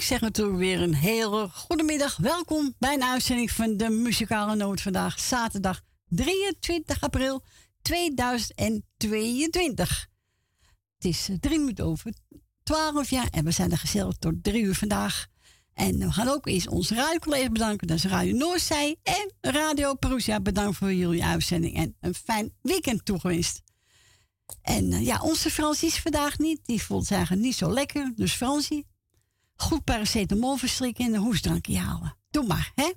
ik zeg natuurlijk weer een hele goedemiddag. Welkom bij een uitzending van de Muzikale Noot vandaag, zaterdag 23 april 2022. Het is eh, drie minuten over 12 jaar en we zijn er gezellig tot drie uur vandaag. En we gaan ook eens onze radiocollega's bedanken. Dat is Radio Noordzij en Radio Perusia. Bedankt voor jullie uitzending en een fijn weekend toegewenst. En eh, ja, onze Frans is vandaag niet. Die voelt zich eigenlijk niet zo lekker. Dus Fransie, goed paracetamol verstrikken en een hoestdrankje halen. Doe maar, hè?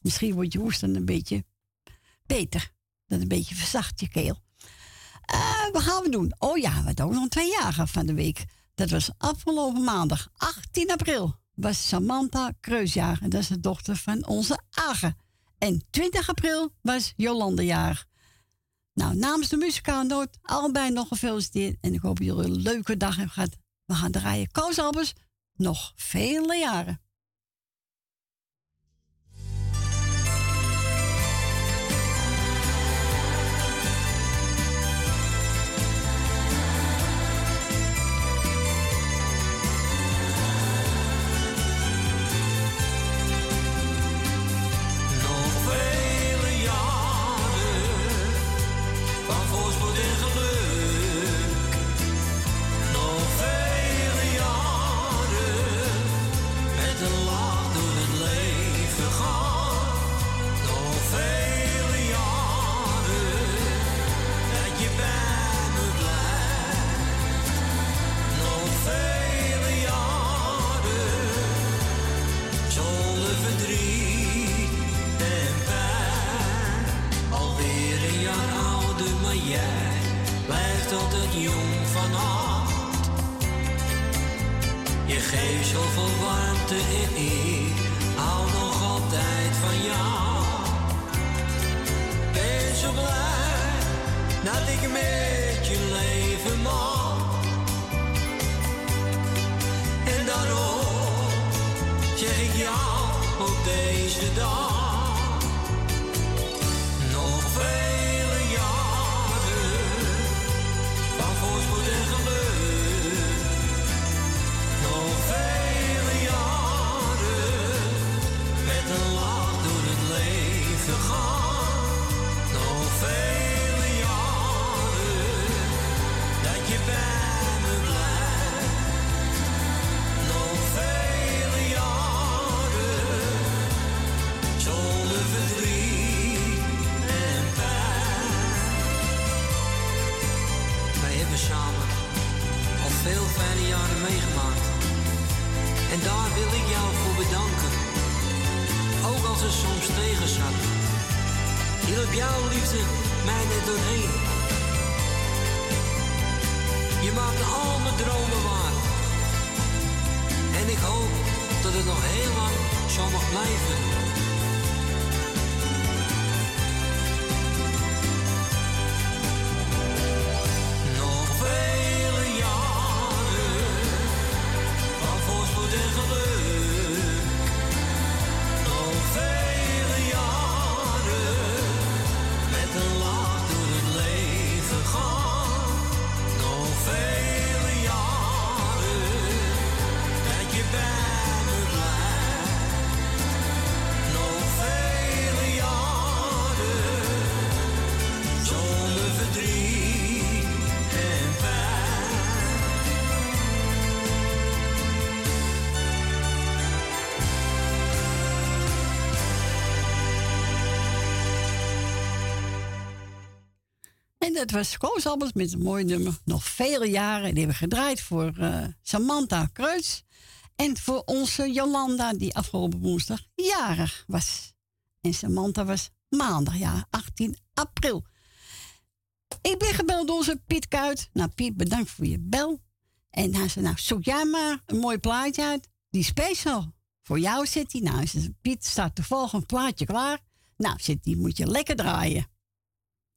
Misschien wordt je hoest dan een beetje beter. Dat een beetje verzacht je keel. Eh, wat gaan we doen? Oh ja, we hadden ook nog een tweejarige van de week. Dat was afgelopen maandag, 18 april, was Samantha Kreusjaar. En dat is de dochter van onze Age. En 20 april was Jolande jarig. Nou, namens de muzikale noot, allebei nog gefeliciteerd. En ik hoop dat jullie een leuke dag hebben gehad. We gaan draaien Koos Albers nog vele jaren. Dat was Koos met een mooi nummer. Nog vele jaren. Die hebben gedraaid voor eh, Samantha Kreuz. En voor onze Jolanda, die afgelopen woensdag jarig was. En Samantha was maandag, ja, 18 april. Ik ben gebeld door onze Piet Kuit. Nou, Piet, bedankt voor je bel. En hij zei, nou, zoek jij maar een mooi plaatje uit. Die special voor jou zit hij. Nou, Piet, staat de volgende plaatje klaar. Nou, zit, die moet je lekker draaien.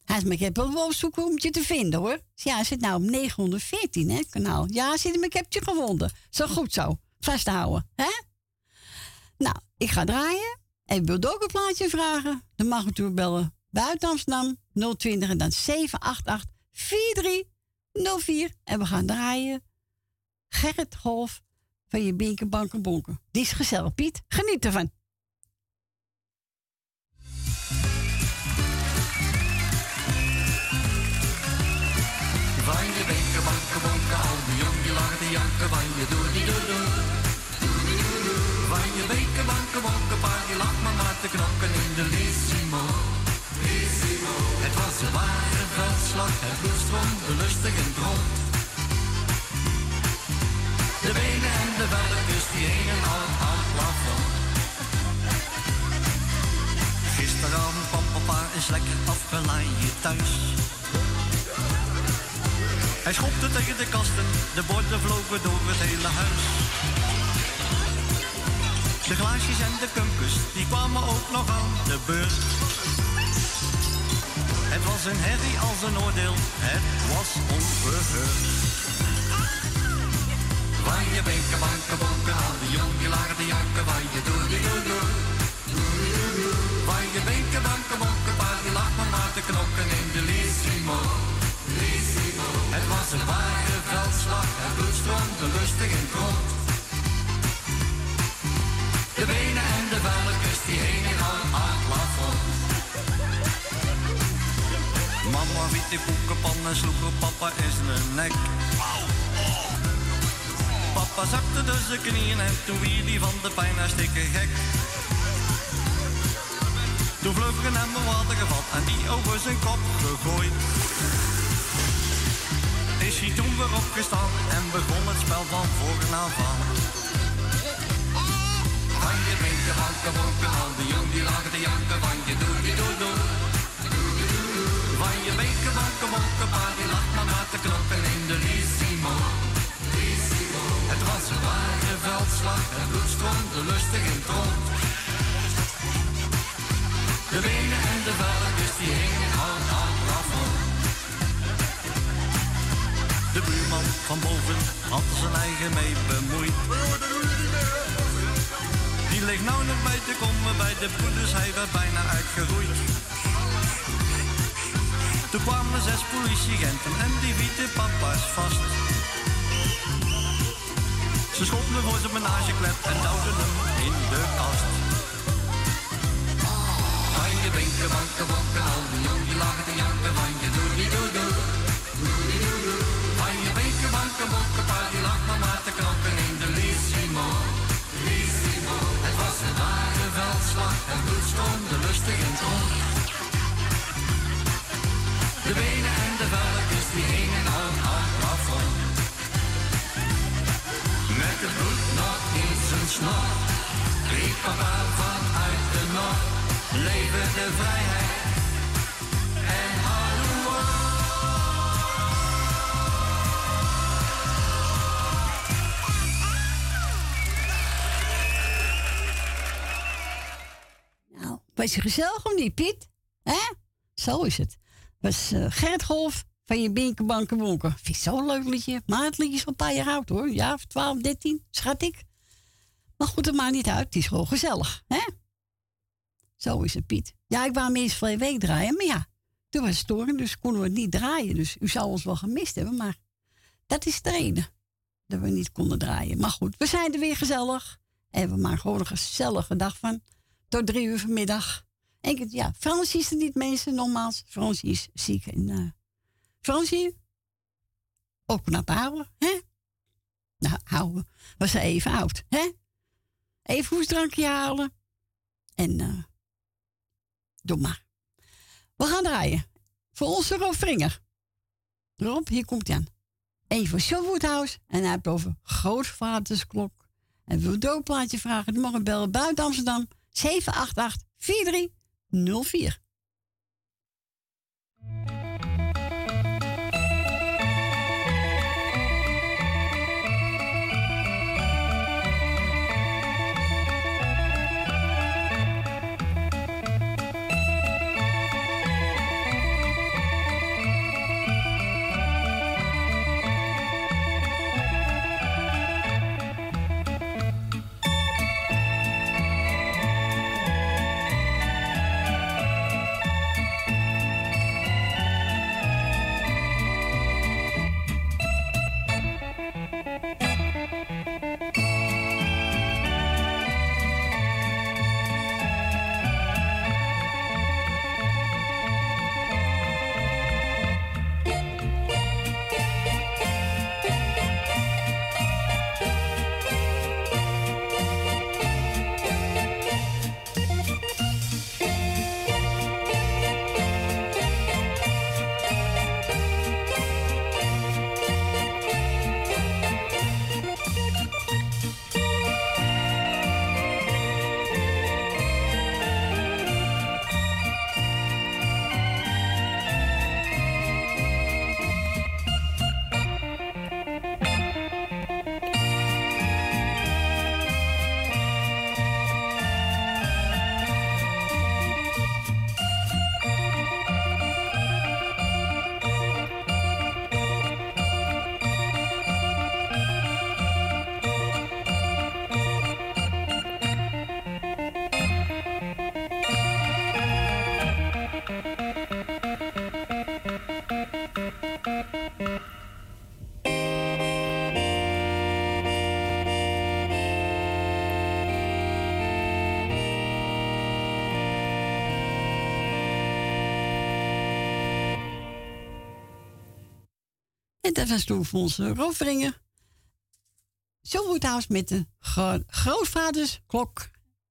Hij zegt, ik heb wel opzoeken om je te vinden hoor. Ja, hij zit nou op 914, hè, kanaal. Ja, zit hem, ik heb je gevonden. Zo goed zo. Vasthouden, hè? Nou, ik ga draaien. En wil ook een plaatje vragen? Dan mag u bellen. Buiten Amsterdam 020 en dan 788 4304. En we gaan draaien. Gerrit Golf van je Binken Banken Bonken. Die is gezellig, Piet. Geniet ervan. Janken. Van je doe die doe doe. Van je Binken Banken Bonken, paar die lacht maar maar te knokken in de Lissimo. Het was een ware veldslag, het bloed stroomde lustig en rond. De benen en de velletjes die hingen al aan het plafond. Gisteravond papa eens lekker afgelaaid thuis. Hij schopte tegen de kasten, de borden vlogen door het hele huis. De glaasjes en de kumpus, die kwamen ook nog aan de beurt. Het was een herrie als een oordeel, het was onverheurd. Van je benken, banken, bonken, al die jong die lagen te janken, van je doe, die doe, doe. Van je benken, banken, bonken, paar die lag maar te knokken in de Lissimo. Was een ware veldslag, het bloed stroomde lustig in het rond. De benen en de velletjes die hingen al aan het plafond. Mama wiet die koekenpan en sloeg op papa in zijn nek. Papa zakte dus de knieën en toen wie die van de pijn hartstikke gek. Toen vloog er hem een water gevat en die over zijn kop gegooid. Is hij toen weer opgestaan en begon het spel van voren aan. Van je benken, banken, bonken, al die jong die lagen te janken, van je doe, die doe, doe. Van je benken, banken, bonken, pa die lag maar maar te knokken in de Lissimo. Het was een ware veldslag, het bloed stroomde lustig in het rond. De benen en de velletjes De buurman van boven had zijn eigen mee bemoeid. Die ligt nou nog bij te komen bij de broeders, hij werd bijna uitgeroeid. Toen kwamen zes politieagenten en die wieten papa's vast. Ze schonden voor zijn menageklep en duwden hem in de kast. Van je benken, banken, bonken, al die jong die lagen te die lag maar te knokken in de Lissimo. Het was een ware veldslag, het bloed stroomde lustig in rond. De benen en de velletjes die hingen al aan. Met het bloed nog in zijn snor, riep papa vanuit de noord. Leven de vrijheid was je gezellig of niet, Piet? Hè? Zo is het. Was Golf van je Binken Banken Bonken. Vind ik zo'n leuk liedje. Is wel een paar jaar oud hoor. Ja, of 12, 13, schat ik. Maar goed, het maakt niet uit. Het is gewoon gezellig, hè? Zo is het, Piet. Ja, ik wou hem eerst voor week draaien, maar ja, toen was het storing, dus konden we het niet draaien. Dus u zou ons wel gemist hebben, maar dat is de reden dat we niet konden draaien. Maar goed, we zijn er weer gezellig. En we maken gewoon een gezellige dag van. Tot drie uur vanmiddag. En ik, ja, Fransie is er niet, mensen, nogmaals. Fransie is ziek. En, uh, ook knap houden, hè? Nou, houden. Was ze even oud, hè? Even hoesdrankje halen. En uh, doe maar. We gaan draaien. Voor onze Rob Vringer. Rob, hier komt hij aan. Even voor. En hij heeft over Grootvadersklok. En wil een vragen? Dan mag bellen buiten Amsterdam. 788 4304. Dat was toen voor onze wordt trouwens met de gro grootvaders klok.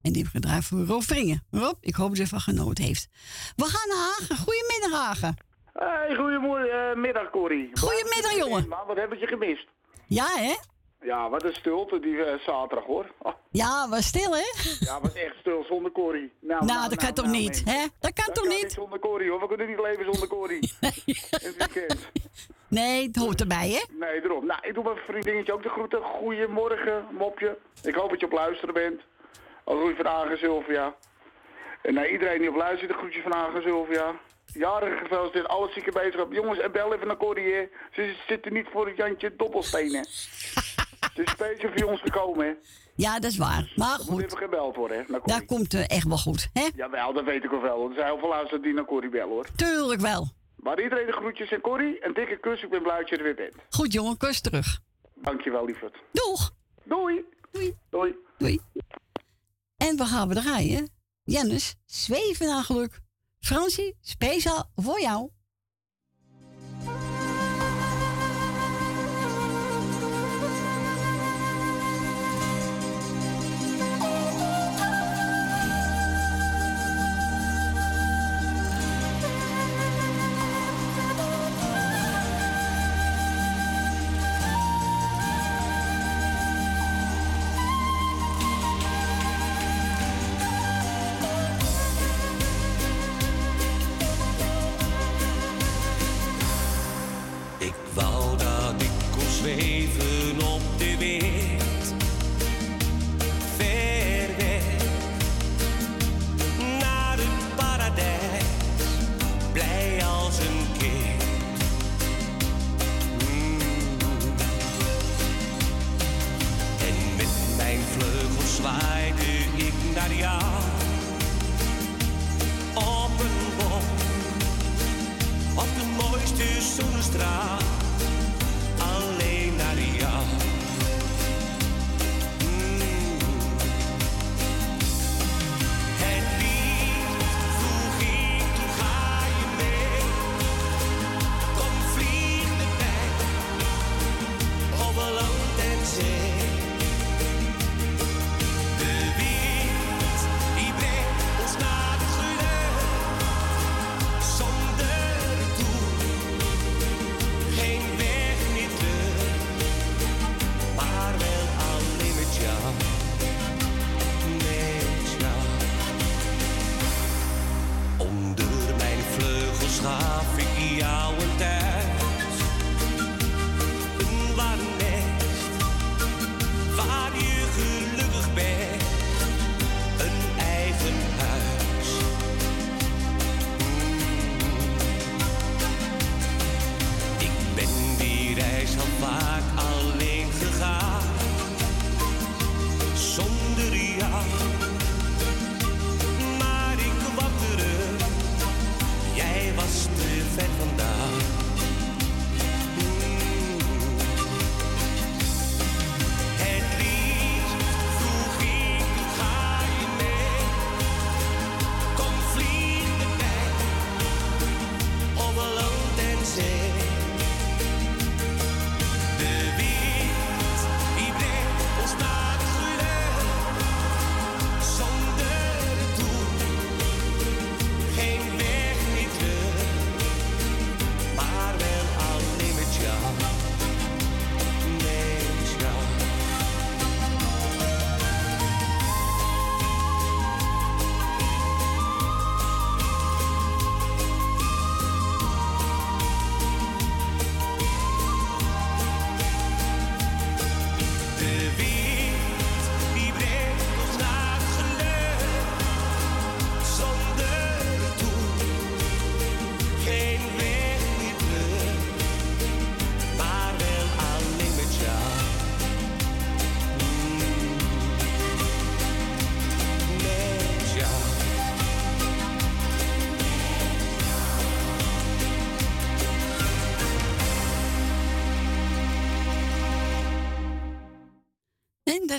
En die hebben gedraaid voor Roveringen. Rob, ik hoop dat je van genoten heeft. We gaan naar Hagen. Goedemiddag, Hagen. Hey, goedemiddag, uh, Corrie. Goedemiddag, jongen. Maar wat heb ik je gemist? Ja, hè? Ja, wat een stilte die uh, zaterdag hoor. Oh. Ja, was stil hè? Ja, was echt stil zonder Corrie. Nou, nou, nou dat kan nou, toch niet, hè? Dat kan dat toch kan niet? zonder Corrie hoor, we kunnen niet leven zonder Corrie. nee. Het weekend. Nee, het hoort erbij hè? Nee, erop. Nou, ik doe mijn vriendinnetje ook de groeten. Goedemorgen, mopje. Ik hoop dat je op luisteren bent. Al groei van Agen Sylvia. En naar iedereen die op luistert, de groetjes van Agen Sylvia. Jarige gefeliciteerd, alle zieke beterschap. Jongens, en bel even naar Corrie. Ze zitten niet voor het Jantje Doppelstenen. Het is speciaal voor ons gekomen, hè? Ja, dat is waar. Maar goed. moet even gebeld worden, hè? Daar komt uh, echt wel goed, hè? Jawel, dat weet ik wel wel. Er zijn heel veel luisteraars die naar Corrie bellen, hoor. Tuurlijk wel. Maar iedereen de groetjes en Corrie. Een dikke kus. Ik ben blij dat je er weer bent. Goed, jongen. Kus terug. Dankjewel, lieverd. Doeg. Doei. Doei. Doei. Doei. En we gaan we draaien. Jannes, zweven naar geluk. Fransie, speciaal voor jou.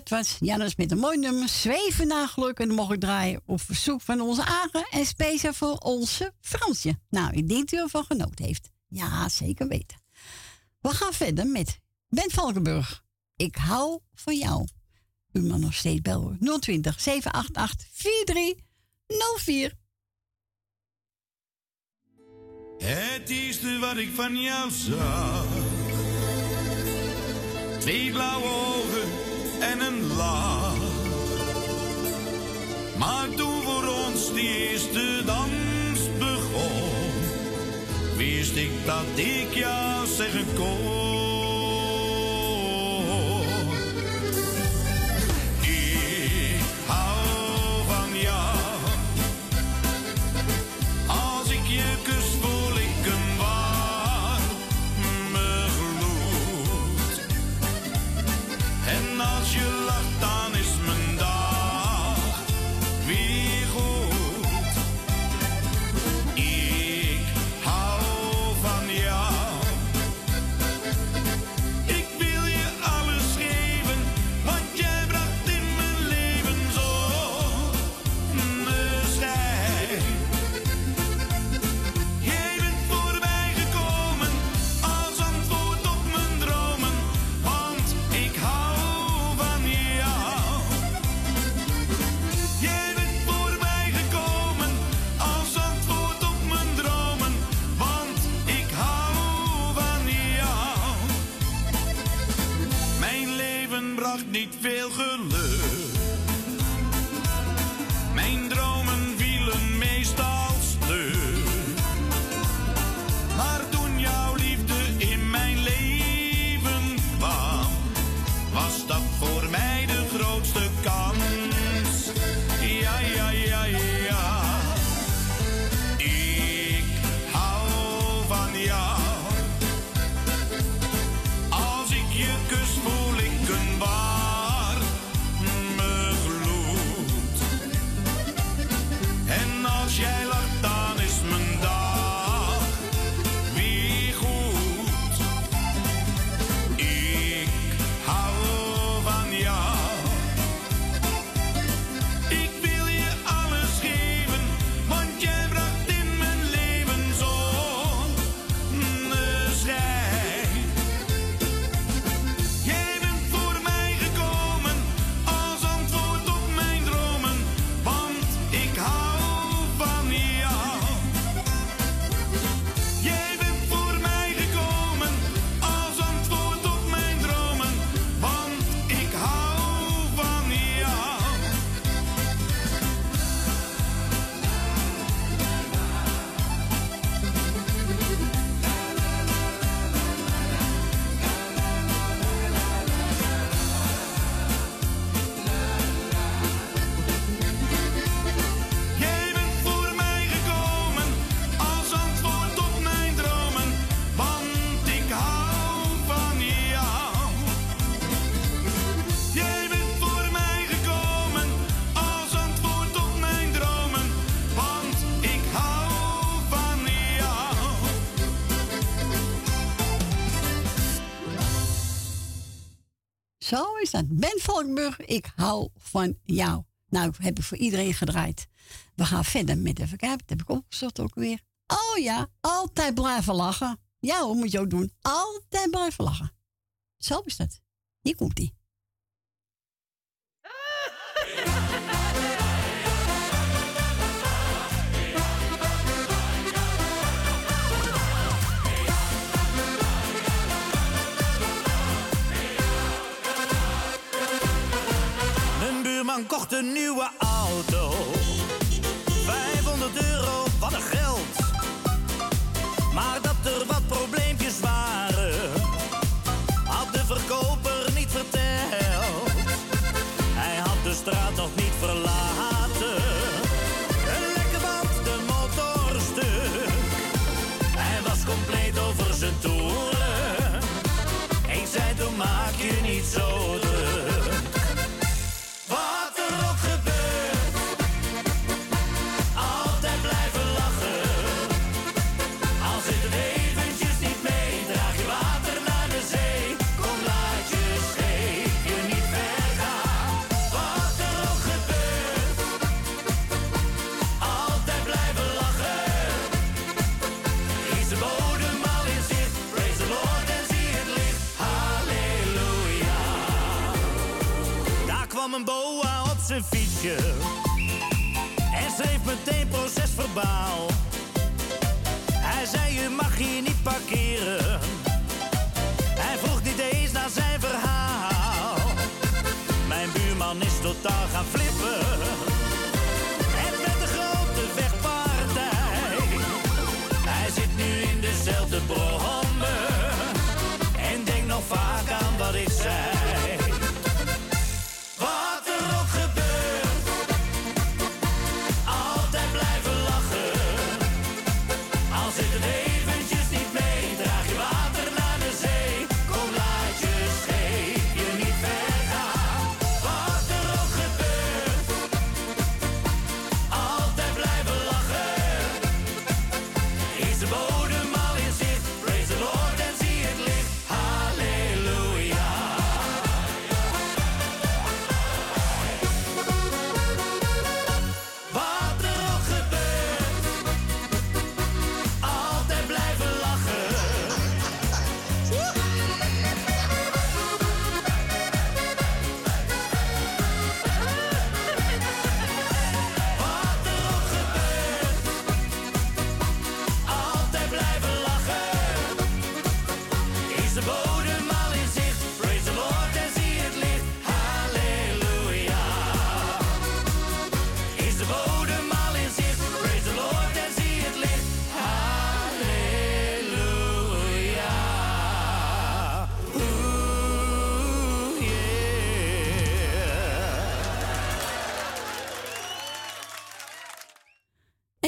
Dat was Jannes met een mooi nummer. Zweven naar geluk. En dan mocht ik draaien op verzoek van onze Agen. En speciaal voor onze Fransje. Nou, ik denk dat u ervan genoten heeft. Ja, zeker weten. We gaan verder met Ben Valkenburg. Ik hou van jou. U mag nog steeds bellen. 020 788 4304. Het eerste wat ik van jou zag. Twee blauwe ogen en een lach. Maar toen voor ons die eerste dans begon, wist ik dat ik jou zeggen kon. Niet veel geluk. Dat. Ben Valkenburg, ik hou van jou. Nou, heb ik voor iedereen gedraaid. We gaan verder met even kijken. Dat heb ik opgezocht ook weer. Oh ja, altijd blijven lachen. Ja, hoe moet je ook doen? Altijd blijven lachen. Zo is dat. Hier komt buurman kocht een nieuwe auto. 500 euro, wat een geld. Maar dat er wat probleempjes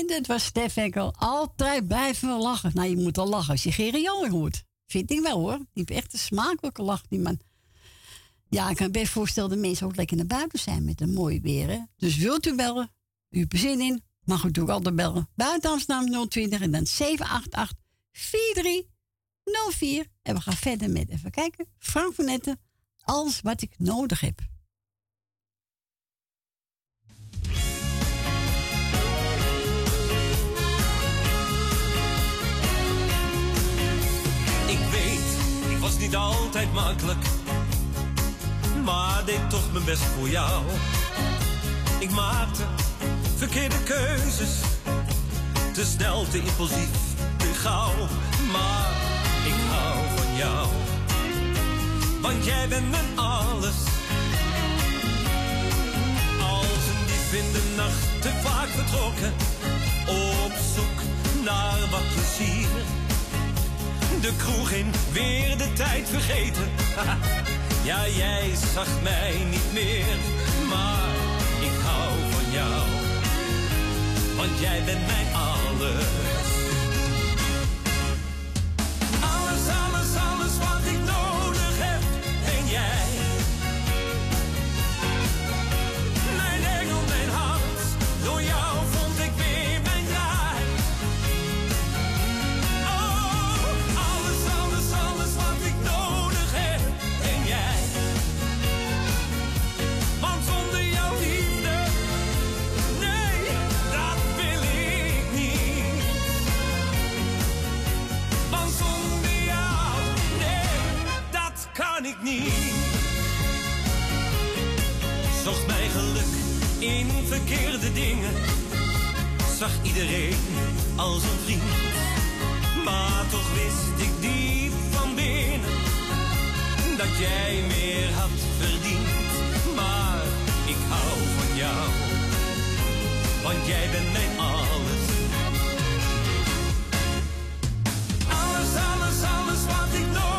Dat was Stef Ekkel. Altijd blijven lachen. Nou, je moet al lachen als je Gerry Joling hoort. Vind ik wel hoor. Die heeft echt een smakelijke lach, die man. Ja, ik kan me best voorstellen dat mensen ook lekker naar buiten zijn met een mooi weer. Dus wilt u bellen? U hebt er zin in? Mag u natuurlijk altijd bellen. Buiten Amsterdam 020 en dan 788 4304. En we gaan verder met, even kijken, Frank van Netten. Alles wat ik nodig heb. Niet altijd makkelijk, maar deed toch mijn best voor jou. Ik maakte verkeerde keuzes, te snel, te impulsief, te gauw. Maar ik hou van jou, want jij bent mijn alles. Als een dief in de nacht, te vaak vertrokken, op zoek naar wat plezier de kroeg in, weer de tijd vergeten. Ja, jij zag mij niet meer, maar ik hou van jou. Want jij bent mijn alles. Alles, alles, alles wat ik nodig Zocht mijn geluk in verkeerde dingen, zag iedereen als een vriend. Maar toch wist ik diep van binnen dat jij meer had verdiend. Maar ik hou van jou, want jij bent mijn alles. Alles, alles, alles wat ik nodig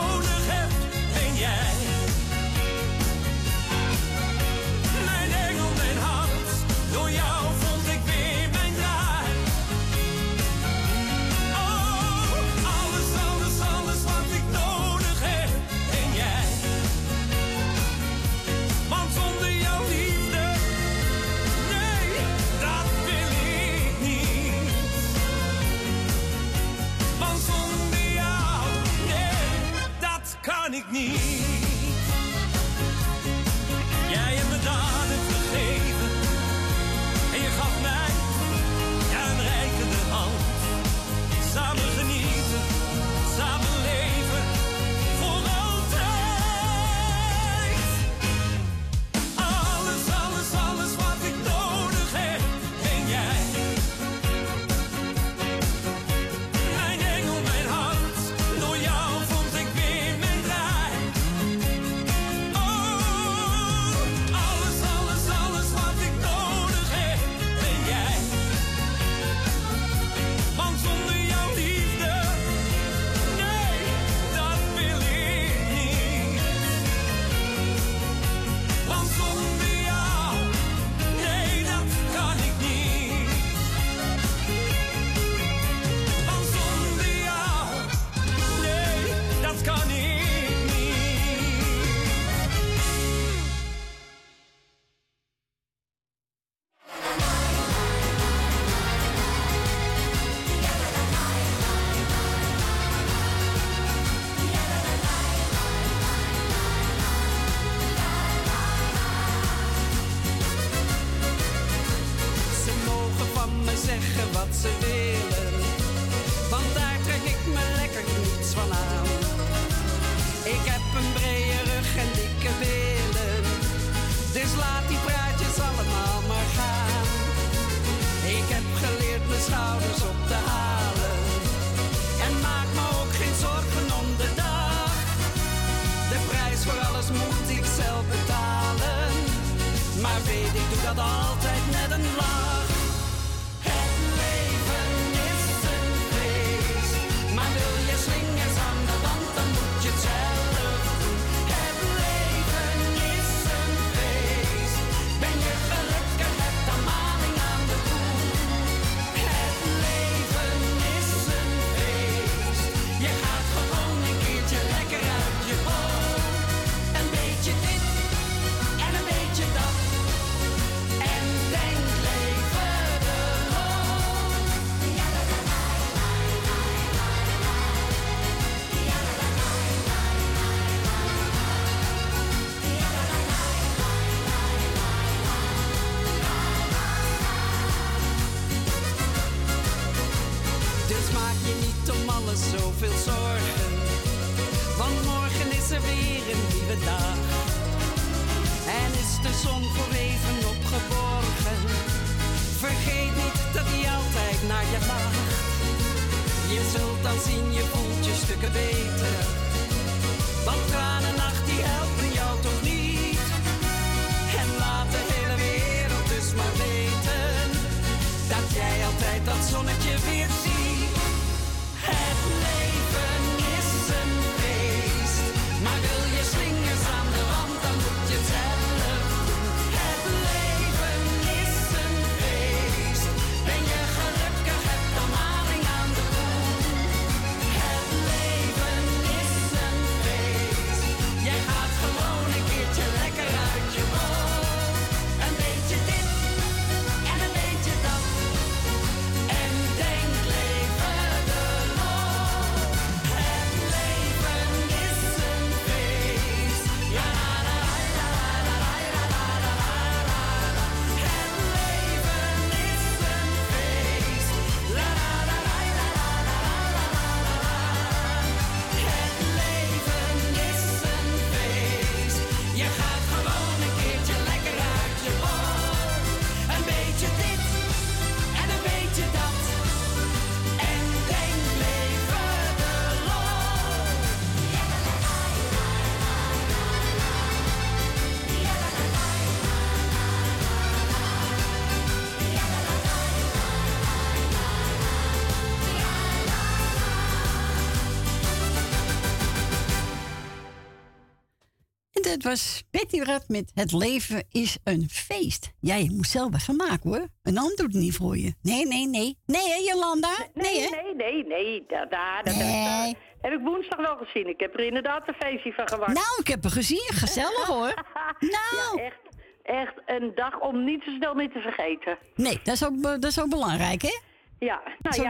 was Betty Rad met Het leven is een feest. Ja, je moet zelf wat van maken hoor. Een ander doet het niet voor je. Nee, nee, nee. Nee hè, Jolanda? Nee, hè? nee, nee, nee. Daar, daar, dat Nee. heb ik woensdag wel gezien. Ik heb er inderdaad een feestje van gemaakt. Nou, ik heb er gezien. Gezellig hoor. Nou. Ja, echt, echt een dag om niet zo snel meer te vergeten. Nee, dat is ook, dat is ook belangrijk hè? Ja, nou Zo-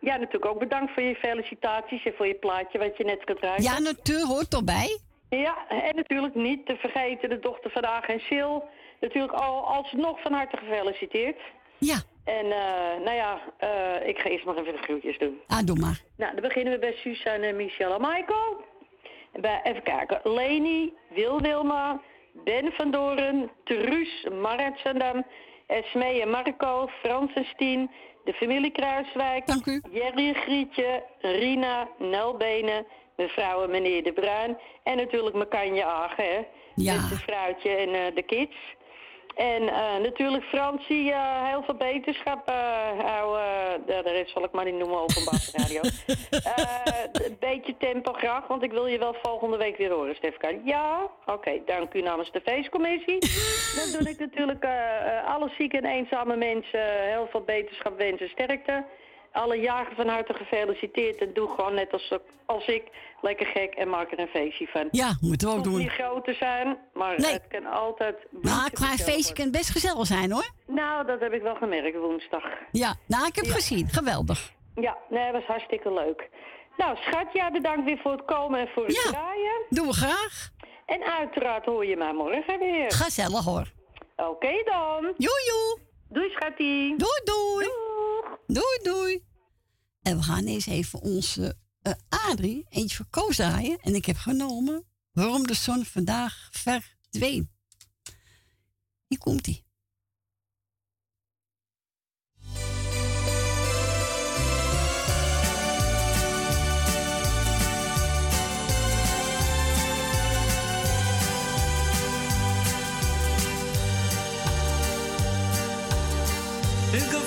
ja, natuurlijk ook bedankt voor je felicitaties en voor je plaatje wat je net kunt ruiken. Ja, natuurlijk hoort erbij. Ja, en natuurlijk niet te vergeten de dochter van Aag en Sil. Natuurlijk al alsnog van harte gefeliciteerd. Ja. En eh, nou ja, eh, ik ga eerst nog even de groetjes doen. Ah, doe maar. Nou, dan beginnen we bij Suzanne, Michelle en Michael. En bij, even kijken. Leni, Wil Wilma, Ben van Doren, Truus, Marat Zandam, Esmee en Marco, Frans en Stien, de familie Kruiswijk, Dank u. Jerry en Grietje, Rina, Nelbenen, mevrouw en meneer De Bruin en natuurlijk Makanje Agen, hè. Ja. Met de vrouwtje en eh, de kids. En eh, natuurlijk Fransie, eh, heel veel beterschap. hou, eh, de, rest zal ik maar niet noemen, openbaar radio. Een beetje tempo graag, want ik wil je wel volgende week weer horen, Stefan. Ja? Oké, dank u namens de feestcommissie. Dan doe ik natuurlijk alle zieke en eenzame mensen heel veel beterschap wensen, sterkte. Alle jagers van harte gefeliciteerd en doe gewoon net als, als ik, lekker gek en maak er een feestje van. Ja, moeten we ook Het doen. niet groot te zijn, maar Nee. het kan altijd... Nou, qua feestje worden. kan het best gezellig zijn hoor. Nou, dat heb ik wel gemerkt woensdag. Ja, nou, ik heb gezien. Geweldig. Ja, nee, dat was hartstikke leuk. Nou, schat, ja, bedankt weer voor het komen en voor het Ja. draaien. Doen we graag. En uiteraard hoor je mij morgen weer. Gezellig hoor. Oké dan. Joe, joe. Doei, schattie. Doei, doei. Doei, doei. En we gaan eens even onze eh, Adrie eentje voor Koos. En ik heb genomen waarom de zon vandaag verdween. Hier komt ie. Nou,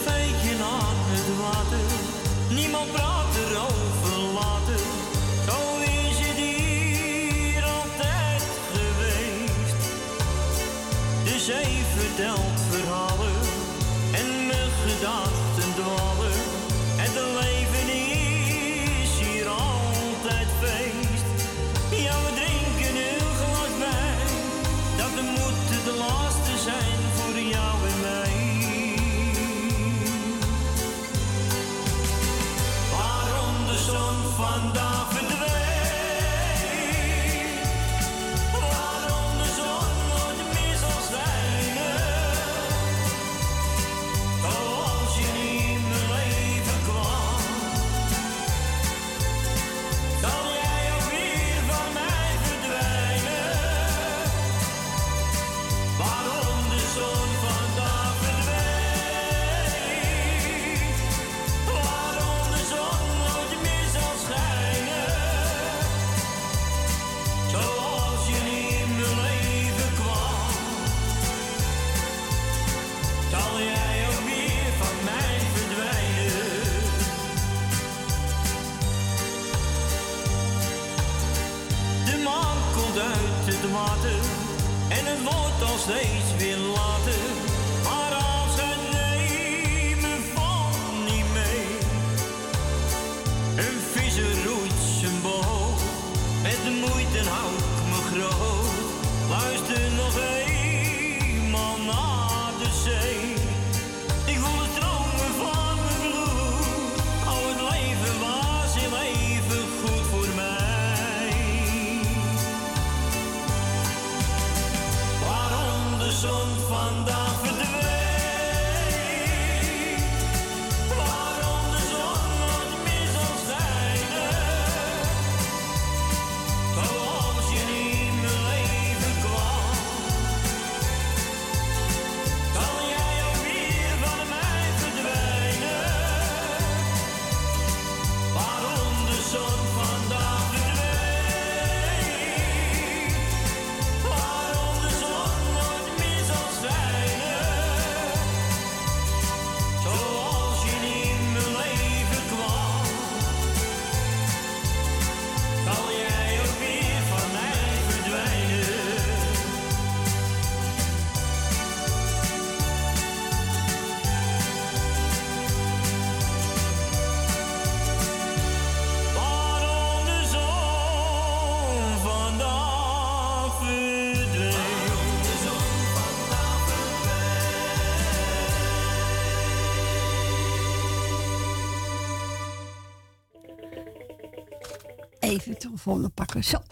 Zo.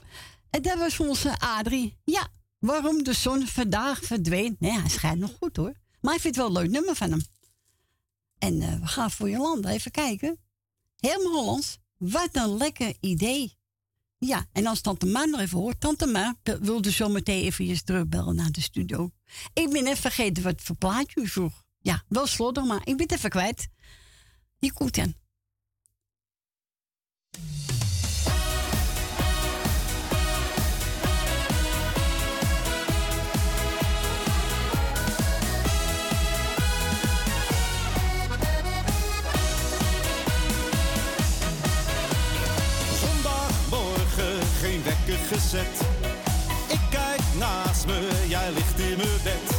En dat was onze Adrie. Ja, waarom de zon vandaag verdween. Nee, hij schijnt nog goed hoor. Maar ik vind het wel een leuk nummer van hem. En eh, we gaan voor je land even kijken. Helemaal Hollands. Wat een lekker idee. Ja, en als Tante Ma nog even hoort. Tante Ma wilde dus zo meteen even terugbellen naar de studio. Ik ben even vergeten wat voor plaatje u vroeg. Ja, wel slodder, maar ik ben het even kwijt. Die komt. gezet. Ik kijk naast me, jij ligt in mijn bed.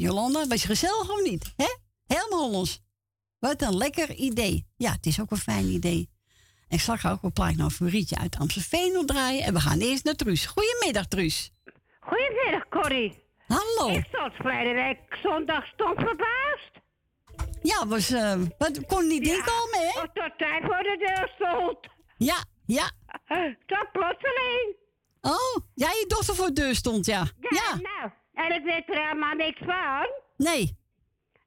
Jolanda, was je gezellig of niet? Hè? Helemaal Hollands. Wat een lekker idee. Ja, het is ook een fijn idee. En ik zal ook een plaatje nou voor Rietje uit Amstelveen opdraaien. En we gaan eerst naar Truus. Goedemiddag, Truus. Goedemiddag, Corrie. Hallo. Ik stond verleden week zondag stond verbaasd. Ja, was, eh wat kon niet inkomen, hè? Tot hij voor de deur stond. Ja, ja. Tot plotseling. Oh, ja, je dochter voor de deur stond, ja. Ja, nou. En ik weet er helemaal niks van. Nee.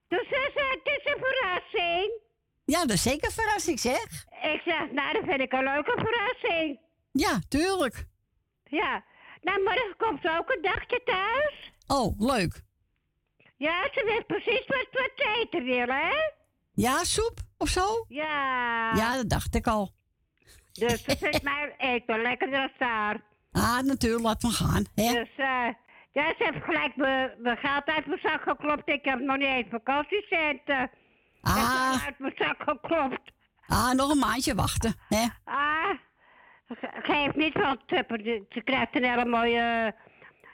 Dus ze zei, het is een verrassing. Ja, dat is zeker een verrassing, zeg. Ik zeg, nou, dat vind ik een leuke verrassing. Ja, tuurlijk. Ja. Nou, morgen komt ze ook een dagje thuis. Oh, leuk. Ja, ze weet precies wat, wat ze eten wil, hè? Ja, soep of zo? Ja. Ja, dat dacht ik al. Dus ze vindt mij eten lekkerder dan daar. Ah, natuurlijk, laat maar gaan, hè? Dus, eh, ja, ze heeft gelijk mijn mijn geld uit mijn zak geklopt. Ik heb nog niet eens vakantiecenten. Ah. Uit mijn zak geklopt. Ah, nog een maandje wachten, hè? Ah, ge- geef niet van tuppen. Ze krijgt een hele mooie,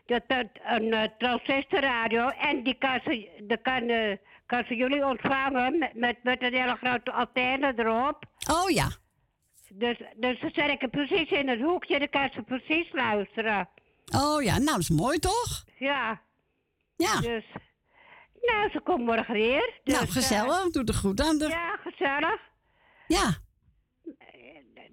dat, dat, een uh, transistorradio. En die kan ze, die kan, eh, kan ze jullie ontvangen met, met, met een hele grote antenne erop. Oh ja. Dus, dus dan zet ik hem precies in het hoekje, dan kan ze precies luisteren. Oh ja, nou, dat is mooi toch? Ja. Ja. Dus, nou, ze komt morgen weer. Dus, nou, gezellig. Doe er goed aan de. Ja, gezellig. Ja.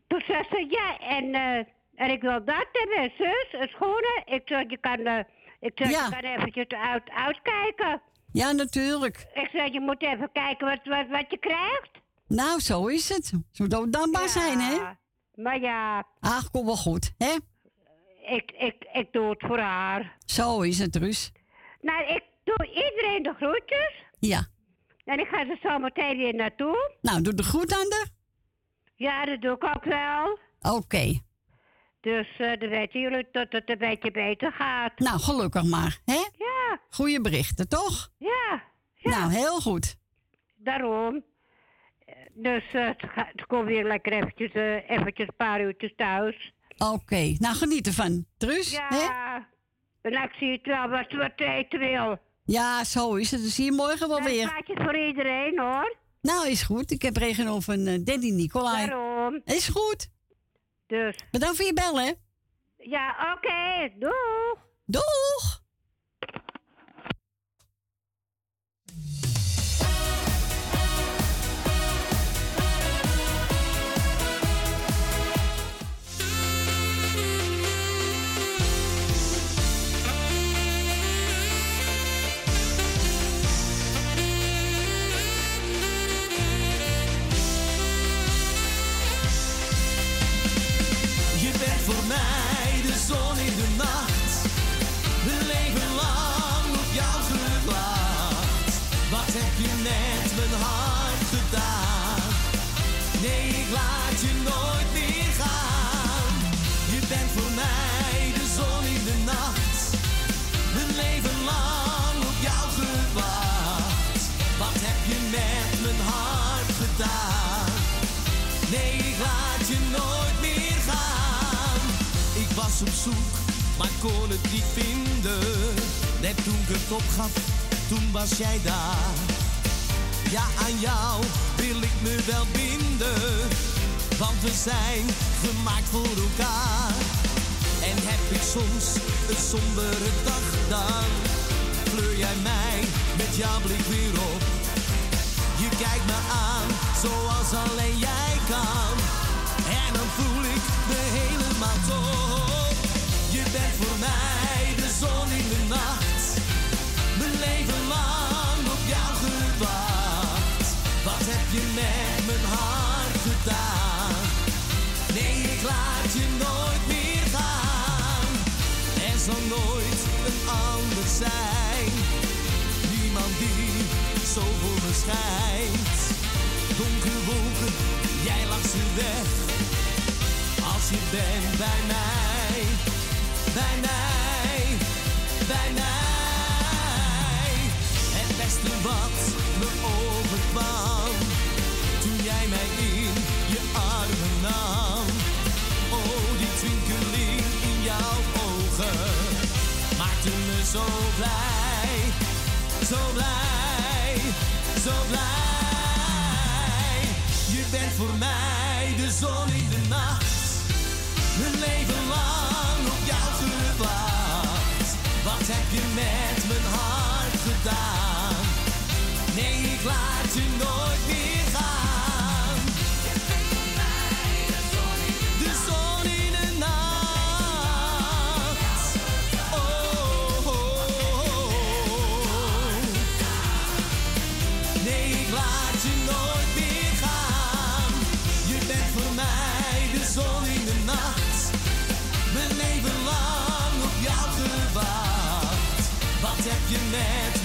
Toen zei ze, ja, en, eh, en ik wil dat hebben, zus, een schoenen. Ik zeg, je kan, eh, ik Ja. je kan eventjes uit, uitkijken. Ja, natuurlijk. Ik zeg, je moet even kijken wat, wat, wat je krijgt. Nou, zo is het. Zo dood dankbaar zijn, hè? Maar ja, Ach, kom wel goed, hè? Ik, ik, ik doe het voor haar. Zo is het, Ruus. Nou, ik doe iedereen de groetjes. Ja. En ik ga er zo meteen weer naartoe. Nou, doe de goed aan de. Ja, dat doe ik ook wel. Oké. Dus eh, dan weten jullie dat het een beetje beter gaat. Nou, gelukkig maar, hè? Ja. Goeie berichten, toch? Ja. Nou, heel goed. Daarom. Eh, Dus eh, het, gaat- het komt weer lekker eventjes, eventjes een paar uurtjes thuis. Oké. Nou, geniet ervan, Truus. Ja. En ik zie het wel wat, wat eten wil. Ja, zo is het. Dan zie je morgen wel Een weer. plaatje voor iedereen hoor. Nou, is goed. Ik heb regeno van eh, Danny Nicolai. Daarom. Is goed. Dus. Bedankt voor je bel, hè? Ja, oké. Doeg. Doeg. Maar kon het niet vinden. Net toen ik het opgaf, toen was jij daar. Ja, aan jou wil ik me wel binden. Want we zijn gemaakt voor elkaar. En heb ik soms een sombere dag, dan kleur jij mij met jouw blik weer op. Je kijkt me aan zoals alleen jij kan. En dan voel ik de zon in de nacht. Mijn leven lang op jou gewacht. Wat heb je met mijn hart gedaan? Nee, ik laat je nooit meer gaan. Er zal nooit een ander zijn. Niemand die zo voor me schijnt. Donkere wolken, jij lacht ze weg. Als je bent bij mij, bij mij, bij mij. Het beste wat me overkwam, toen jij mij in je armen nam. Oh, die twinkeling in jouw ogen, maakte me zo blij. zo blij, zo blij. Je bent voor mij de zon in de nacht. Mijn leven lang op jou gewacht. Wat heb je met mijn hart gedaan? Nee, ik laat je nooit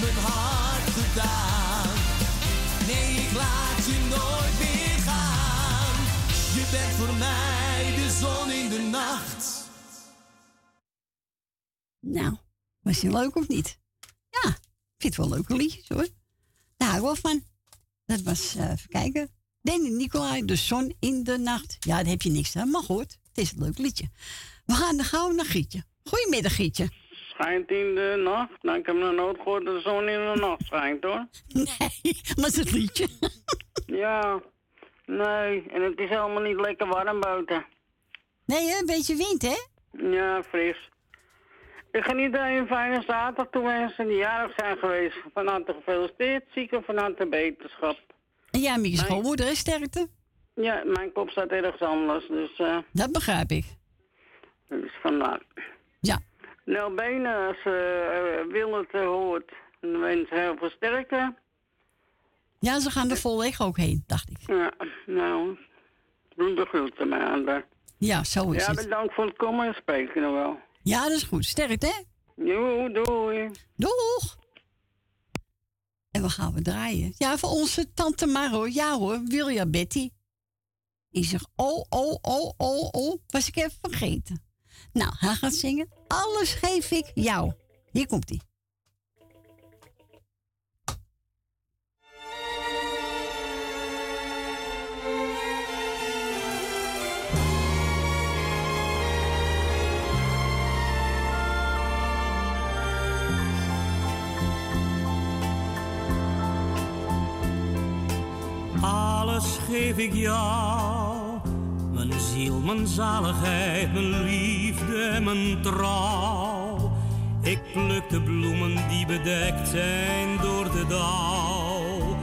met mijn hart gedaan? Nee, ik laat je nooit meer gaan. Je bent voor mij de zon in de nacht. Nou, was die leuk of niet? Ja, ik vind het wel leuke liedjes hoor. Daar hou ik wel van. Dat was, eh, even kijken. Danny Nicolai, De Zon in de Nacht. Ja, daar heb je niks aan, maar goed. Het is een leuk liedje. We gaan dan gauw naar Gietje. Goedemiddag, Gietje. Schijnt in de nacht? Nou, ik heb nog nooit gehoord dat de zon in de nacht schijnt, hoor. Nee, maar het is het liedje. Ja, nee. En het is helemaal niet lekker warm buiten. Nee, hè? een beetje wind, hè? Ja, fris. Ik ga iedereen een fijne zaterdag toewensen die jarig zijn geweest. Van harte gefeliciteerd, zieken van harte beterschap. En jij met je schoonmoeder, hè, sterkte? Ja, mijn kop staat ergens anders, dus... eh Dat begrijp ik. dus vandaar. Ja. Nou, Benen, als ze uh, wil het eh, hoort, dan wens heel veel sterkte. Ja, ze gaan er vol weg ook heen, dacht ik. Ja, nou, doe de groeten maar aan daar. Ja, zo is ja, het. bedankt voor het komen en spreken nog wel. Ja, dat is goed. Sterkte, hè? Doei, doei. Doeg! En wat gaan we draaien? Ja, voor onze tante Maro. Ja hoor, Wilja Betty. Ik zeg, oh, oh, oh, oh, oh. Was ik even vergeten. Nou, hij gaat zingen. Alles geef ik jou. Hier komt hij. Alles geef ik jou, ziel, mijn zaligheid, mijn liefde mijn trouw. Ik pluk de bloemen die bedekt zijn door de dauw.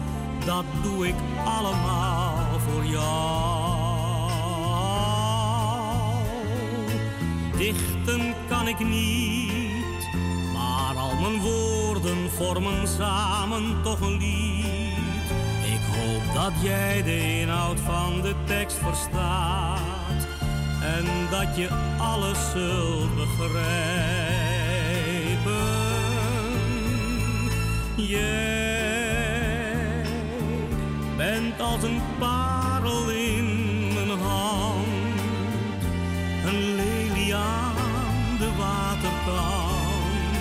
Dat doe ik allemaal voor jou. Dichten kan ik niet, maar al mijn woorden vormen samen toch een lied. Ik hoop dat jij de inhoud van de tekst verstaat en dat je alles zult begrijpen. Jij bent als een parel in mijn hand, een lelie aan de waterkant,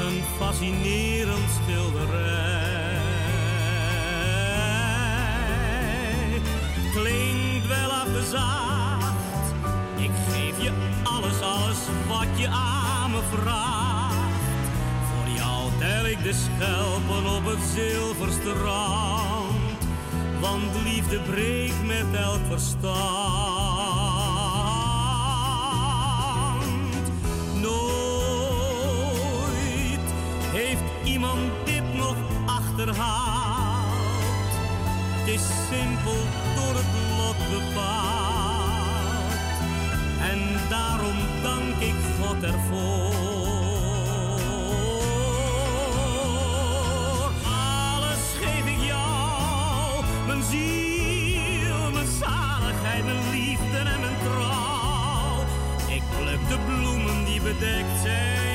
een fascinerend schilderij. Klinkt wel afgezaagd, wat je aan me vraagt. Voor jou tel ik de schelpen op het zilverstrand, want liefde breekt met elk verstand. Nooit heeft iemand dit nog achterhaald. Het is simpel door het lot bepaald. Daarom dank ik God ervoor. Alles geef ik jou, mijn ziel, mijn zaligheid, mijn liefde en mijn trouw. Ik pluk de bloemen die bedekt zijn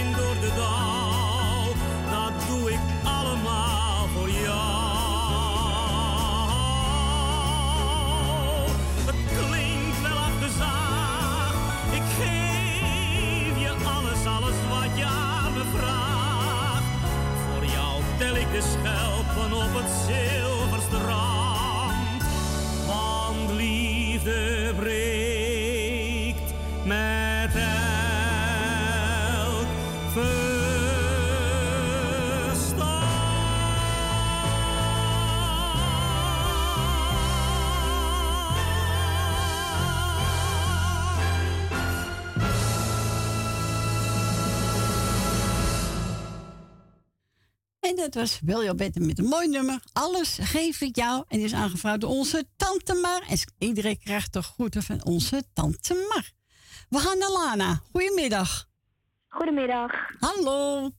dat was Wiljo Betten met een mooi nummer. Alles geef ik jou. En die is aangevraagd door onze tante Mar. En iedereen krijgt de groeten van onze tante Mar. We gaan naar Lana. Goedemiddag. Goedemiddag. Hallo.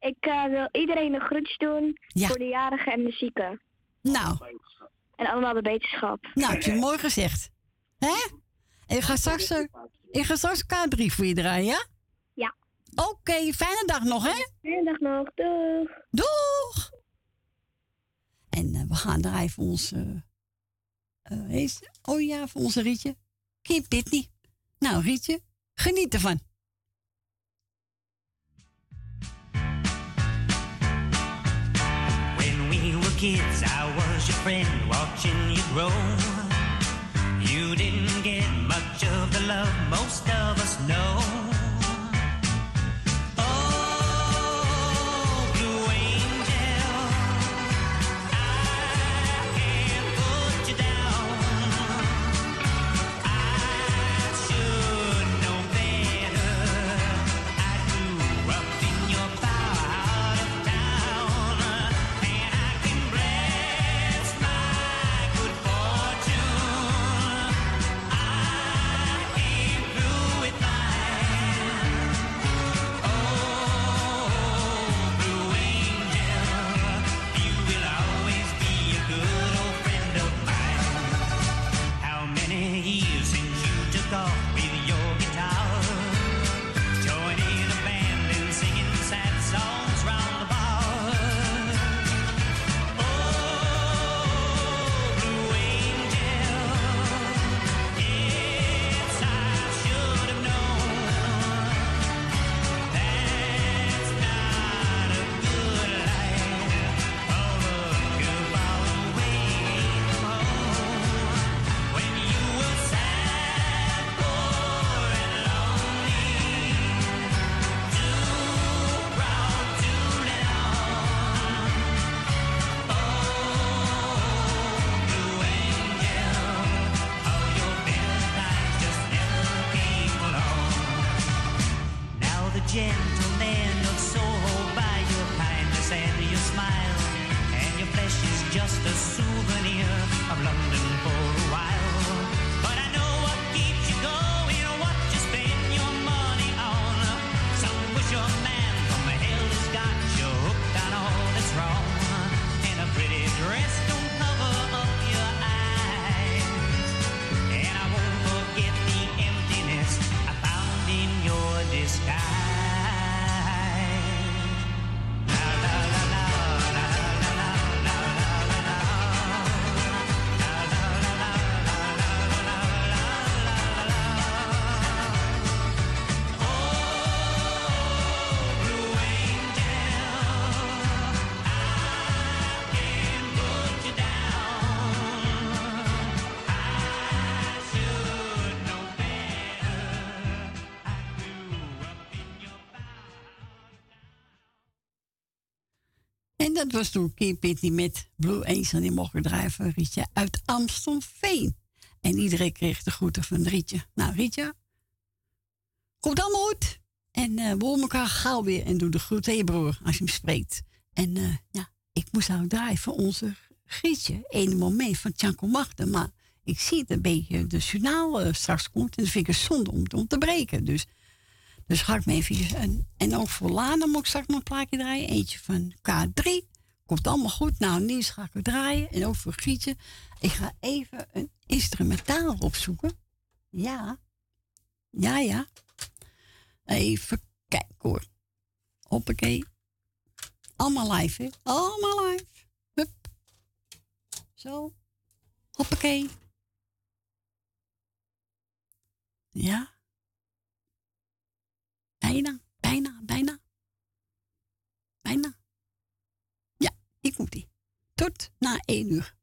Ik eh, wil iedereen een groetje doen Ja. voor de jarigen en de zieken. Nou. En allemaal de beterschap. Nou, heb je mooi gezegd. Hè? En ik ga straks, eh, ik ga straks K3 voor je draaien, ja? Oké, fijne dag nog, hè? Fijne dag nog. Doeg. Doeg! En eh, we gaan draaien voor onze... eh, heet- oh ja, voor onze Rietje. Kim Pitney. Nou, Rietje, geniet ervan. When we were kids, I was your friend, watching you grow. You didn't get much of the love most of us know. Dat was toen Kim met Blue Angel. Die mocht draaien voor Rietje uit Amstelveen. En iedereen kreeg de groeten van Rietje. Nou, Rietje, komt allemaal goed. En eh, we horen elkaar gauw weer. En doe de groeten je broer als je hem spreekt. En eh, ja, ik moest nou draaien voor onze Grietje. Eén moment van Tjanko Machten. Maar ik zie het een beetje de journaal eh, straks komt. En dat vind ik een zonde om, om te breken. Dus, dus ga ik me even... En, en ook voor Lana moet ik straks nog een plaatje draaien. Eentje van K3. Komt allemaal goed. Nou, Niels ga ik draaien. En ook voor. Ik ga even een instrumentaal opzoeken. Ja. Ja, ja. Even kijken hoor. Hoppakee. Allemaal live, hè? Allemaal live. Hup. Zo. Hoppakee. Ja. Bijna, bijna, bijna. Bijna. Komt ie. Tot na één uur.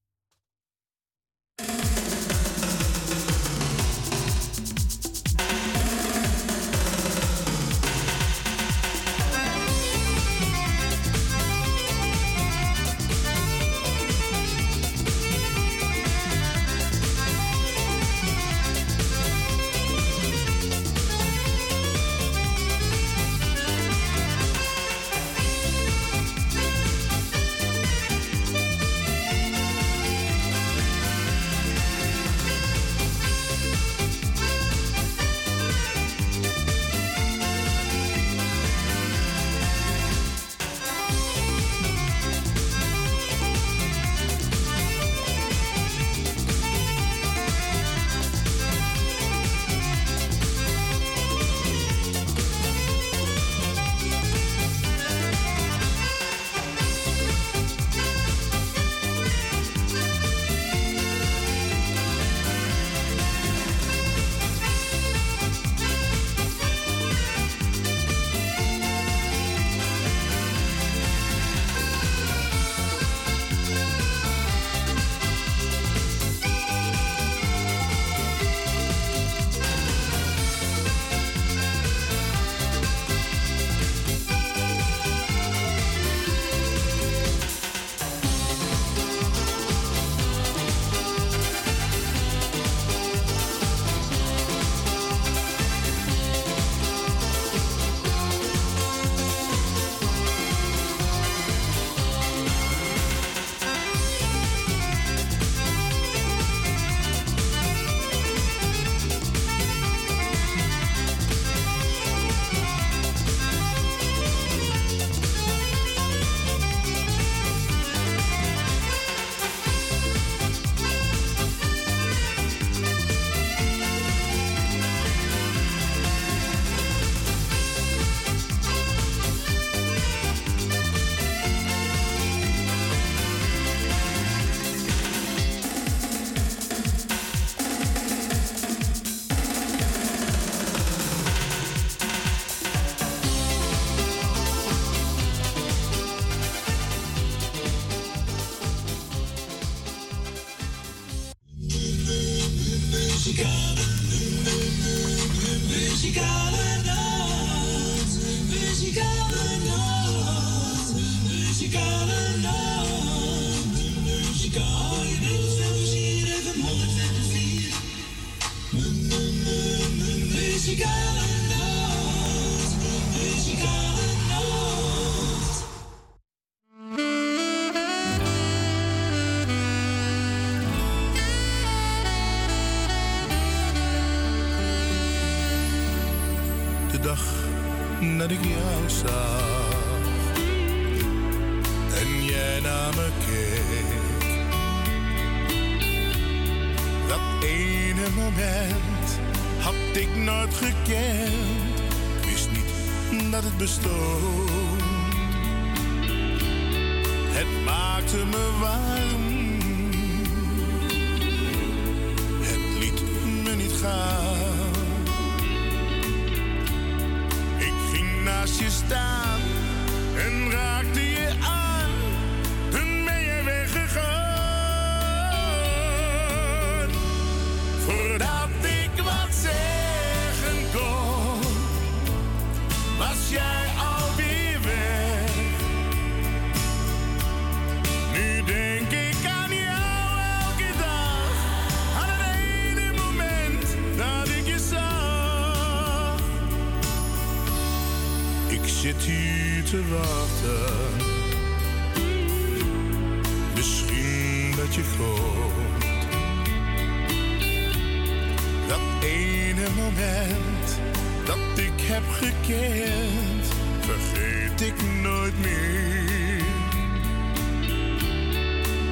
vergeet ik nooit meer.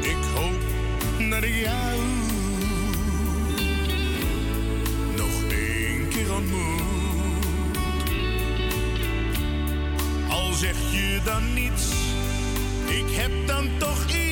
Ik hoop dat ik jou nog één keer ontmoet. Al zeg je dan niets, ik heb dan toch iets.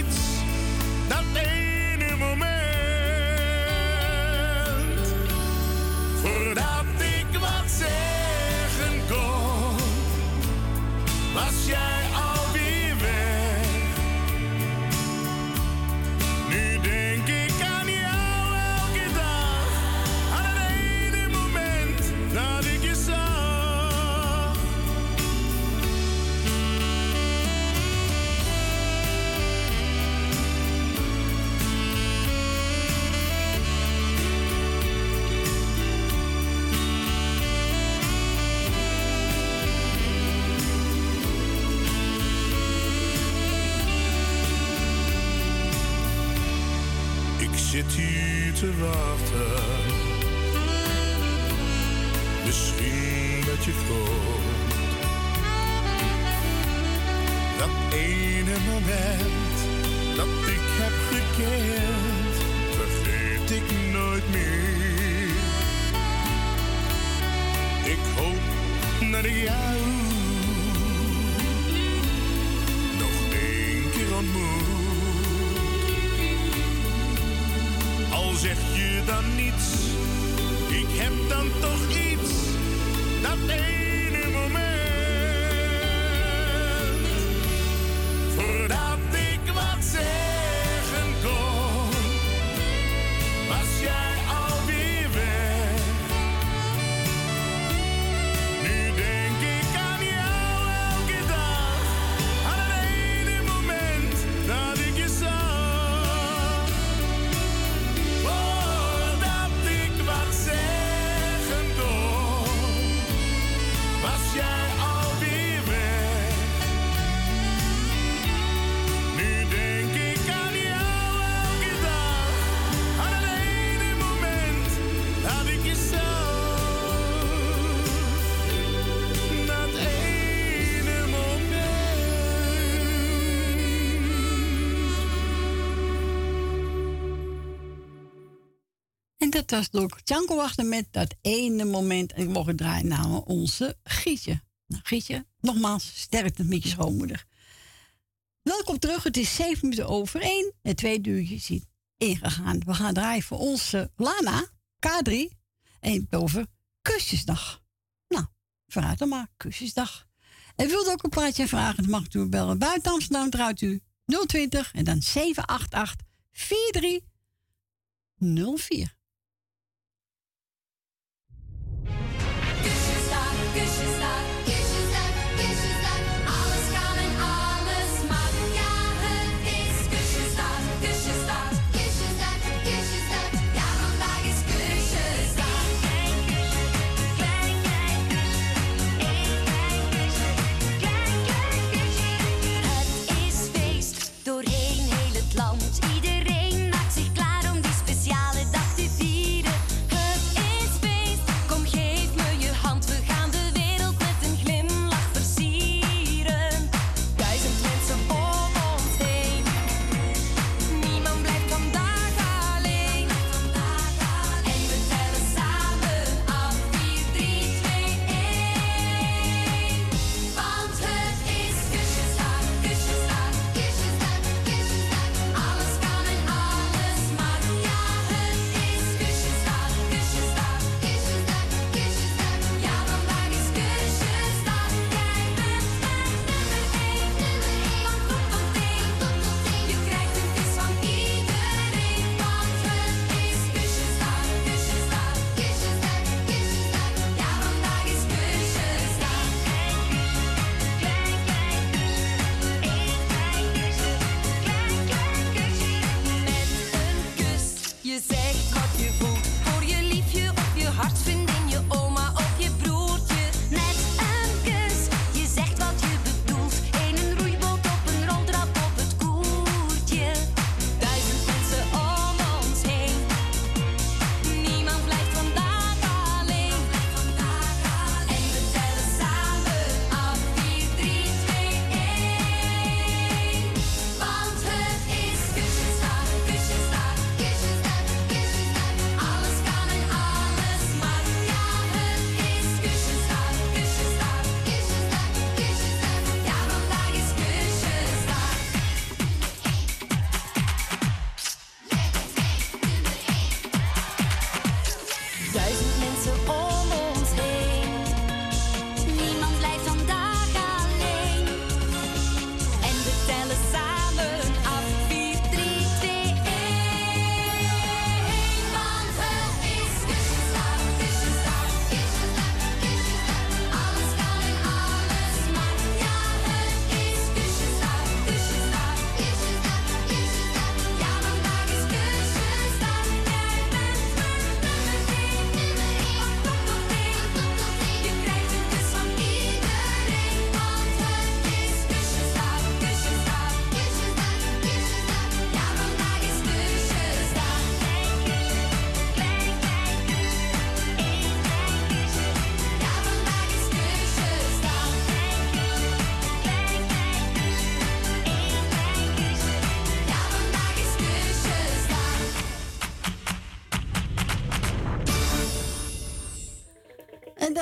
was door Tjanko wachten met dat ene moment. En ik mocht draaien namen onze Gietje. Nou, Gietje, nogmaals, sterkte met je schoonmoeder. Welkom terug, het is 7 minuten over één en twee uurtje is ingegaan. We gaan draaien voor onze Lana, K3. En over Kusjesdag. Nou, vraag dan maar, Kusjesdag. En wilt ook een plaatje vragen, dan mag u bellen. Buiten Amsterdam draait u 020 en dan 788 4304.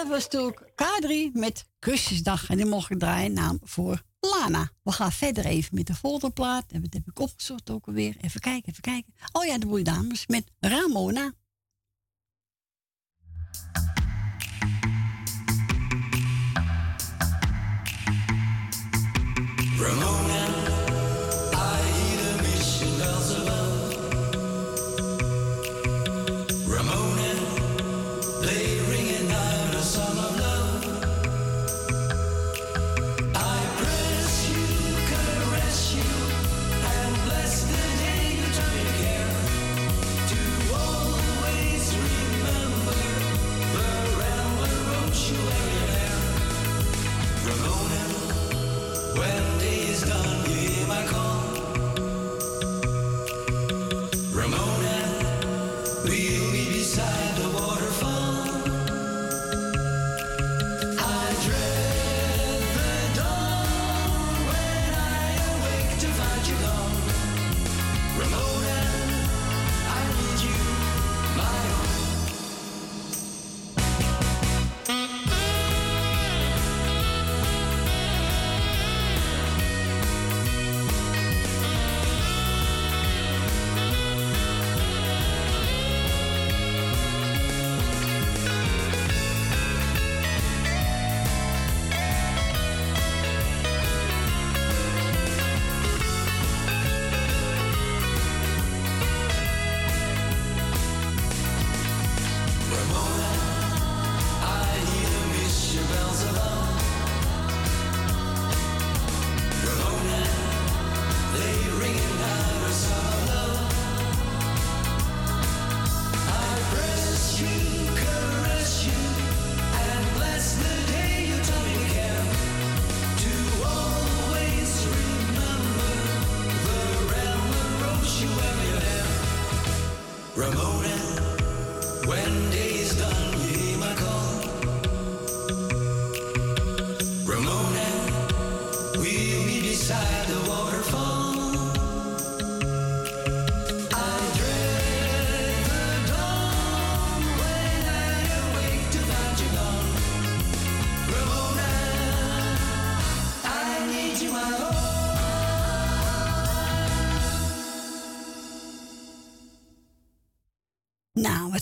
Dat was natuurlijk K3 met Kusjesdag. En die mocht ik draaien naam voor Lana. We gaan verder even met de folderplaat plaat. En dat heb ik opgezocht ook alweer. Even kijken, even kijken. Oh ja, de boei dames met Ramona. Ramona.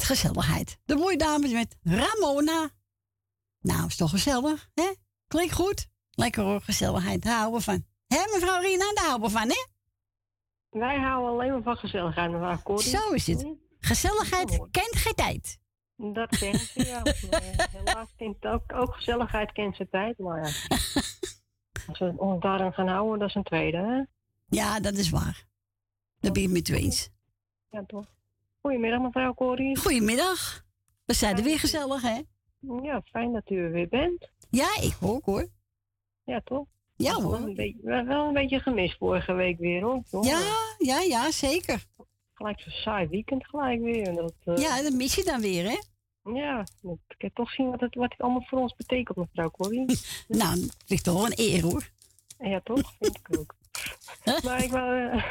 gezelligheid. De Moeidames met Ramona. Nou, is toch gezellig, hè? Klinkt goed. Lekker hoor, gezelligheid. Daar houden we van. Hé, mevrouw Rina, daar houden we van, hè? Wij houden alleen maar van gezelligheid, mevrouw Corrie. Zo is het. Gezelligheid kent geen tijd. Dat kent ze, ja. Eh, helaas kent ook, ook gezelligheid kent zijn tijd, maar ja. Als we ons daarin gaan houden, dat is een tweede, hè? Ja, dat is waar. Daar ben je met mee eens. Ja, toch? Goedemiddag, mevrouw Corrie. Goedemiddag. We zijn er weer gezellig, hè? Ja, fijn dat u er weer bent. Ja, ik ook hoor. Ja, toch? Ja, Wel hoor. Een beetje, wel een beetje gemist vorige week weer, hoor. Toch? Ja, ja, ja, zeker. Gelijk zo'n saai weekend gelijk weer. Dat, eh, Ja, dat mis je dan weer, hè? Ja, ik heb toch zien wat het, wat het allemaal voor ons betekent, mevrouw Corrie. Nou, het ligt toch wel een eer, hoor. Ja, toch? Vind ik ook. maar ik wou eh,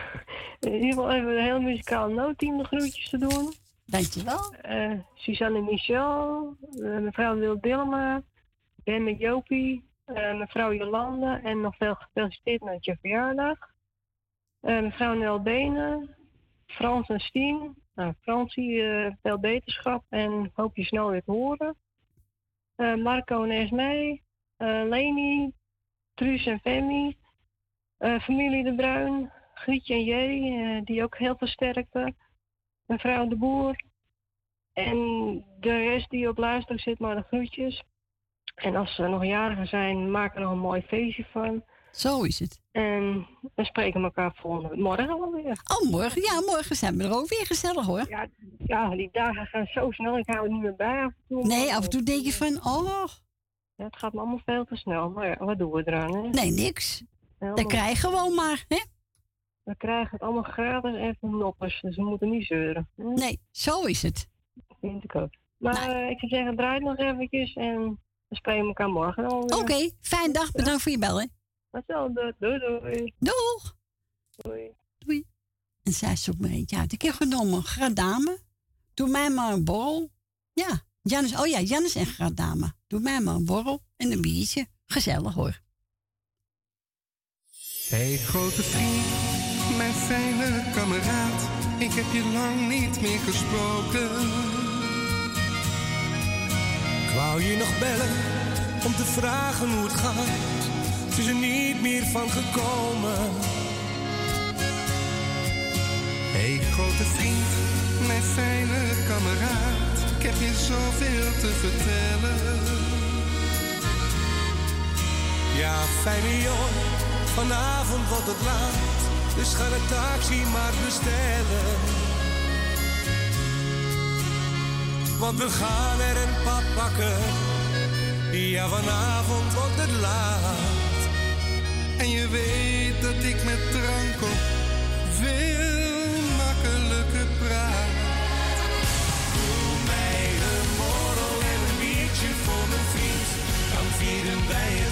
in ieder geval even een heel muzikaal noodteam de groetjes te doen. Dankjewel. Eh Suzanne Michel, eh, mevrouw Wil Dillema, Ben met Jopie, mevrouw Jolanda en nog veel gefeliciteerd met je verjaardag. Mevrouw Nel Benen, Frans en Stien. Nou, Fransie, veel beterschap en hoop je snel weer te horen. Marco en Esmee, Leni, Truus en Femi, eh, familie De Bruin, Grietje en J, eh, die ook heel versterkte. Mevrouw De Boer. En de rest die op luisteren zit, maar de groetjes. En als ze nog jarigen zijn, maak er nog een mooi feestje van. Zo is het. En we spreken elkaar volgende morgen wel weer. Oh, morgen? Ja, morgen zijn we er ook weer gezellig, hoor. Ja, ja, die dagen gaan zo snel. Ik hou het niet meer bij af en toe. Nee, af en toe denk je van, oh, Ja, het gaat me allemaal veel te snel. Maar ja, wat doen we eraan, hè? nee, niks. Dat krijg je gewoon maar, hè? We krijgen het allemaal gratis en voor noppers. Dus we moeten niet zeuren. hè? Nee, zo is het. Vind ik ook. Maar eh, ik zou zeggen, draai nog eventjes en we spreken elkaar morgen alweer. Oké, fijne dag. Bedankt voor je bel, hè? Hetzelfde. Doei doei. Doeg. Doei. Doei. En zij zoekt me eentje uit. Ik heb genomen Gradame. Doe mij maar een borrel. Ja, Jannes. Oh ja, Jannes en Gradame. Doe mij maar een borrel en een biertje. Gezellig hoor. Hey grote vriend, mijn fijne kameraad, ik heb je lang niet meer gesproken. Ik wou je nog bellen om te vragen hoe het gaat. Het is er niet meer van gekomen. Hey grote vriend, mijn fijne kameraad, ik heb je zoveel te vertellen. Ja, fijne jongen, vanavond wordt het laat. Dus ga de taxi maar bestellen. Want we gaan er een pad pakken. Ja, vanavond wordt het laat. En je weet dat ik met drank op veel makkelijker praat. Doe mij een borrel en een biertje voor mijn vriend. Dan vieren wij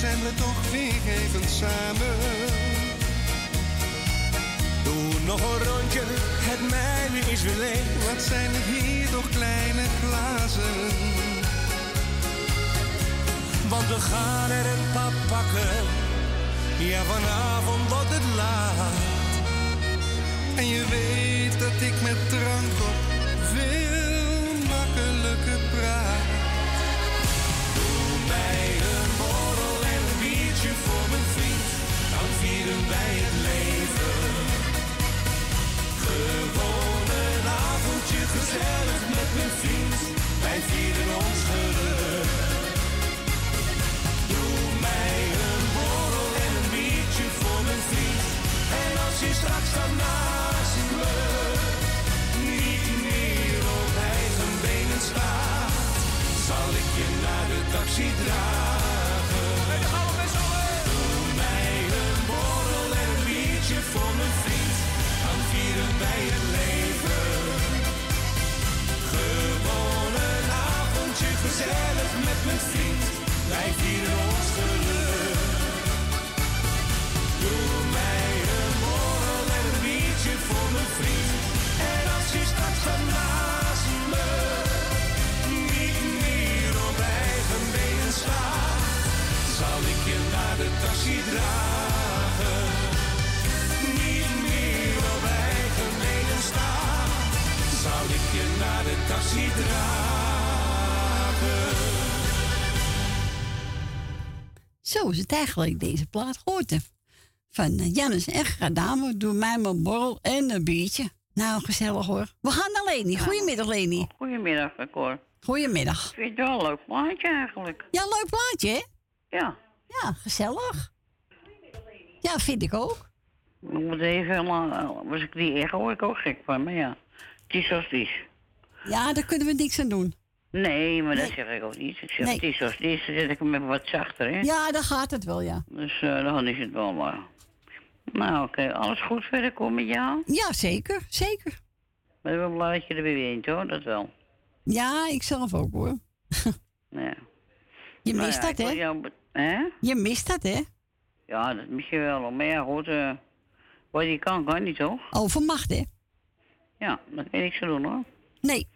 zijn we toch weer even samen. Doe nog een rondje, het mijne is weer leeg. Wat zijn er hier toch kleine glazen? Want we gaan er een pap pakken. Ja, vanavond wordt het laat. En je weet dat ik met drank op veel makkelijker praat. Doe mij een borrel en een biertje voor mijn vriend. Dan vieren wij het gezellig met mijn vriend. Wij vieren ons geluk. Doe mij een borrel en een biertje voor mijn vriend. En als je straks dan naast me niet meer op eigen benen staat, zal ik je naar de taxi dragen. Doe mij een borrel en een biertje voor mijn vriend, dan vieren wij het Blijf hier ons geluk. Doe mij een molen en een biertje voor mijn vriend. En als je straks gaat naast me, niet meer op eigen benen staan, zal ik je naar de taxi dragen. Niet meer op eigen benen staan, zal ik je naar de taxi dragen. Zo is het eigenlijk, deze plaat hoort er. Van eh, Jannes en dame, doe mij mijn borrel en een biertje. Nou, gezellig hoor. We gaan naar Leni. Goedemiddag, Leni. Goedemiddag, Cor. Goedemiddag. Ik vind het wel een leuk plaatje eigenlijk. Ja, leuk plaatje, hè? Ja. Ja, gezellig. Ja, vind ik ook. Ik moet even helemaal... Was ik die echt hoor ik ook gek van, maar ja. Het is zoals het is. Ja, daar kunnen we niks aan doen. Nee, maar dat zeg ik ook niet. Ik zeg, Nee. het is zoals het is. Dan zet ik hem even wat zachter, hè. Ja, dan gaat het wel, ja. Dus eh, dan is het wel maar. Nou, oké. Alles goed verder komen met jou? Ja, zeker. Zeker. Ik ben wel blij dat je er weer bent, hoor. Dat wel. Ja, ik zelf ook hoor. Ja. Je Nou mist ja, dat, hè? jou be- Hè? Je mist dat, hè? Ja, dat mis je wel. Maar ja, goed. eh wat je kan, kan niet, toch? Overmacht, hè? Ja, dat weet ik zo doen, hoor. Nee.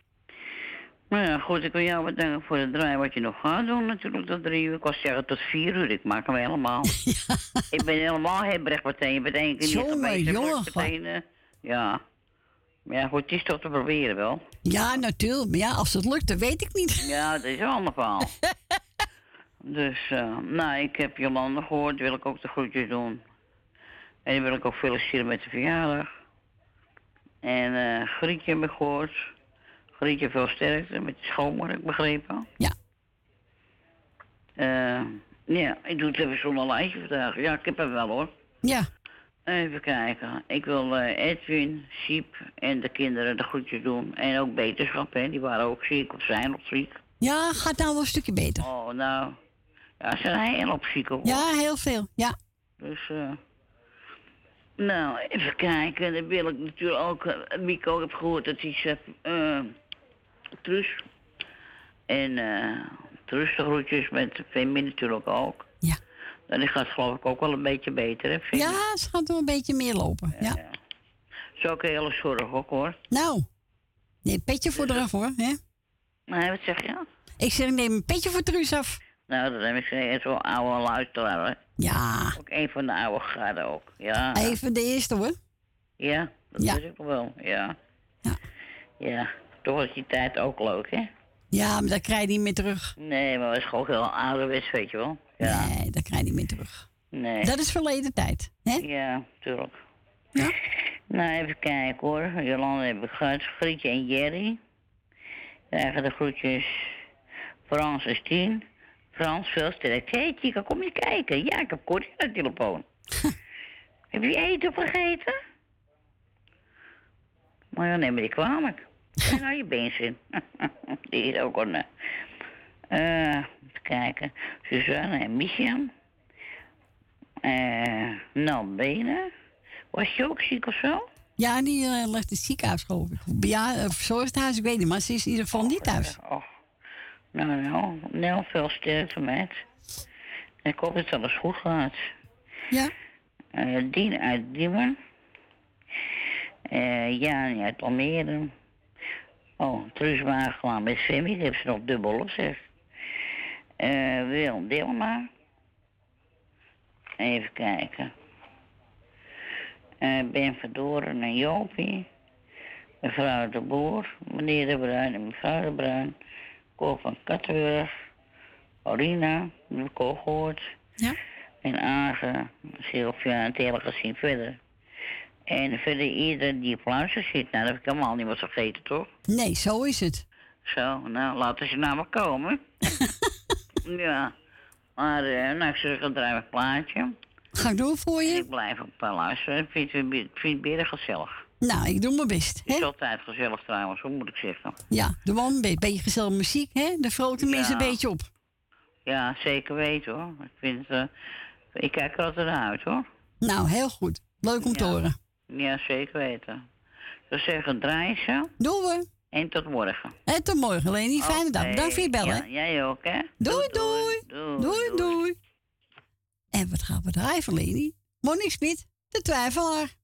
Maar ja, goed, ik wil jou bedanken voor het draaien wat je nog gaat doen natuurlijk tot drie uur. Ik was zeggen tot vier uur, ik maak hem helemaal. Ik ben helemaal hebrecht meteen. Je bent één keer niet geweest. jongen, meteen, eh, ja. Maar ja, goed, het is toch te proberen wel. Ja, natuurlijk. Maar ja, als het lukt, dat weet ik niet. Ja, dat is een ander verhaal. dus, eh, nou, ik heb Jolanda gehoord, wil ik ook de groetjes doen. En die wil ik ook feliciteren met de verjaardag. En eh Grietje heb ik gehoord. Grietje veel sterkte met de schoonmoeder, heb ik begrepen. Ja. Eh, ja, ik doe het even zonder lijstje vandaag. Ja, ik heb hem wel hoor. Ja. Even kijken. Ik wil eh, Edwin, Siep en de kinderen de groetjes doen. En ook beterschap, hè. Die waren ook ziek of zijn nog ziek. Ja, gaat nou wel een stukje beter. Oh, nou. Ja, ze zijn heel op ziek ook. Ja, heel veel. Ja. Dus, eh. nou, even kijken. Dan wil ik natuurlijk ook. eh, Mico heb gehoord dat hij zegt. Truus. En eh Truus de groetjes met Femi natuurlijk ook. Ja. Die gaat geloof ik ook wel een beetje beter, hè? Femi? Ja, ze gaat wel een beetje meer lopen. Ja. Zo ook heel zorg ook hoor. Nou, een petje voor eraf hoor. Hè? Nee, wat zeg je? Ik zeg, neem een petje voor Truus af. Nou, dat heb ik gezegd, zo'n oude luisteraar. hè. Ja. Ook een van de oude garden ook. Ja. Even de eerste hoor. Ja, dat Ja. is ook wel, ja. Ja. Toch was die tijd ook leuk, hè? Ja, maar dat krijg je niet meer terug. Nee, maar het is gewoon heel ouderwets, weet je wel. Ja. Nee, dat krijg je niet meer terug. Nee. Dat is verleden tijd. Hè? Ja, tuurlijk. Nou, even kijken hoor. Jolanda heb ik gehad. Grietje en Jerry. Krijgen de groetjes. Frans en Stien. Frans, veel sterk. Hé, Chica, kom je kijken? Ja, ik heb aan de telefoon. heb je eten opgegeten? Maar ja, neem me niet kwalijk. Nou, je benzin. Die is ook een... eh, eh, even kijken. Suzanne en Michian. Eh, nou, benen. Was je ook ziek of zo? Ja, die eh, ligt in het ziekenhuis geloof ik. Ja, of verzorgingstehuis, ik weet niet. Maar ze is in ieder geval niet thuis. Nou, nou, nou, veel sterkte, meid. Ik hoop dat alles goed gaat. Ja. Eh Dien uit Diemen. Eh Jan uit Almere. Oh, Truus Wagelaan met Femi, die heeft ze nog dubbel op, zeg. Eh Wil Dilma. Even kijken. Eh ben Verdoren en Jopie. Mevrouw de Boer, meneer de Bruin en mevrouw de Bruin. Cor van Kattenburg. Orina, die heb ik ook gehoord. Ja. En Agen, Sylvia en het hele gezin verder. En verder iedereen die op luister zit. Nou, dat heb ik helemaal niet wat vergeten, toch? Nee, zo is het. Zo, nou, laten ze naar me komen. ja. Maar, eh, nou, ik zeg, ik draai een plaatje. Ga ik doen voor je? Ik blijf op uh, luisteren. Ik vind, het weer gezellig. Nou, ik doe mijn best. Het is altijd gezellig trouwens, hoe moet ik zeggen. Ja, doe wel een beetje, beetje gezellig muziek, hè? De vrolijke mensen Ja. een beetje op. Ja, zeker weten hoor. Ik vind eh, ik kijk er altijd naar uit hoor. Nou, heel goed. Leuk om te horen. Ja, zeker weten. Ik zou zeggen, draai ze. Doen we. En tot morgen. En tot morgen, Leni. Fijne dag. Bedankt voor je bellen. Ja, jij ook, hè? Doei, doei. Doei, Doei, doei. En wat gaan we draaien Leni? Monique Smit, de twijfelaar.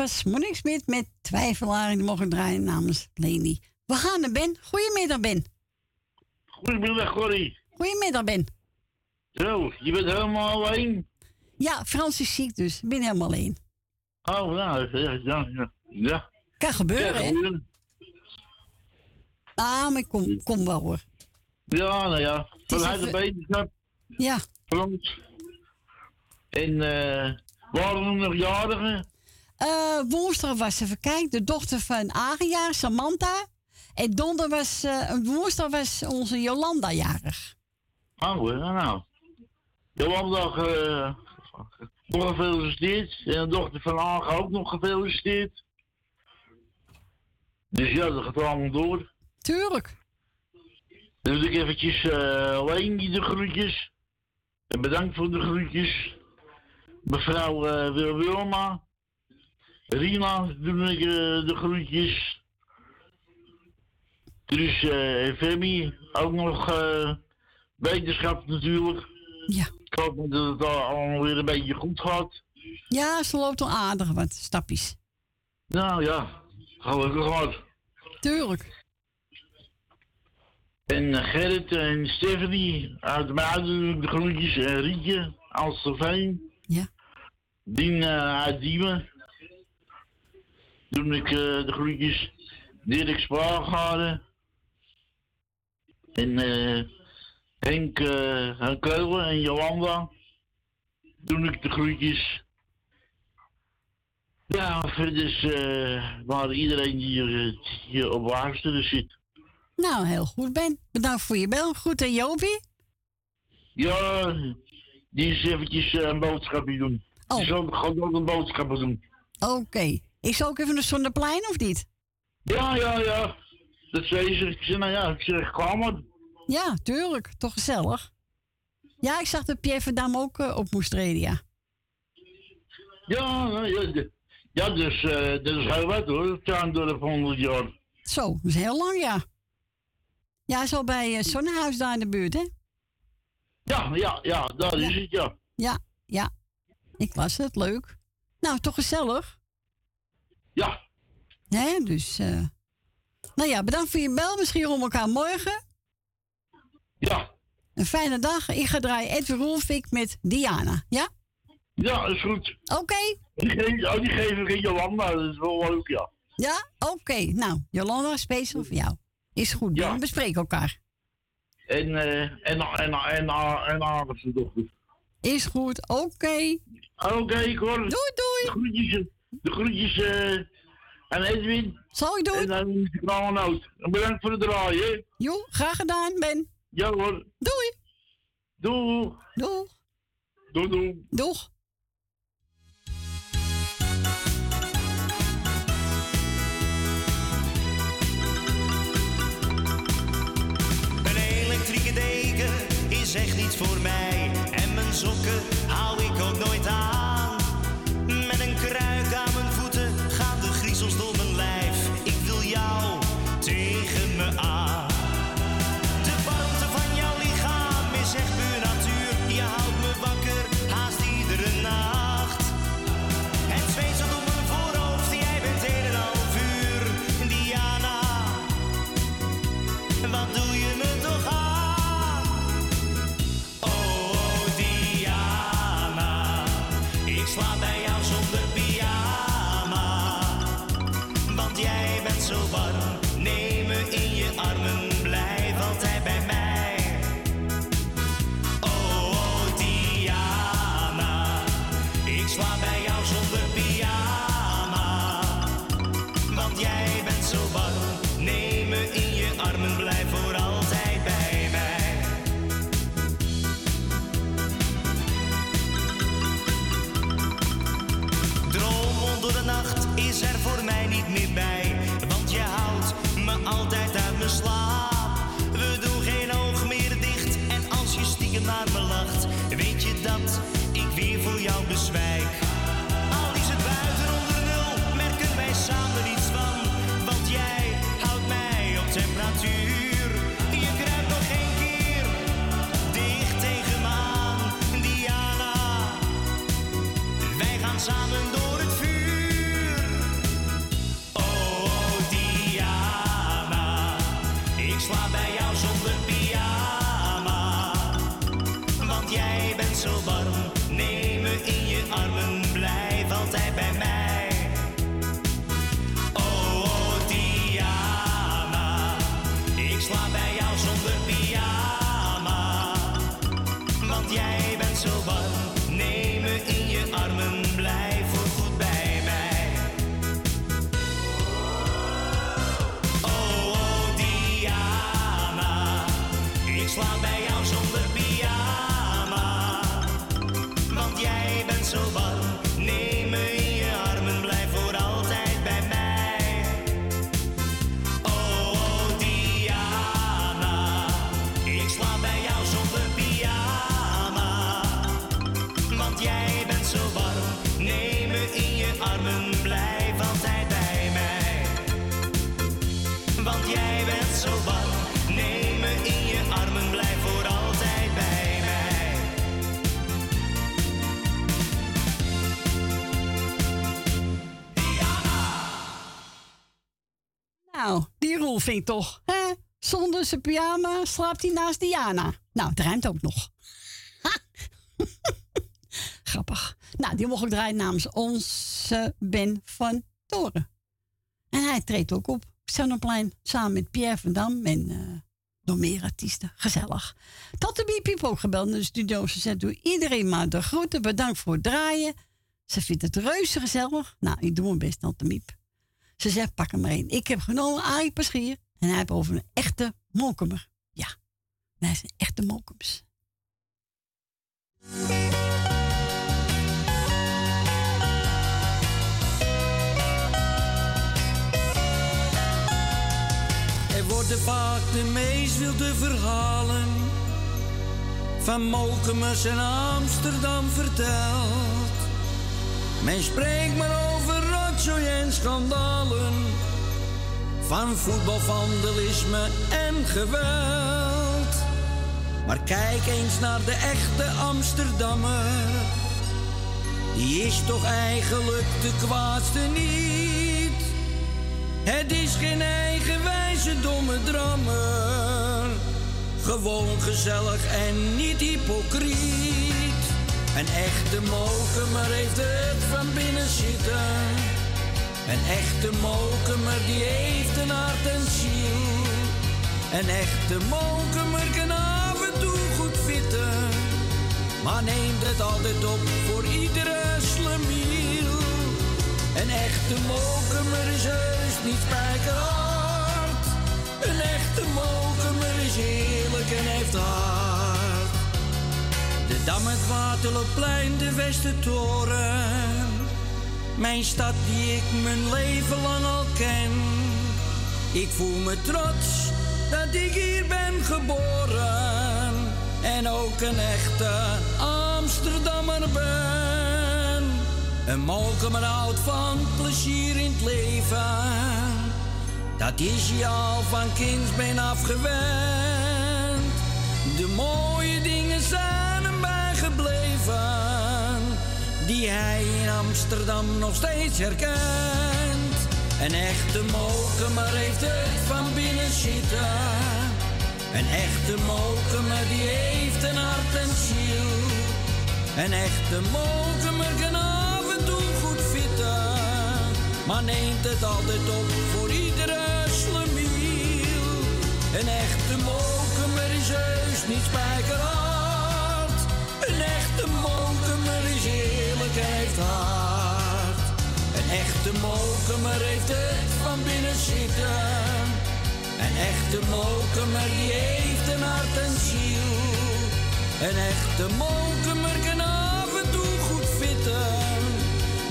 Was Monique Smit met Twijfelaar. Die mogen draaien namens Leni. We gaan naar Ben. Goedemiddag, Ben. Goedemiddag, Corrie. Goedemiddag, Ben. Zo, je bent helemaal alleen? Ja, Frans is ziek, dus ik ben helemaal alleen. Oh, nou, ja, ja, ja. Kan gebeuren, hè? Ah, maar ik kom, kom wel, hoor. Ja, nou ja. Van is harte even- beterschap. Ja. Frans. En, eh, waren er nog jarigen? Eh, woensdag was, even kijken, de dochter van Aria, Samantha. En donderdag was, eh, woensdag was onze Jolanda jarig. Oh, nou. Jolanda, eh, nog gefeliciteerd. En de dochter van Agen ook nog gefeliciteerd. Dus ja, dat gaat allemaal door. Tuurlijk. Dan wil ik eventjes eh alleen die de groetjes. En bedankt voor de groetjes. Mevrouw Wil Wilma. Rina doe ik eh, de groetjes. Dus en Femi ook nog eh wetenschap natuurlijk. Ja. Ik hoop dat het al- allemaal weer een beetje goed gaat. Ja, ze loopt al aardig wat stapjes. Nou ja, gelukkig wat. Tuurlijk. En Gerrit en Stephanie uit Muiden de groetjes. En Rietje, Alsterveen. Ja. Dien eh, uit Diemen. Doe ik eh, de groetjes. Dirk Spaargade. En eh Henk eh Henk Keulen en Jolanda. Doe ik de groetjes. Ja, verder is eh, waar iedereen hier, hier op luisteren zit. Nou, heel goed, Ben. Bedankt voor je bel. Goed aan Jopie. Ja, die is eventjes een boodschapje doen. Oh. Die zal gewoon ook een boodschappen doen. Oké. Ik zal ook even naar Zonneplein, of niet? Ja, ja, ja. Dat zei ze. Ik zei, nou ja, ik zeg, maar. Ja, tuurlijk. Toch gezellig. Ja, ik zag dat Pierre van Dam ook eh, op moest treden, ja. Ja, nou, ja, ja dus eh dat is heel wat hoor. Het de 100 jaar. Zo, dat is heel lang, ja. Ja, al bij uh, Zonnehuis daar in de buurt, hè? Ja, ja, ja, daar is het, ja. Ja, ja. Ik las het, leuk. Nou, toch gezellig. Ja. Hè, dus... eh Nou ja, bedankt voor je bel. Misschien om elkaar morgen. Ja. Een fijne dag. Ik ga draaien Edwin Rolfik met Diana. Ja? Ja, is goed. Oké. Die, geef, oh, die ik in Jolanda, dat is wel leuk, ja. Ja? Oké. Nou, Jolanda, speciaal voor jou. Is goed. Ja. We bespreken elkaar. En, eh en, en, en, en, en de dochter. Is goed. Oké. Oké, ik hoor. Doei, doei. Groetjes, de groetjes eh aan Edwin. Zal ik doen. En dan nood. En bedankt voor het draaien. Jo, graag gedaan, Ben. Ja hoor. Doei. Doei. Doei. Doei, doei. Doeg. Een elektrieke deken is echt niets voor mij. En mijn sokken vindt toch, hè? Zonder zijn pyjama slaapt hij naast Diana. Nou, het ruimt ook nog. Grappig. Nou, die mocht ik draaien namens onze Ben van Toren. En hij treedt ook op. Sternoplein samen met Pierre van Dam en eh, nog meer artiesten. Gezellig. Tante heeft ook gebeld naar de studio. Ze zegt, doe iedereen maar de groeten. Bedankt voor het draaien. Ze vindt het reuze gezellig. Nou, ik doe mijn best, Tante Miep. Ze zegt, pak er maar één. Ik heb genomen Arie. En hij heeft over een echte molkemer. Ja, hij is een echte molkums. Er worden vaak de meest wilde verhalen van Mokemus en Amsterdam verteld. Men spreekt maar over rotzooi en schandalen, van voetbalvandalisme en geweld. Maar kijk eens naar de echte Amsterdammer, die is toch eigenlijk de kwaadste niet. Het is geen eigenwijze domme drammer. Gewoon gezellig en niet hypocriet. Een echte mokemer heeft het van binnen zitten. Een echte mokemer die heeft een hart en ziel. Een echte mokemer kan af en toe goed fitten. Maar neemt het altijd op voor iedere slemiel. Een echte mokemer is heus niet spijkerhard. Een echte mokemer is eerlijk en heeft hart. De het Waterloopplein, de Westertoren. Mijn stad die ik mijn leven lang al ken. Ik voel me trots dat ik hier ben geboren. En ook een echte Amsterdammer ben. Een molkemer houdt van plezier in het leven. Dat is je al van kindsbeen afgewend. De mooie dingen zijn die hij in Amsterdam nog steeds herkent. Een echte mokemer heeft het van binnen zitten. Een echte mokemer die heeft een hart en ziel. Een echte mokemer kan af en toe goed fitten. Maar neemt het altijd op voor iedere slemiel. Een echte mokemer is heus niet spijkeraf. Een echte mokemer is eerlijk en heeft hart. Een echte mokemer heeft het van binnen zitten. Een echte mokemer die heeft een hart en ziel. Een echte mokemer kan af en toe goed fitten.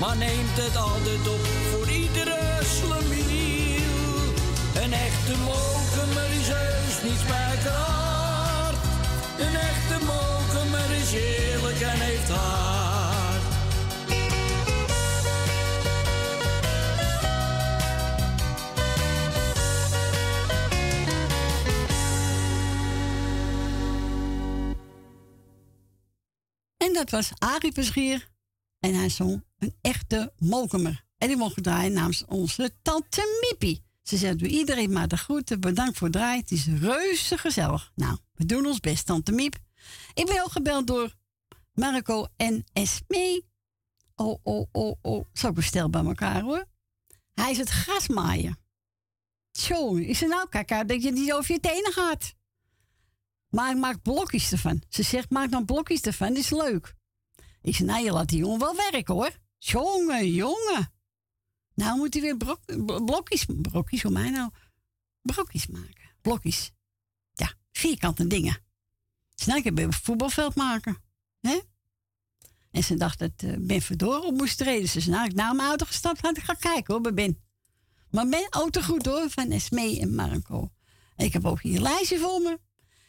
Maar neemt het altijd op voor iedere slemiel. Een echte mokemer is heus niet spijkerhard. Een echte is en heeft hart. En dat was Arie Verschier. En hij zong een echte mokemer. En die mocht draaien namens onze tante Miepie. Ze zegt, doe iedereen maar de groeten. Bedankt voor het draaien. Het is reuze gezellig. Nou, we doen ons best, tante Miep. Ik ben ook gebeld door Marco en Esmee. Oh, oh, oh, oh. Zo bestel bij elkaar hoor. Hij is het grasmaaien. Zo, is er nou, kijk uit dat je niet over je tenen gaat. Maar ik maak blokjes ervan. Ze zegt, maak dan blokjes ervan, dat is leuk. Ik zei, nou, je laat die jongen wel werken hoor. Jongen, jongen. Nou moet hij weer brok- bl- blokjes, brokjes voor mij nou, brokjes maken. Blokjes. Ja, vierkante dingen. Nou, ik een voetbalveld maken. hè? En ze dacht dat eh, Ben Verdoor op moest treden. Ze zei, nou, naar mijn auto gestapt had, ik ga kijken hoor, bij Ben. Maar Ben, auto goed hoor, van Esmee en Marco. Ik heb ook hier lijstje voor me.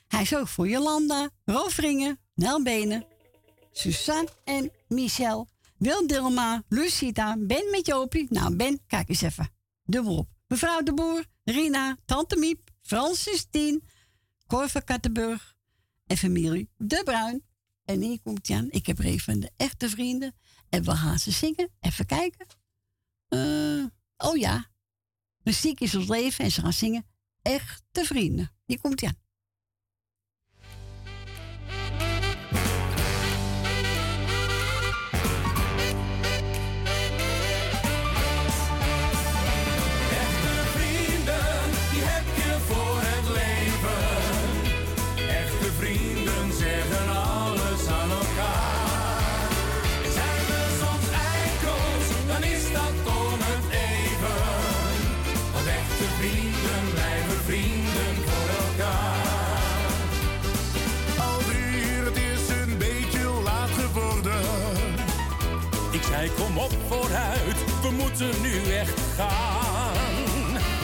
Hij is ook voor Jolanda, Rovringen, Nel Benen, Suzanne en Michel, Wil Dilma, Lucita, Ben met Jopie. Nou, Ben, kijk eens even. Dubbel op. Mevrouw de Boer, Rina, Tante Miep, Francis Tien, Cor van Kattenburg en familie De Bruin. En hier komt Jan. Ik heb even de echte vrienden. En we gaan ze zingen. Even kijken. Eh, oh ja. Muziek is ons leven en ze gaan zingen. Echte vrienden. Hier komt Jan.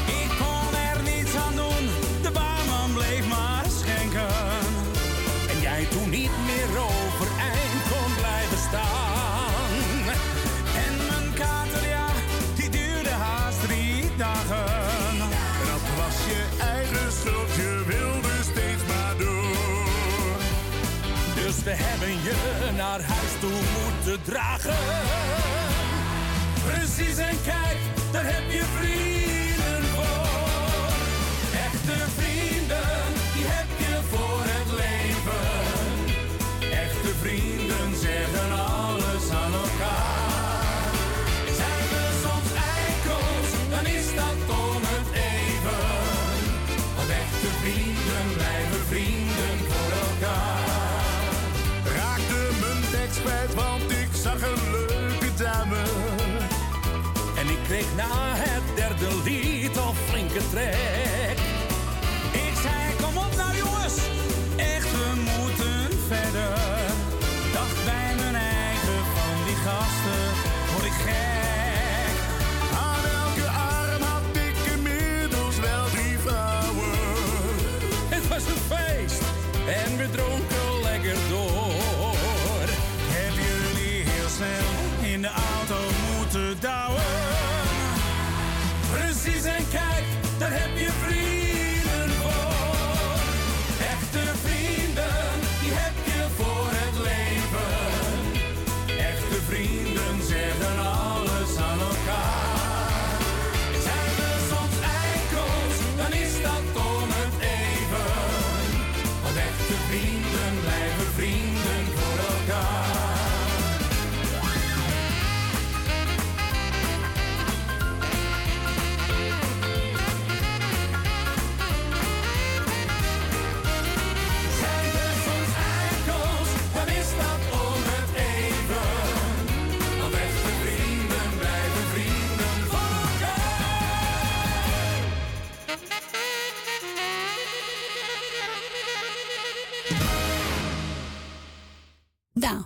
Ik kon er niets aan doen, de barman bleef maar schenken. En jij toen niet meer overeind kon blijven staan. En mijn kater, ja, die duurde haast drie dagen. Dat was je eigen schuld, je wilde steeds maar door. Dus we hebben je naar huis toe moeten dragen. Precies en kijk, daar heb je vrienden na het derde lied al flinke trek.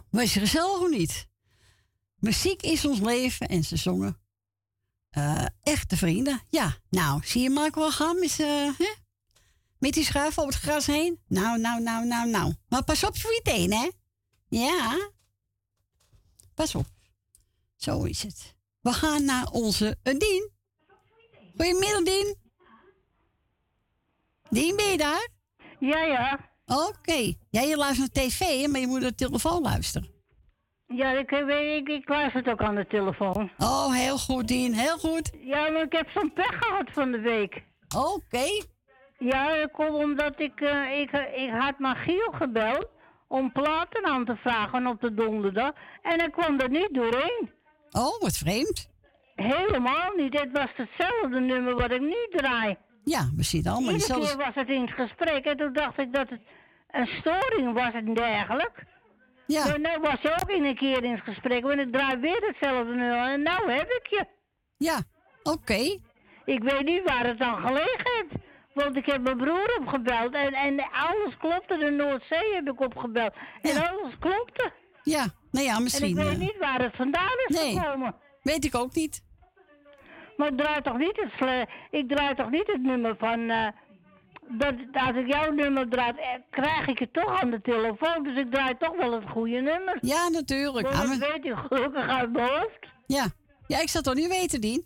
Was je gezellig of niet? Muziek is ons leven en ze zongen. eh, echte vrienden. Ja, nou, zie je Marco wel gaan met, z'n, hè? met die schuif over het gras heen? Nou, nou, nou, nou, nou. Maar pas op voor je teen, hè? Ja. Pas op. Zo is het. We gaan naar onze eh, Dien. Goedemiddag, Dien. Dien, ben je daar? Ja, ja. Oké. Ja, je luistert naar tv, maar je moet naar de telefoon luisteren. Ja, ik, weet- ik, ik luister het ook aan de telefoon. Oh, heel goed, Dien. Heel goed. Ja, maar ik heb zo'n pech gehad van de week. Oké. Ja, dat komt omdat ik, eh, ik, ik had Magiel gebeld om platen aan te vragen op de donderdag. En hij kwam er niet doorheen. Oh, wat vreemd. Helemaal niet. Het was hetzelfde nummer wat ik nu draai. Ja, we zitten allemaal in Iedere keer was het in het gesprek en toen dacht ik dat het een storing was en dergelijke. Ja. Maar nou was je ook in een keer in het gesprek, want ik draai weer hetzelfde nummer en nou heb ik je. Ja, oké. Ik weet niet waar het dan gelegen heeft. Want ik heb mijn broer opgebeld en, en alles klopte. De Noordzee heb ik opgebeld. En alles klopte. Ja, nou ja, En misschien... ik weet eh, niet waar het vandaan is nee. gekomen. Weet ik ook niet. Maar ik draai toch niet het, ik draai toch niet het nummer van... eh, dat, als ik jouw nummer draai, eh, krijg ik het toch aan de telefoon. Dus ik draai toch wel het goede nummer. Ja, natuurlijk. Want Ah, dat weet je gelukkig uit mijn hoofd. Ja. Ja, ik zou het toch niet weten, Dien?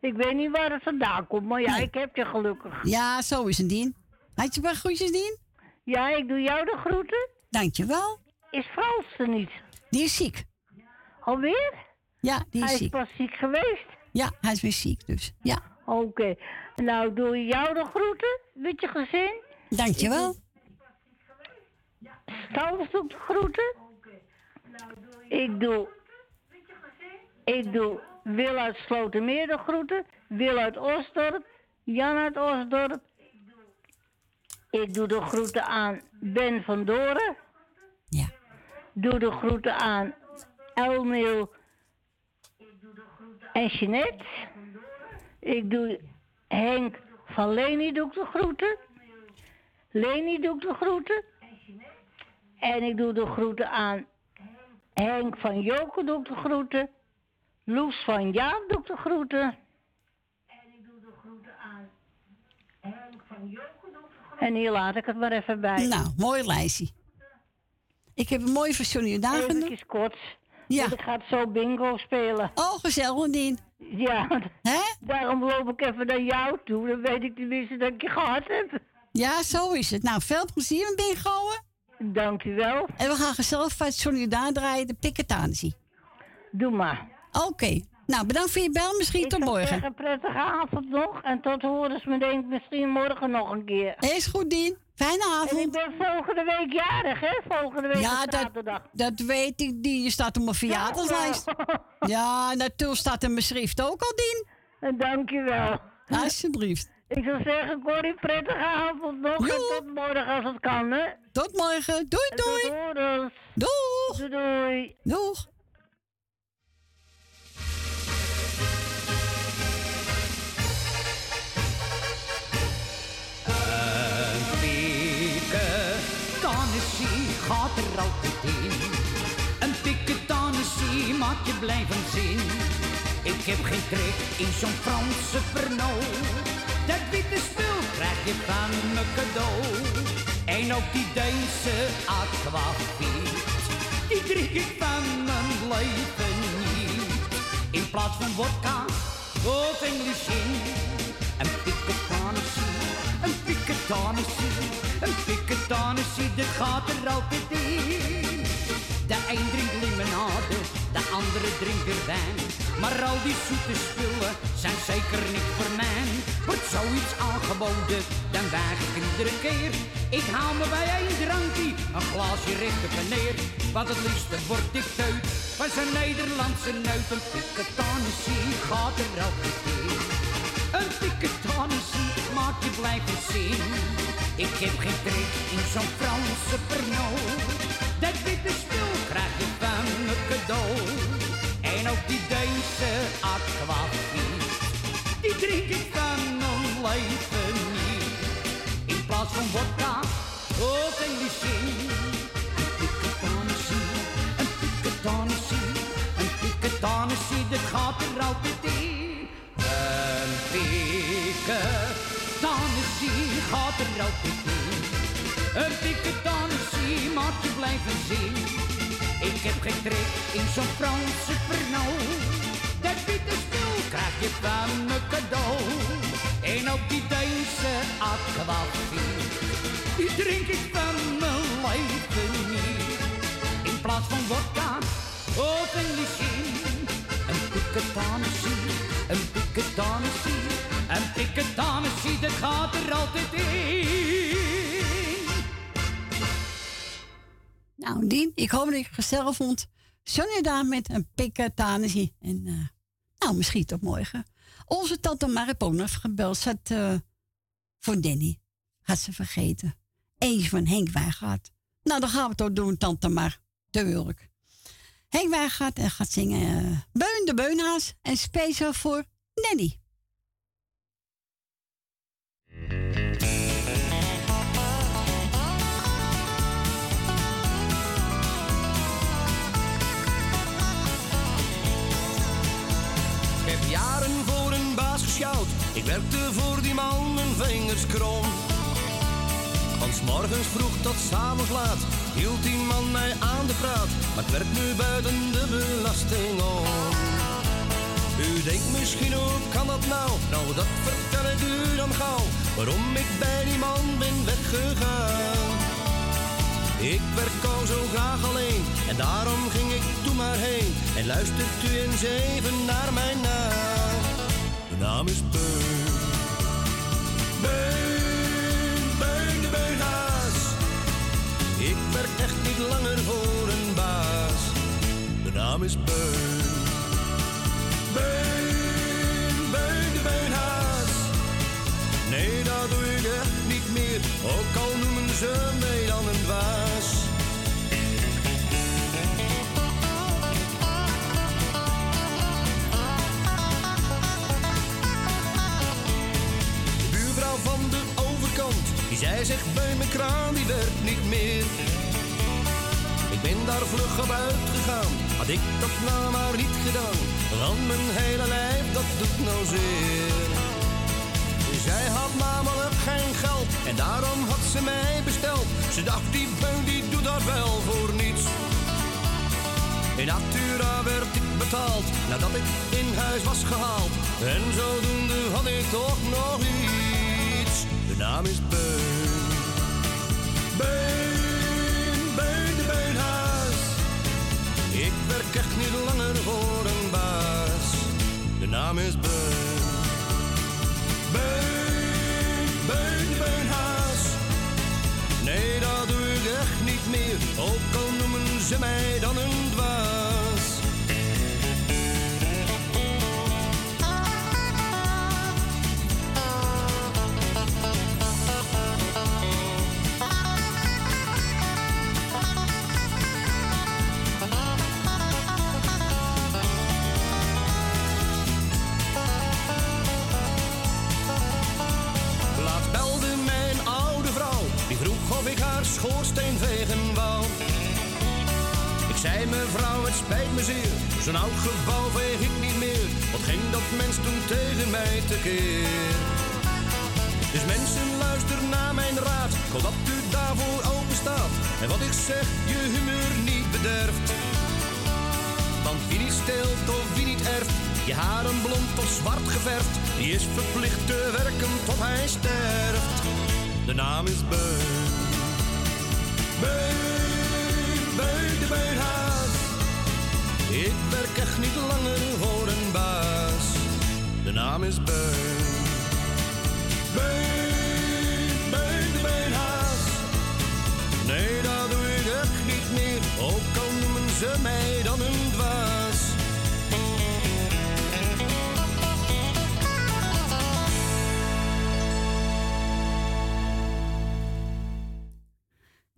Ik weet niet waar het vandaan komt, maar ja, ik heb je gelukkig. Ja, zo is het, Dien. Had je maar groetjes, Dien? Ja, ik doe jou de groeten. Dankjewel. Is Frans er niet? Die is ziek. Alweer? Ja, die is Hij is ziek. pas ziek geweest. Ja, hij is weer ziek, dus. Ja. Oké. Nou, doe je jou de groeten met je gezin. Dankjewel. Stals doet de groeten. Ik doe... Ik doe Wil uit Slotermeer de groeten. Wil uit Osdorp. Jan uit Osdorp. Ik doe de groeten aan Ben van Doren. Ja. Doe de groeten aan Elmeel en Jeanette. Ik doe Henk van Leni doe ik de groeten. Leni doe ik de groeten. En ik doe de groeten aan Henk van Joken doe ik de groeten. Loes van Jaap doe ik de groeten. En hier laat ik het maar even bij. Nou, mooi lijstje. Ik heb een mooie versioning dagen. Even kort. Ja. Want ik ga het zo bingo spelen. Oh, gezellig, Dien. Ja, daarom loop ik even naar jou toe. Dan weet ik tenminste dat ik je gehad heb. Ja, zo is het. Nou, veel plezier met bingoen. Dankjewel. En we gaan gezellig van Solidaar draaien, de Piketanissie. Doe maar. Oké. Nou, bedankt voor je bel. Misschien tot morgen. Een prettige avond nog. En tot horen ze me denk ik misschien morgen nog een keer. Is goed, Dien. Fijne avond. En ik ben volgende week jarig, hè? Volgende week Ja, dat, dat weet ik. Die je staat op mijn verjaardagslijst. Ja, natuurlijk staat in mijn schrift ook al, Dien. Dankjewel. Alsjeblieft. Ik zou zeggen, Corrie, prettige avond nog. En tot morgen als het kan, hè? Tot morgen. Doei, doei. Tot. Doeg. Doei, doei. Doeg. Gaat er altijd in. Een piketanissie maakt je blij van zin. Ik heb geen trek in zo'n Franse Pernod. Dat witte spul krijg je van me cadeau. En ook die Deense aquavit, die drink ik van mijn leven niet. In plaats van vodka of English gin, een piketanissie, een piketanissie, een piketanissie, dat gaat er altijd in. De een drinkt limonade, de andere drinkt er wijn. Maar al die zoete spullen zijn zeker niet voor mij. Wordt zoiets aangeboden, dan weig ik iedere keer. Ik haal me bij één drankje, een glaasje recht op neer. Want het liefste word ik teut van zo'n Nederlandse neut. Een piketanissie gaat er altijd in. Een piketanissie maakt je blijven zin. Ik heb geen trek in zo'n Franse pernoot. Dat witte spul krijg ik van me cadeau. En ook die Duitse aquavit, die drink ik van mijn leven niet. In plaats van vodka, ook een lichie. Een piketanissie, een piketanissie, een piketanissie, dat gaat er altijd in. Gaat er altijd in. Een je blijven zien. Ik heb geen trek in zo'n Franse Pernod. Dat witte spul krijg je van me cadeau. En ook die Deense aquavit, die drink ik van mijn leven niet. In plaats van vodka of een gin. Een piketanessie, een een piketanessie, dat gaat er altijd in. Nou, Dien, ik hoop dat je het gezellig vond. Sonja daar met een piketanessie. En eh, nou, misschien tot morgen. Onze tante Maripone heeft gebeld. Had eh, voor Danny. Had ze vergeten. Eentje van Henk Wijngaard. Nou, dan gaan we het ook doen, tante Mar. Wurk. Henk Wijngaard en gaat zingen eh, Beun de Beunhaas. En speciaal voor Danny. Ik werkte voor die man mijn vingers krom. Van 's morgens vroeg tot 's avonds laat hield die man mij aan de praat. Maar ik werk nu buiten de belasting om. U denkt misschien hoe kan dat nou? Nou, dat vertel ik u dan gauw. Waarom ik bij die man ben weggegaan. Ik werk al zo graag alleen en daarom ging ik toen maar heen. En luistert u eens even naar mijn naam. De naam is Beun. Beun, Beun de Beunhaas. Ik werk echt niet langer voor een baas. De naam is Beun. Beun, zei zich bij mijn kraan, die werkt niet meer. Ik ben daar vlug op uitgegaan, had ik dat nou maar niet gedaan. Want mijn hele lijf, dat doet nou zeer. Zij had namelijk geen geld en daarom had ze mij besteld. Ze dacht, die beun die doet dat wel voor niets. In Natura werd ik betaald nadat ik in huis was gehaald. En zodoende had ik toch nog iets. De naam is Beun. Beun, Beun de Beunhaas. Ik werk echt niet langer voor een baas. De naam is Beun. Beun, Beun de Beunhaas. Nee, dat doe ik echt niet meer. Ook al noemen ze mij dan een dwaas. Zei mevrouw, het spijt me zeer, zo'n oud gebouw veeg ik niet meer. Wat ging dat mens toen tegen mij tekeer? Dus mensen, luister naar mijn raad, ik dat u daarvoor open staat. En wat ik zeg, je humeur niet bederft. Want wie niet steelt of wie niet erft, je haren blond of zwart geverfd, die is verplicht te werken tot hij sterft. De naam is Beun. Beun, Beun de Beunhaas. Ik werk echt niet langer voor een baas. De naam is Beun. Beun, Beun de. Nee, dat doe ik echt niet meer. Ook al noemen ze mij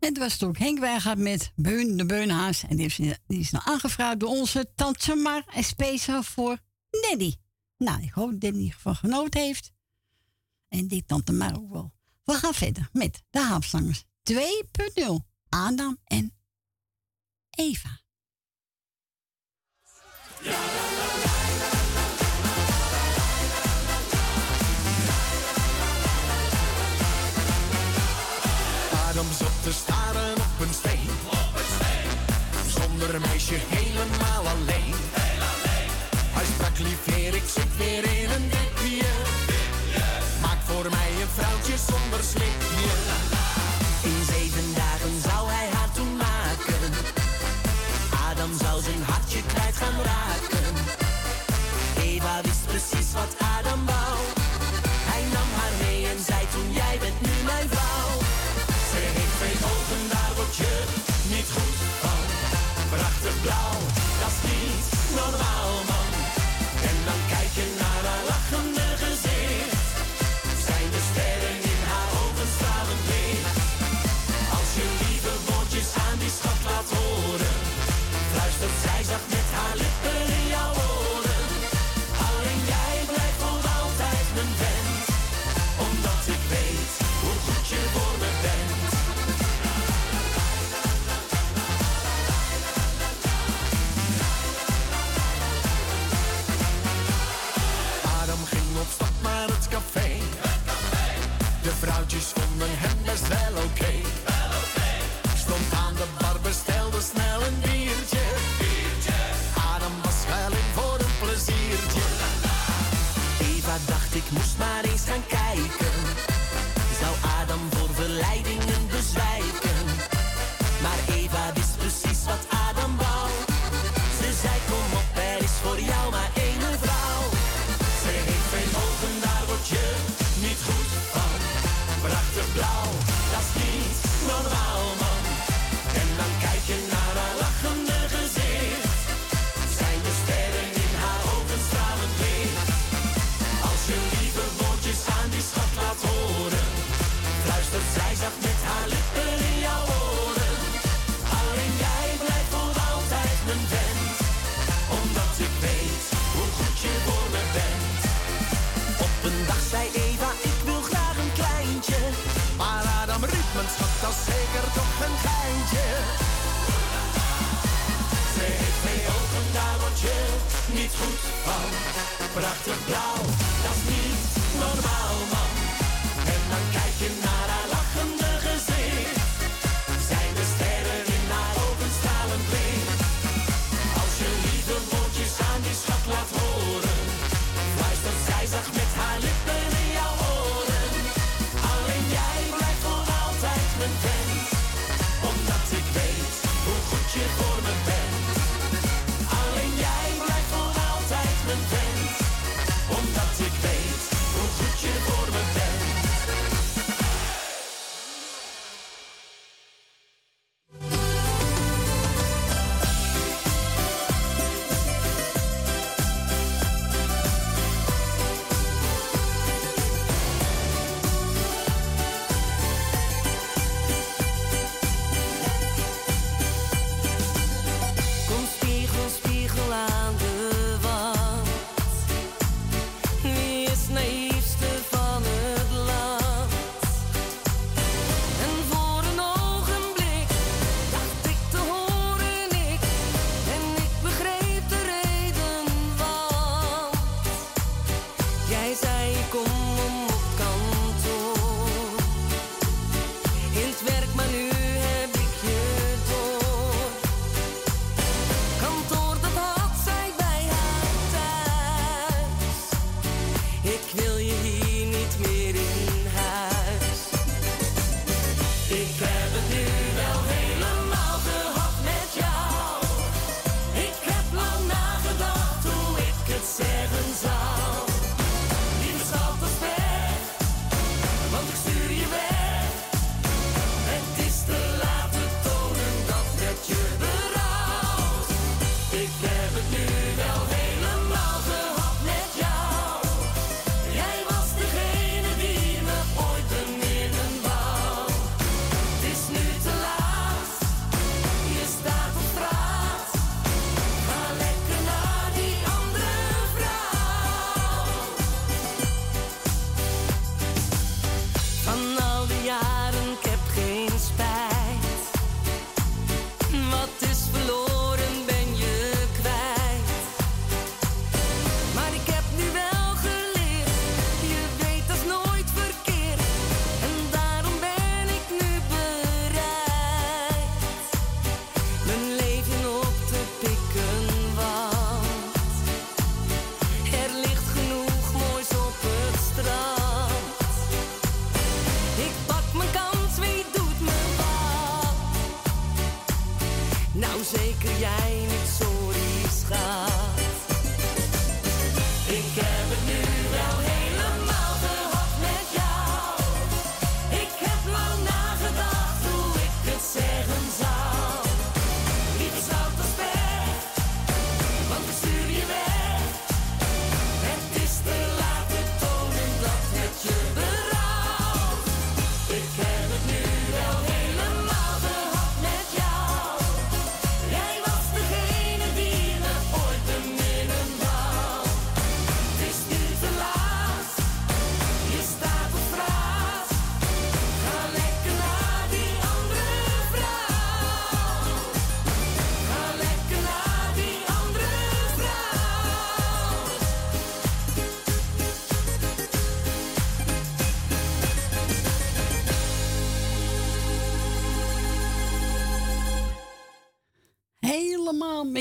En het was toen Henk Wijngaard met Beun de Beunhaas. En die is, die is nou aangevraagd door onze tante Mar. En speciaal voor Danny. Nou, ik hoop dat Danny ervan genoten heeft. En die tante Mar ook wel. We gaan verder met de Haapstangers 2.0. Adam en Eva. te staren op een steen. Zonder meisje helemaal alleen. Heel alleen. Hij sprak lief ik zit weer in een dipje. Maak voor mij een vrouwtje zonder slipje. In zeven dagen zou hij haar toen maken. Adam zou zijn hartje kwijt gaan raken. Eva wist precies wat Adam wou. Hij nam haar mee en zei toen jij bent nu mijn vrouw je niet goed van. Prachtig blauw, dat is niet normaal.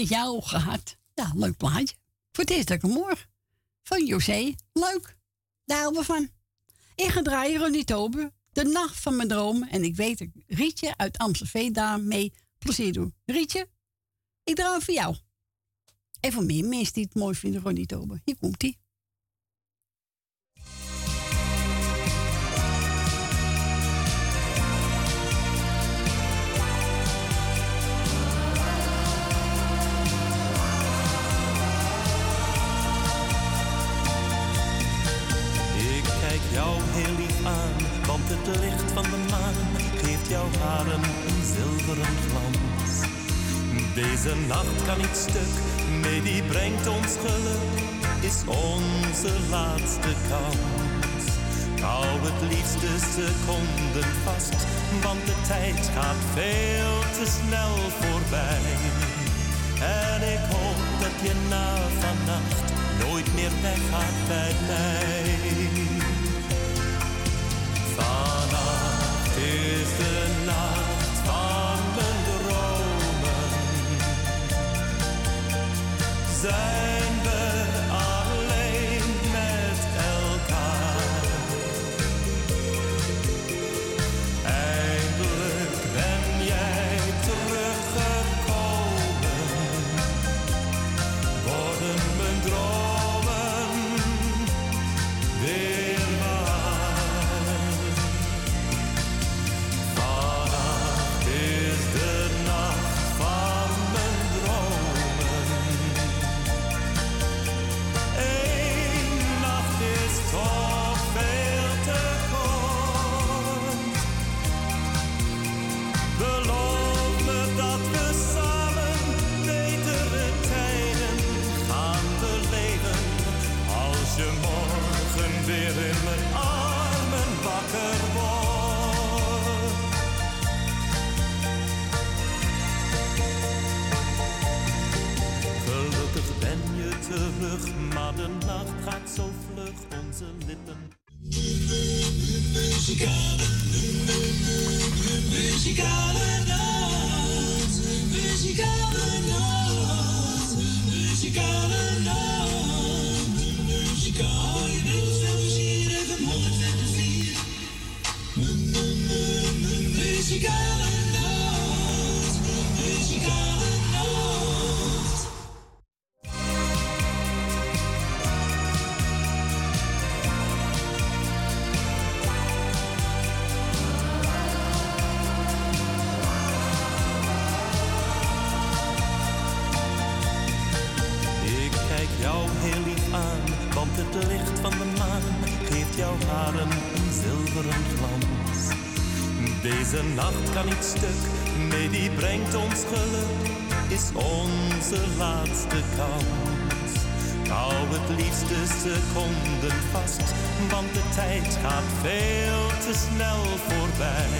Jou gehad. Ja, leuk plaatje. Voor het eerst dat ik hem. Van José. Leuk. Daar houden we van. Ik ga draaien Ronnie Tober. De nacht van mijn dromen. En ik weet dat Rietje uit Amstelveen daarmee plezier doe. Rietje, ik draai voor jou. En voor meer mensen die het mooi vinden, Ronnie Tober. Hier komt Deze nacht kan niet stuk, nee die brengt ons geluk, is onze laatste kans. Hou het liefste seconden vast, want de tijd gaat veel te snel voorbij. En ik hoop dat je na vannacht nooit meer weggaat bij mij. Zijn vlug onze lippen. Muzikale, muzikale onze laatste kans. Hou het liefste seconden vast, want de tijd gaat veel te snel voorbij.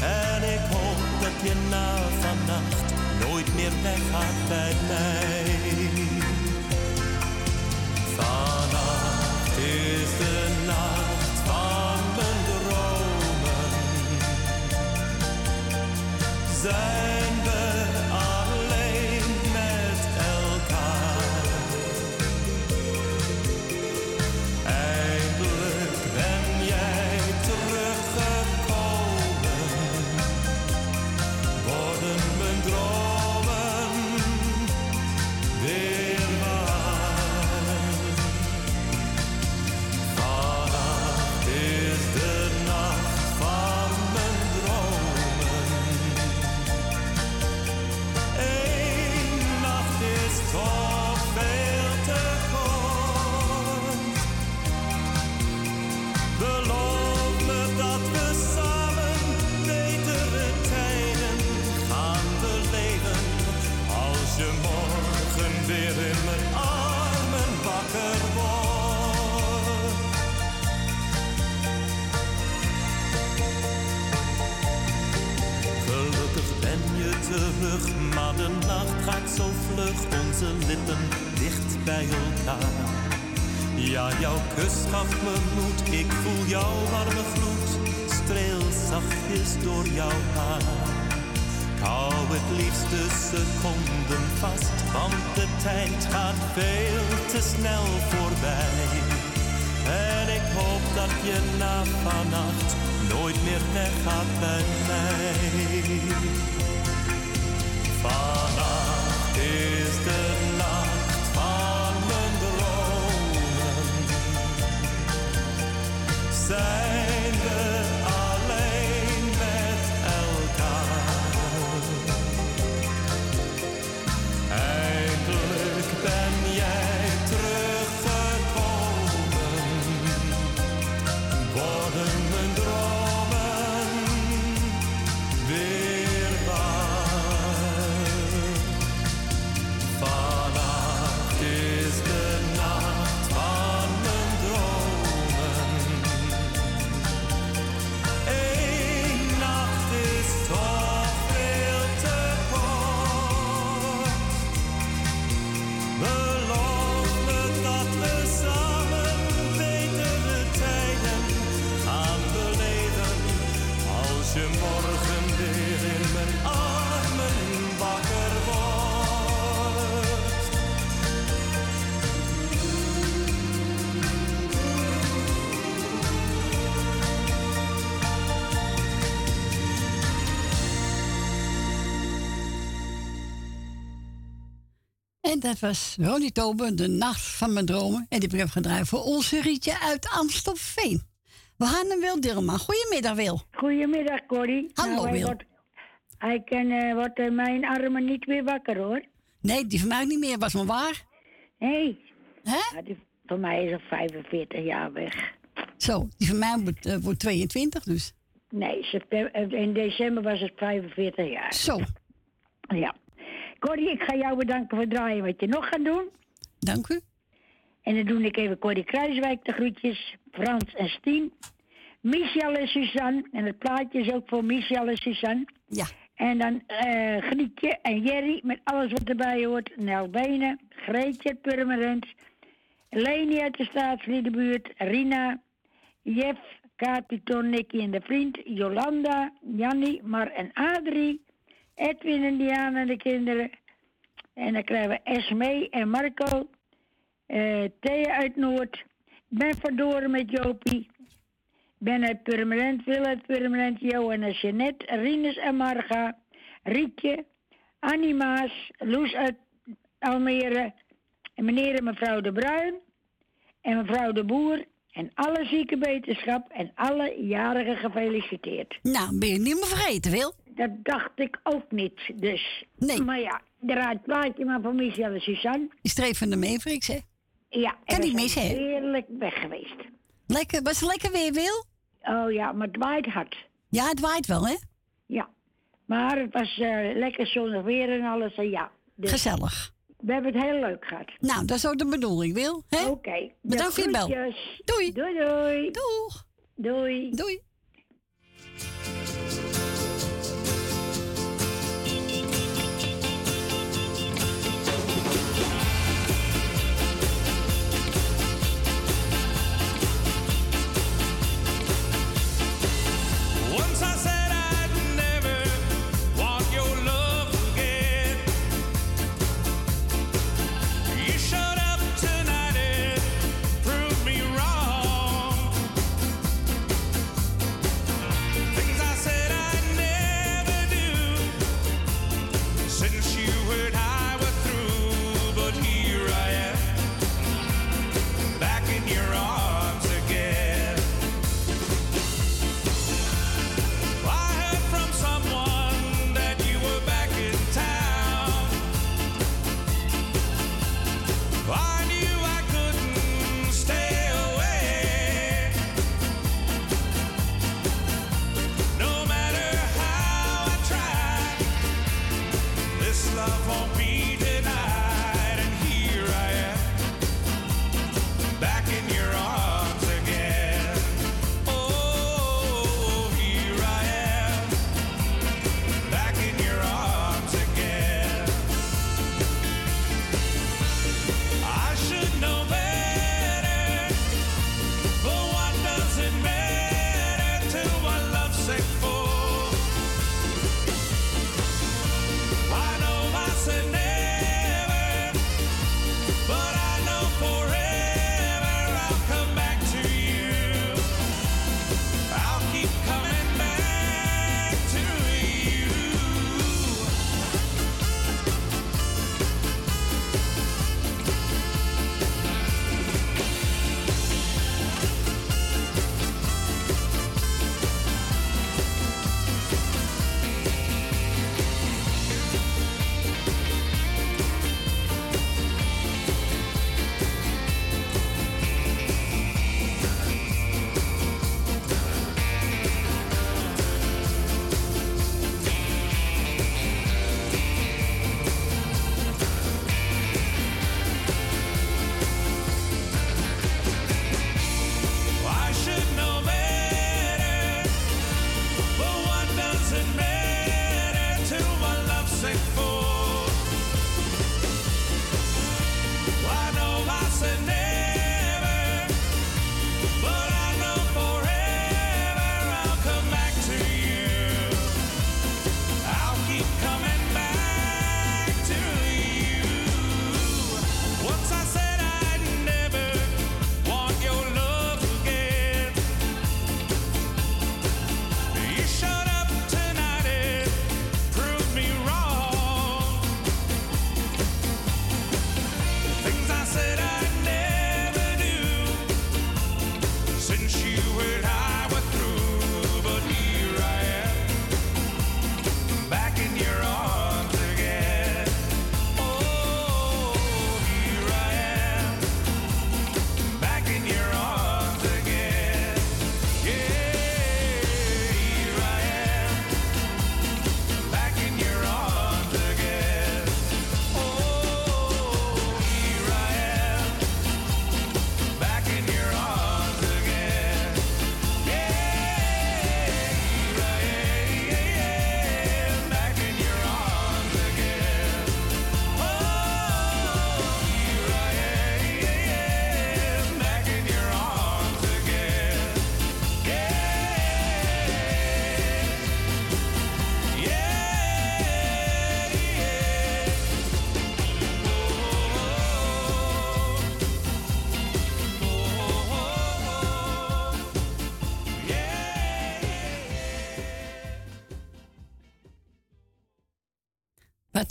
En ik hoop dat je na vannacht nooit meer weggaat bij mij. Ja, jouw kus gaf me moed, ik voel jouw warme gloed. Streel zachtjes door jouw haar. Ik hou het liefst de seconden vast, want de tijd gaat veel te snel voorbij. En ik hoop dat je na vannacht nooit meer weggaat bij mij. Dat was Ronnie Tober, de nacht van mijn dromen. En die heb ik gedraaid voor onze Rietje uit Amstelveen. We gaan naar Wil Dilma. Goedemiddag, Wil. Goedemiddag, Corrie. Hallo, nou, hij Wil. Wordt, hij kan, eh, wordt in mijn armen niet meer wakker, hoor. Nee, die van mij niet meer. Was maar waar. Nee. Hè? Ja, die, voor mij is al 45 jaar weg. Zo, die van mij wordt, eh, wordt 22 dus. Nee, eh, in december was het 45 jaar. Zo. Ja. Corrie, ik ga jou bedanken voor het draaien wat je nog gaat doen. Dank u. En dan doe ik even Corrie Kruiswijk de groetjes. Frans en Stien. Michel en Suzanne. En het plaatje is ook voor Michel en Suzanne. Ja. En dan eh Grietje en Jerry met alles wat erbij hoort. Nel Benen, Greetje Purmerend. Leni uit de staatsliedenbuurt. Rina, Jeff, Katiton, Nicky en de vriend. Jolanda, Jannie, Mar en Adrie. Edwin en Diana en de kinderen. En dan krijgen we Esme en Marco. eh Thea uit Noord. Ben verdoren met Jopie. Ben uit Purmerend, Wil uit Purmerend, Jo en Jeanette, Rinus en Marga, Rietje, Annie Maas, Loes uit Almere, en meneer en mevrouw De Bruin, en mevrouw De Boer, en alle zieke beterschap en alle jarigen gefeliciteerd. Nou, ben je niet meer vergeten, Wil? Dat dacht ik ook niet, dus. Nee. Maar ja, draai het plaatje maar voor Michel en Suzanne. Die streef van de Mavericks, hè? Ja, Kan niet mis, hè? Heerlijk weg geweest. Lekker, was het lekker weer, Wil? Oh ja, maar het waait hard. Ja, het waait wel, hè? Ja, maar het was eh, lekker zonnig weer en alles. En ja, dus Gezellig. we hebben het heel leuk gehad. Nou, dat is ook de bedoeling, Wil. hè? Oké. Bedankt voor je bel. Doei. Doei, doei. Doeg. Doei. Doei.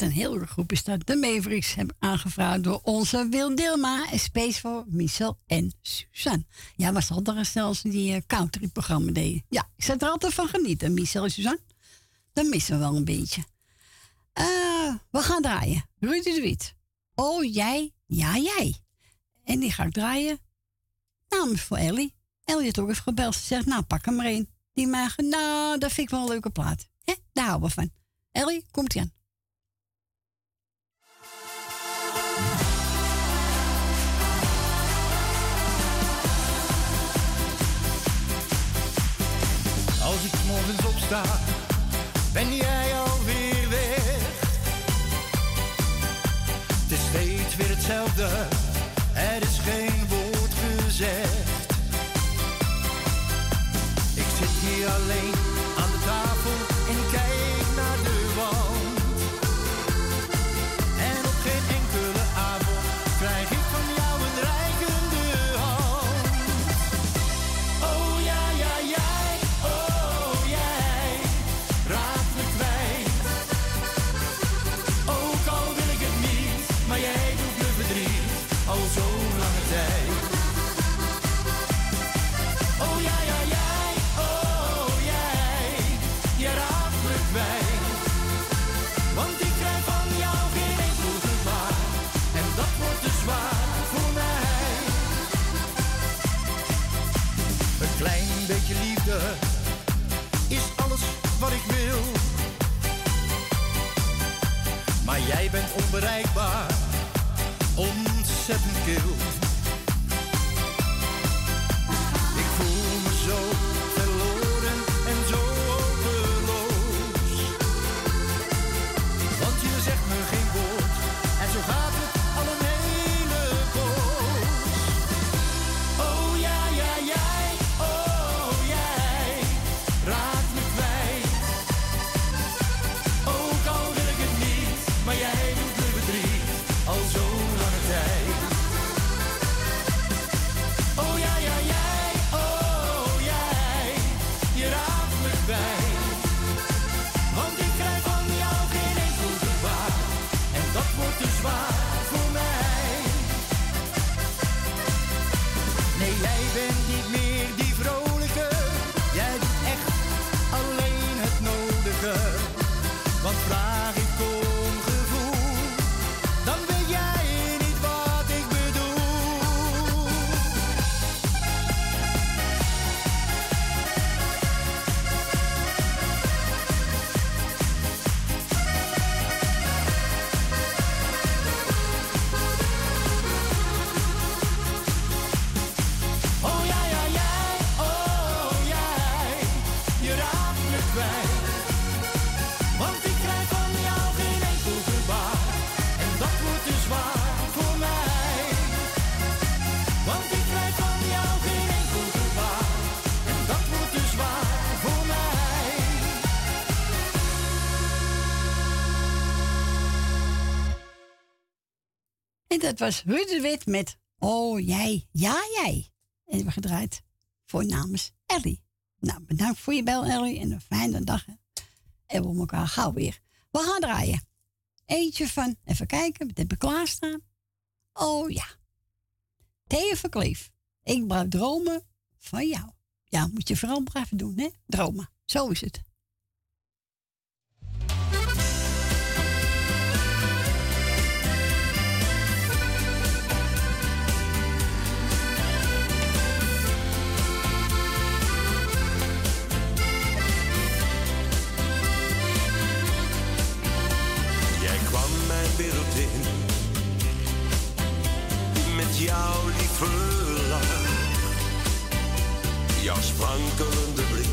Een hele groep is dat. De Mavericks hebben aangevraagd door onze Wil Dilma. En space voor Michel en Suzanne. Ja, was al daar zelfs die uh, country-programma deden. Ja, ik zat er altijd van genieten, Michel en Suzanne. Dat missen we wel een beetje. Eh, we gaan draaien. Rudy de Wit. Oh, jij, ja, jij. En die ga ik draaien namens voor Ellie. Ellie had ook even gebeld. Ze zegt, nou, pak hem maar een. Die mag, nou, dat vind ik wel een leuke plaat. Hè? Daar houden we van. Ellie, komt ie aan. Opsta, ben jij alweer weg. Het is steeds weer hetzelfde, er is geen woord gezegd. Ik zit hier alleen dat was Ruud Wit met Oh jij, ja jij. En we gedraaid voor namens Ellie. Nou, bedankt voor je bel Ellie en een fijne dag. hè. En we elkaar gauw weer. We gaan draaien. Eentje van, even kijken, wat heb ik klaarstaan? Oh ja. Thea Verkleef. Ik blijf dromen van jou. Ja, moet je vooral blijven doen, hè? Dromen. Zo is het. Lach, jouw sprankelende blik,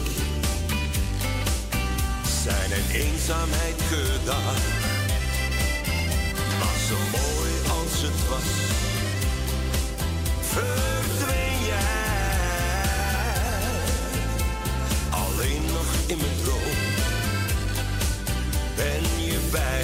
zijn en eenzaamheid gedaan. Maar zo mooi als het was, verdween jij. Alleen nog in mijn droom ben je bij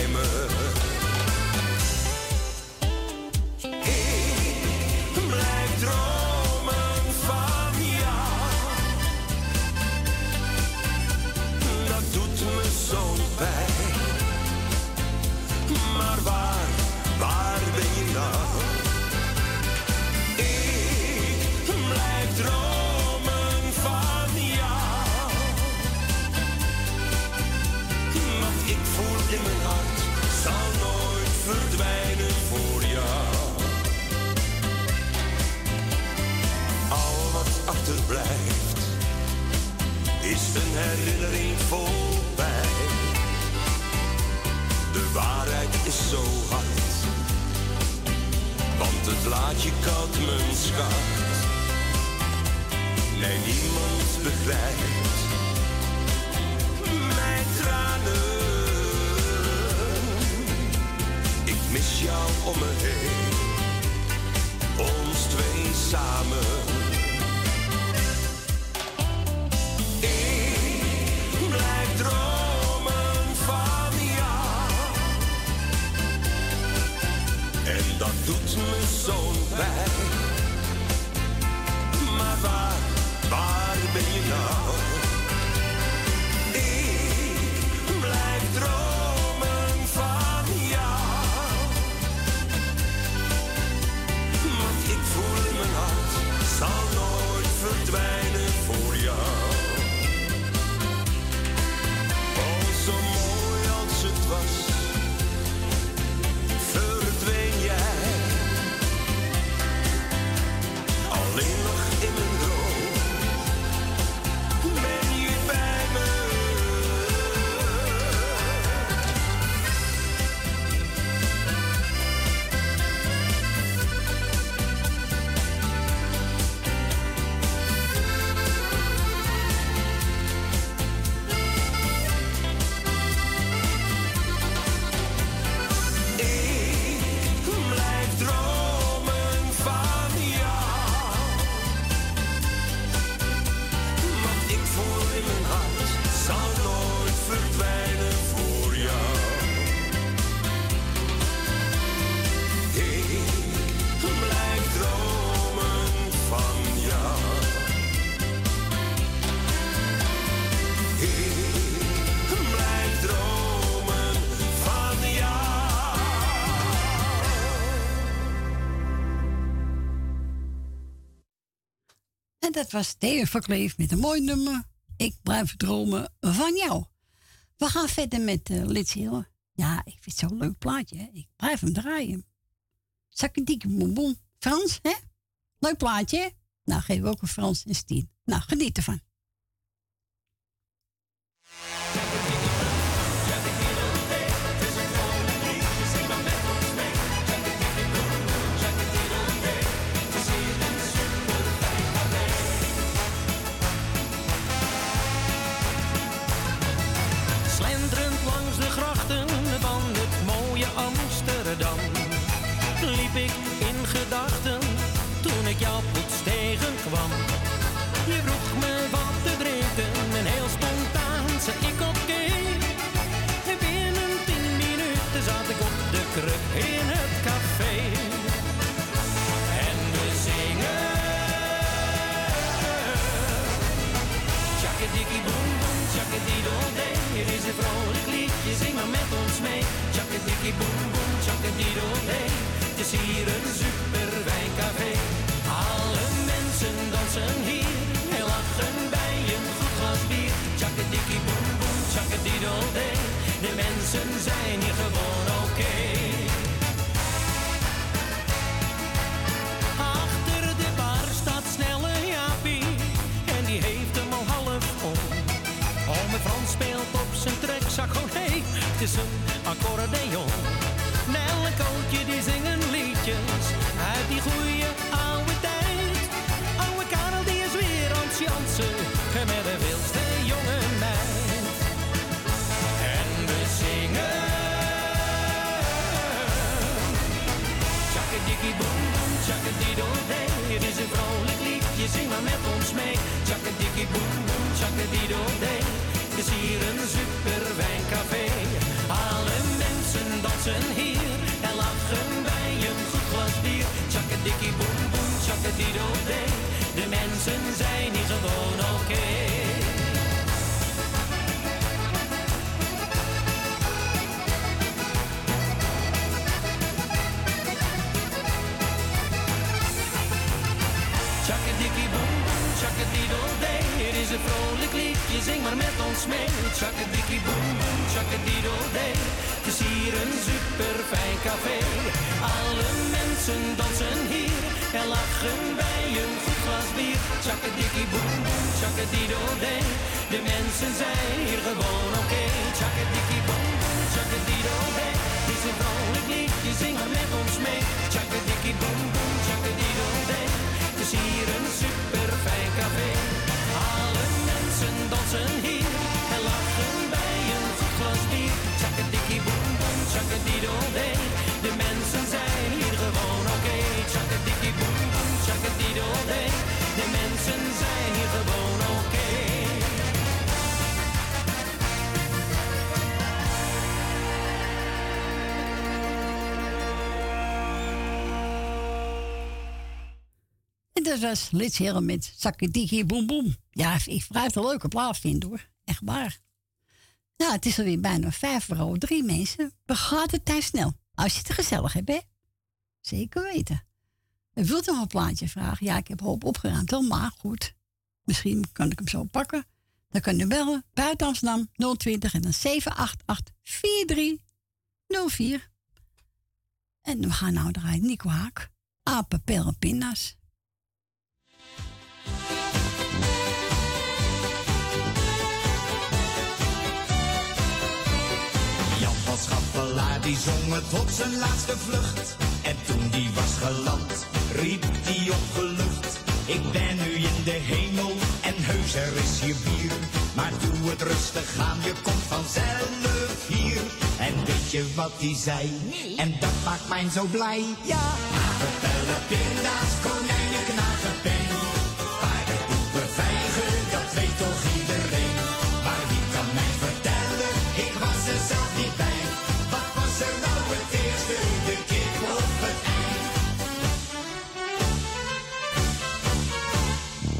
herinnering voorbij. De waarheid is zo hard, want het laatje koud mijn schat. Nee, niemand begrijpt mijn tranen. Ik mis jou om me heen, ons twee samen. Dromen van. En dat doet me zo'n pijn. Maar waar, waar ben je nou? Ik blijf dromen van jou. Want ik voel mijn hart, zal nooit verdwijnen dat was Theo Verkleef met een mooi nummer. Ik blijf dromen van jou. We gaan verder met uh. Ja, ik vind het zo'n leuk plaatje. Hè? Ik blijf hem draaien. Zakkendikke bonbon. Frans, hè? Leuk plaatje? Nou, geef ook een Frans en Stien. Nou, geniet ervan. Hier een super wijncafé. Alle mensen dansen hier en lachen bij een goed glas bier. Tjakkadikkie boem boem, tjakkadiedel-dee. De mensen zijn hier gewoon oké. Achter de bar staat snelle Jaapie en die heeft hem al half om. Ome Frans speelt op zijn treksaxofoon, hey, het is een accordeon. Nel en Kootje die zingen uit die goeie oude tijd. Oude Karel die is weer aan het jansen met de wildste jonge meid. En we zingen. Tjakkadikkie boem boem, tjakkadiedel-dee. Het is een vrolijk liedje, zing maar met ons mee. Tjakkadikkie boem boem, tjakkadiedel-dee. Het is hier een super wijncafé. Alle mensen dansen hier tjakkadiedel-dee. De mensen zijn hier gewoon oké. Boem boem, tjakkadiedel-dee. Het is een vrolijk liedje, zing maar met ons mee. Tjakkadikkie boem boem, tjakkadiedel-dee. Het is hier een super fijn café. Alle mensen dansen hier en lachen bij een goed glas bier. Tjakkadikkie boem boem, tjakkadidoodee. De mensen zijn hier gewoon oké. Okay. Tjakkadikkie boem boem, tjakkadidoodee. Het is een vrolijk liedje, zingen met ons mee. Dat was Lits Heren met Sakkediki Boem Boem. Ja, ik blijf een leuke plaat vinden hoor. Echt waar. Nou, het is alweer bijna vijf voor drie mensen. We gaan de tijd snel. Als je het gezellig hebt, hè? Zeker weten. En wilt nog een plaatje vragen? Ja, ik heb hoop opgeruimd al, maar goed. Misschien kan ik hem zo pakken. Dan kan u bellen. Buiten Amsterdam 020 en dan 788 4304. En we gaan nou draaien Nico Haak. Apen. Schappelaar die zong het op zijn laatste vlucht. En toen die was geland, riep die opgelucht. Ik ben nu in de hemel en heus er is hier bier. Maar doe het rustig aan, je komt vanzelf hier. En weet je wat die zei? En dat maakt mij zo blij. Ja, aardappelen, pinda's, konijnen,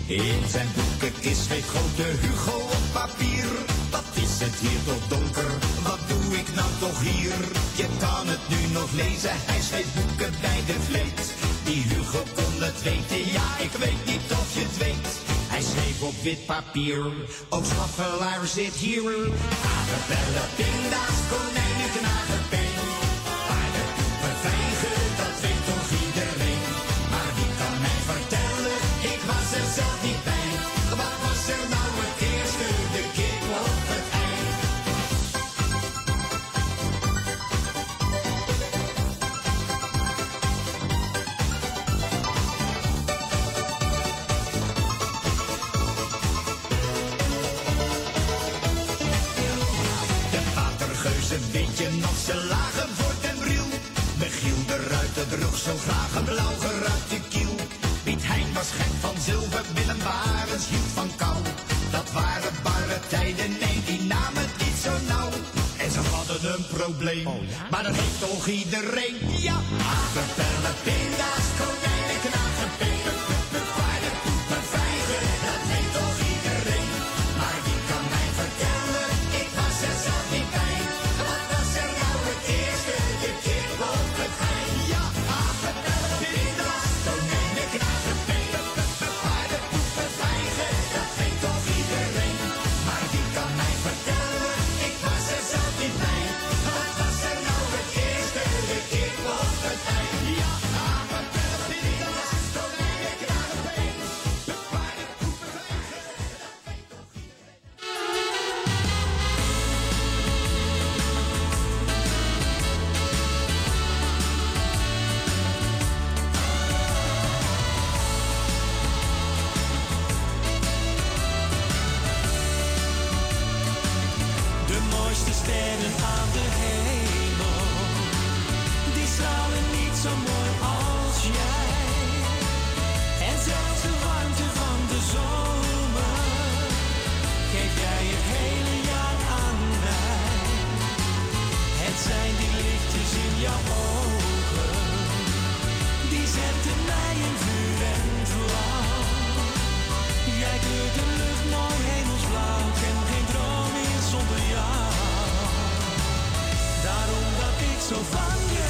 In zijn boekenkist schreef grote Hugo op papier. Wat is het hier toch donker? Wat doe ik nou toch hier? Je kan het nu nog lezen, hij schreef boeken bij de vleet. Die Hugo kon het weten, ja ik weet niet of je het weet. Hij schreef op wit papier, ook schaffelaar zit hier. Aardappelen, pinda's, konijnen, knagen, ze lagen voor den bril. Michiel de Ruiter droeg zo graag een blauw geruite kiel. Piet Hein was gek van zilver, Willem Barens hield van kou. Dat waren barre tijden, nee, die namen het niet zo nauw. En ze hadden een probleem, maar dat heeft toch iedereen. Ja, pinda's, konijnen, jouw ogen, die zetten mij in vuur en vlam. Jij kunt de lucht mooi hemelsblauw, en geen droom meer zonder jou. Daarom dat ik zo van je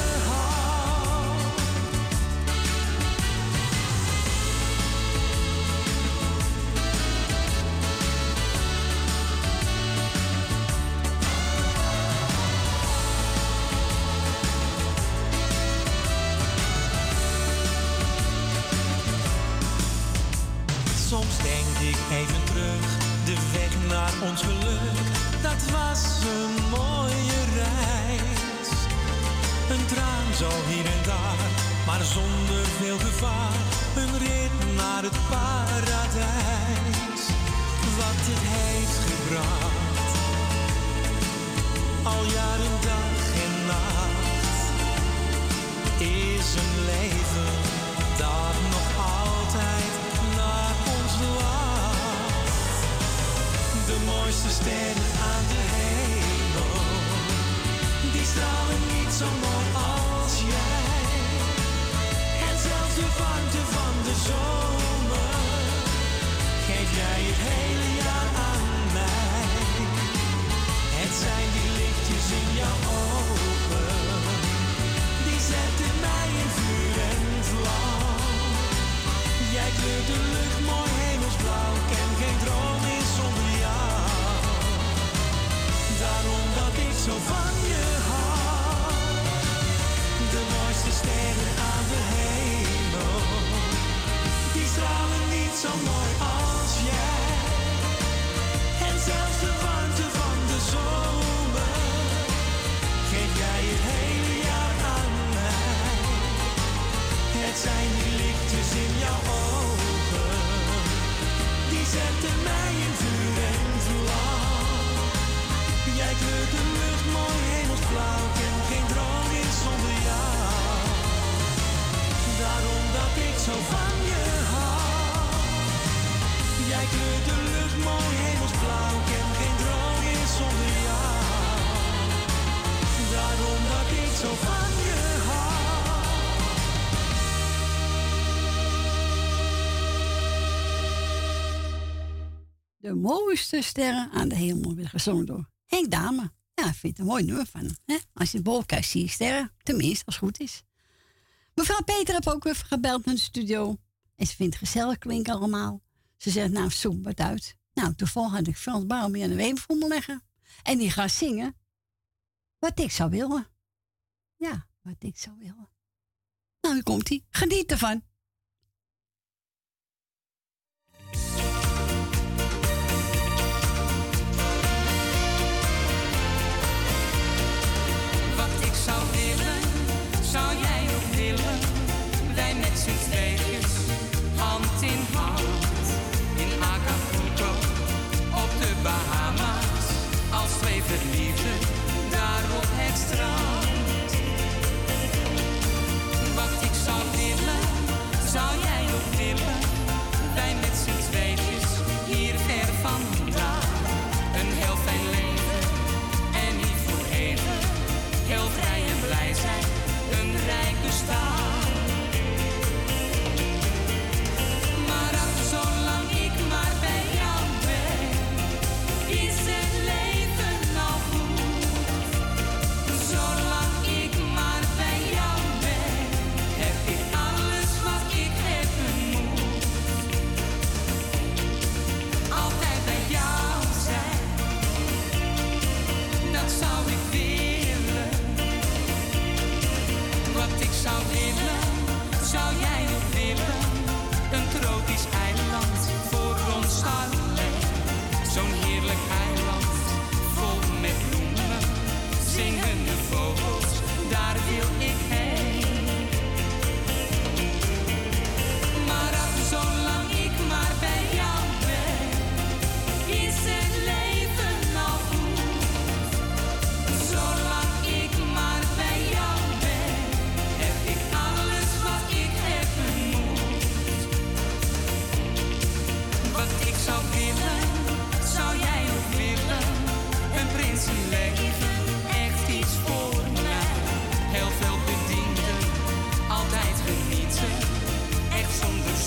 sterren aan de hemel, die stralen niet zo mooi als jij. En zelfs de warmte van de zomer, geef jij het hele jaar aan mij. Het zijn die lichtjes in jouw ogen, die zetten mij in vuur en vlam. Jij kleurt de lucht someone zo je. De mooiste sterren aan de hemel werden gezongen door Henk Dame. Ja, ik vind het een mooi nummer van hè? Als je de boven kijkt, zie je sterren. Tenminste, als het goed is. Mevrouw Peter heb ook even gebeld naar de studio. En ze vindt gezellig klinken allemaal. Ze zegt, nou, zoek wat uit. Nou, toevallig had ik Frans Baum aan de weem leggen. En die gaat zingen wat ik zou willen. Ja, wat ik zou willen. Nou, nu komt hij. Geniet ervan.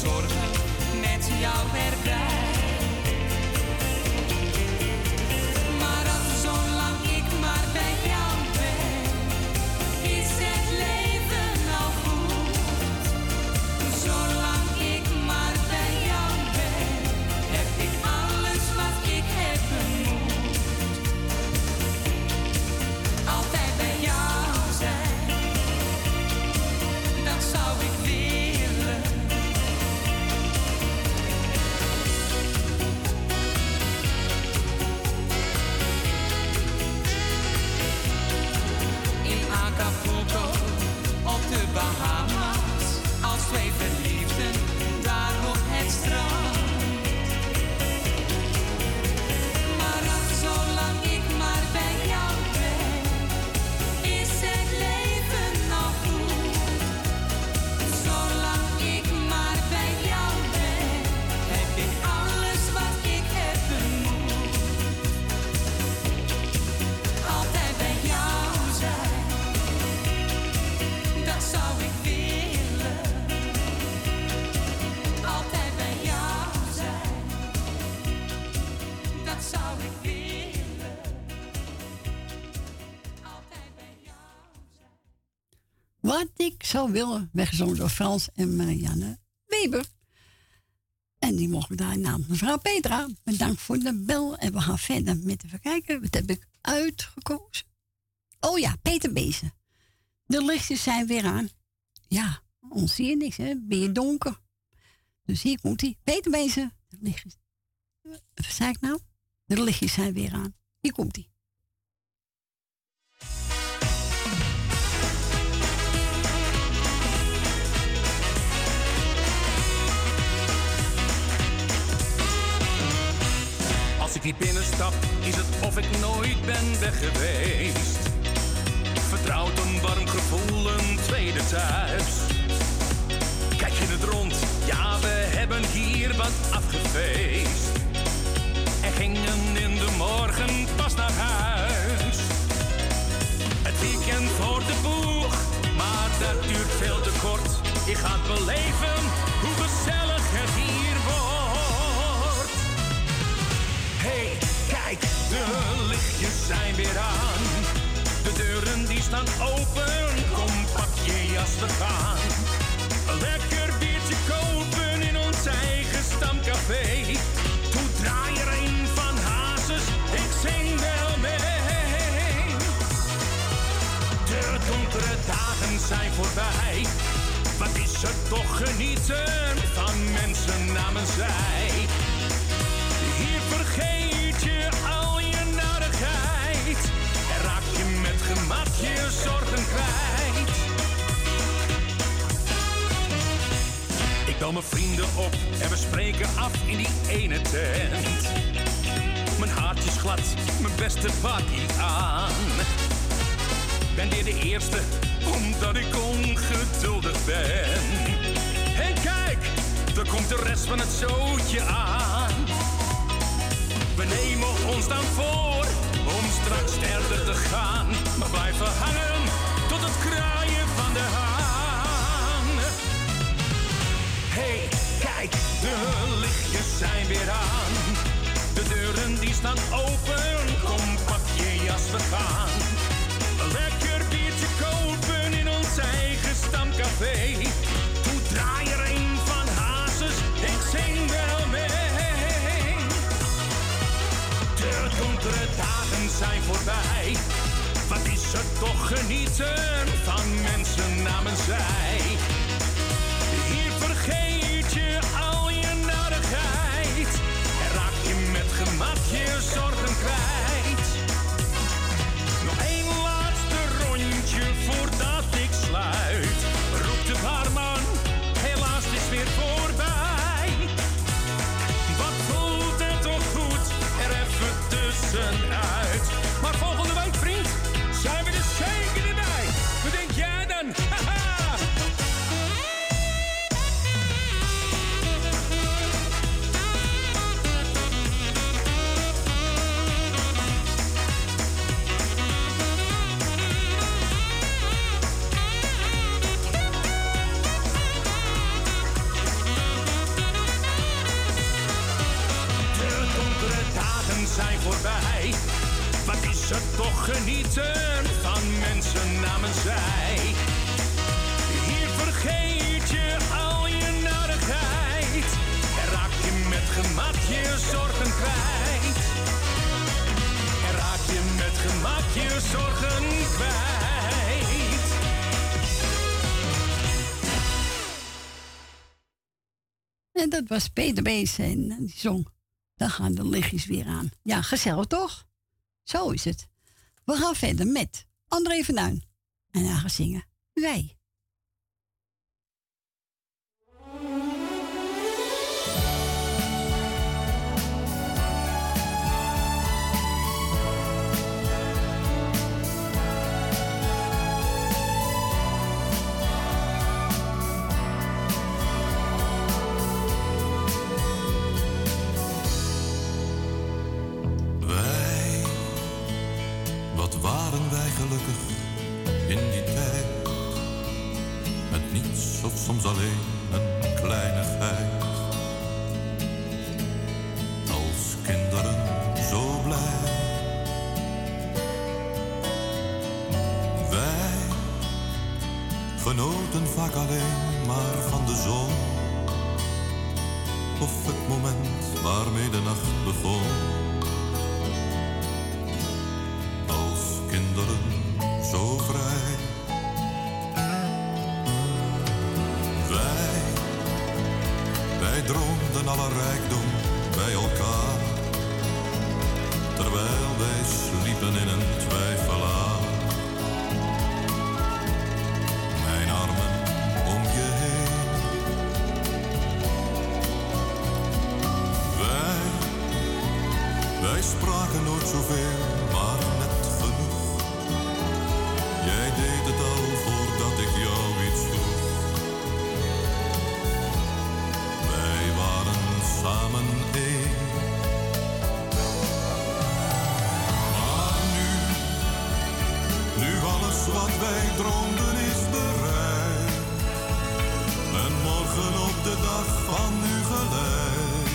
zorgen met jou erbij. Zou willen, weggezongen door Frans en Marianne Weber. En die mogen daar namens mevrouw Petra. Bedankt voor de bel. En we gaan verder met even kijken. Wat heb ik uitgekozen? Oh ja, Peter Bezen. De lichtjes zijn weer aan. Ja, ons zie je niks, hè? Ben je donker? Dus hier komt hij. Peter Bezen. De lichtjes. Zei ik nou? De lichtjes zijn weer aan. Hier komt hij. Als ik hier binnenstap, is het of ik nooit ben weg geweest. Vertrouwd een warm gevoel, een tweede thuis. Kijk je het rond, ja, we hebben hier wat afgefeest. En gingen in de morgen pas naar huis. Het weekend voor de boeg, maar dat duurt veel te kort. Je gaat beleven Een lekker biertje kopen in ons eigen stamcafé. Toe draai er een van Hazes, ik zing wel mee. De donkere dagen zijn voorbij. Wat is er toch genieten van mensen namens zij. Hier vergeet je al je narigheid. En raak je met gemak je zorgen kwijt. Bel mijn vrienden op en we spreken af in die ene tent. Mijn haartje is glad, mijn beste pakkie aan. Ben weer de eerste, omdat ik ongeduldig ben. En kijk, er komt de rest van het zootje aan. We nemen ons dan voor om straks verder te gaan. Maar blijven hangen de lichtjes zijn weer aan. De deuren die staan open, kom pak je jas, we gaan. Lekker biertje kopen in ons eigen stamcafé. Toe draai er een van Hazes, ik zing wel mee. De donkere dagen zijn voorbij. Wat is er toch genieten van mensen namens zij. Zorgen kwijt. Van mensen namens zij. Hier vergeet je al je narigheid. En raak je met gemak je zorgen kwijt. En raak je met gemak je zorgen kwijt. En dat was Peter Bees en die zong. Dan gaan de lichtjes weer aan. Ja, gezellig toch? Zo is het. We gaan verder met André van Duin. En hij gaat zingen Wij. Wij, wij gelukkig in die tijd. Met niets of soms alleen een kleinigheid. Als kinderen zo blij. Wij genoten vaak alleen maar van de zon. Of het moment waarmee de nacht begon. zo vrij. Wij, wij droomden alle rijkdom bij elkaar, terwijl wij sliepen in een twijfel. wij droomden is bereikt. En morgen op de dag van nu gelijk.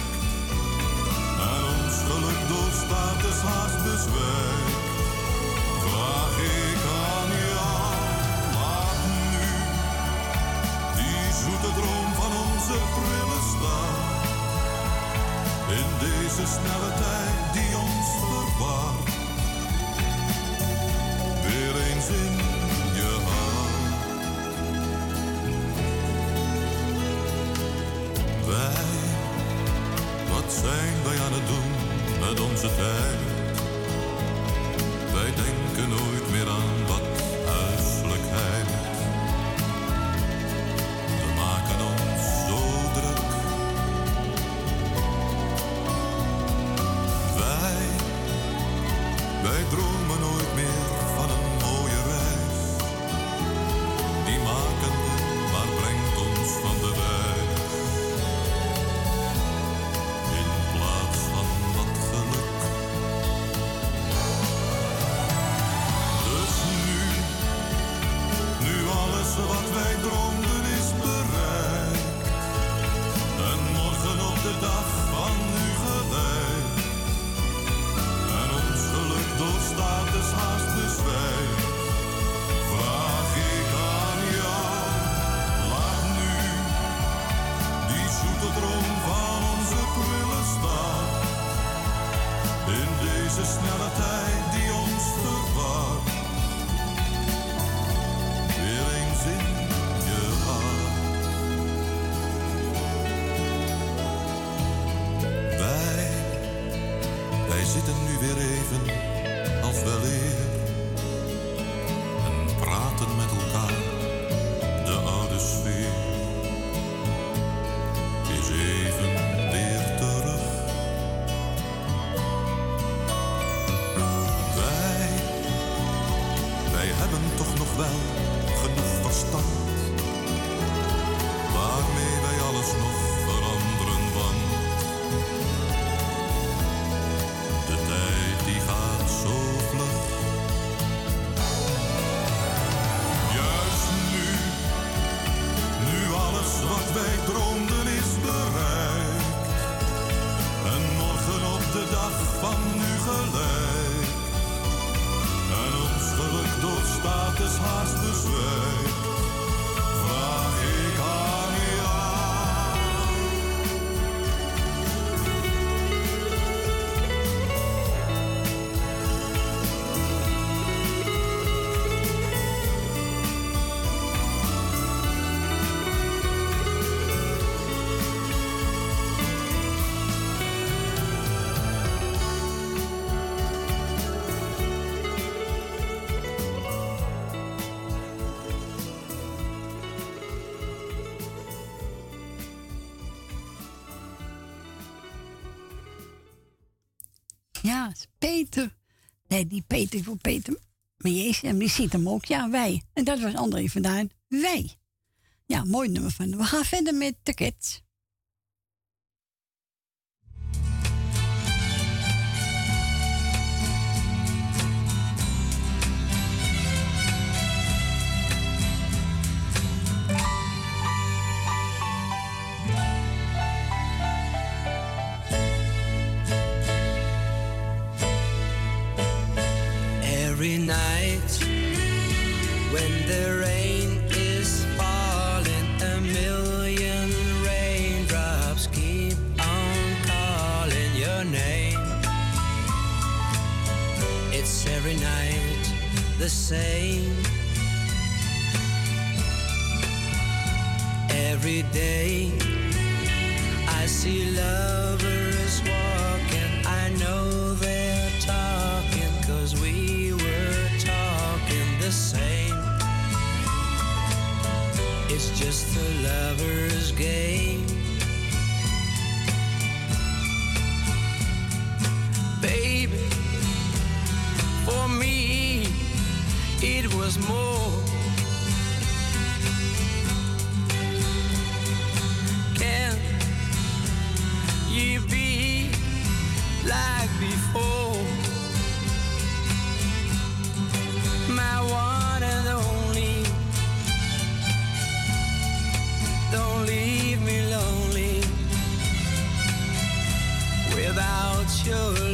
En ons geluk doorstaat de haast bezwijkt. Vraag ik aan jou, laat nu die zoete droom van onze prille stad. In deze snelle tijd die ons verwacht zijn wij aan het doen met onze tijd? Ja, Peter. Nee, die Peter, voor Peter. Maar Jezus, en die ziet hem ook. Ja, wij. En dat was André vandaan. Wij. Ja, mooi nummer van. We gaan verder met de kids. every night when the rain is falling a million raindrops keep on calling your name. It's every night the same. Every day i see lovers a lover's game. Baby, for me, it was more. you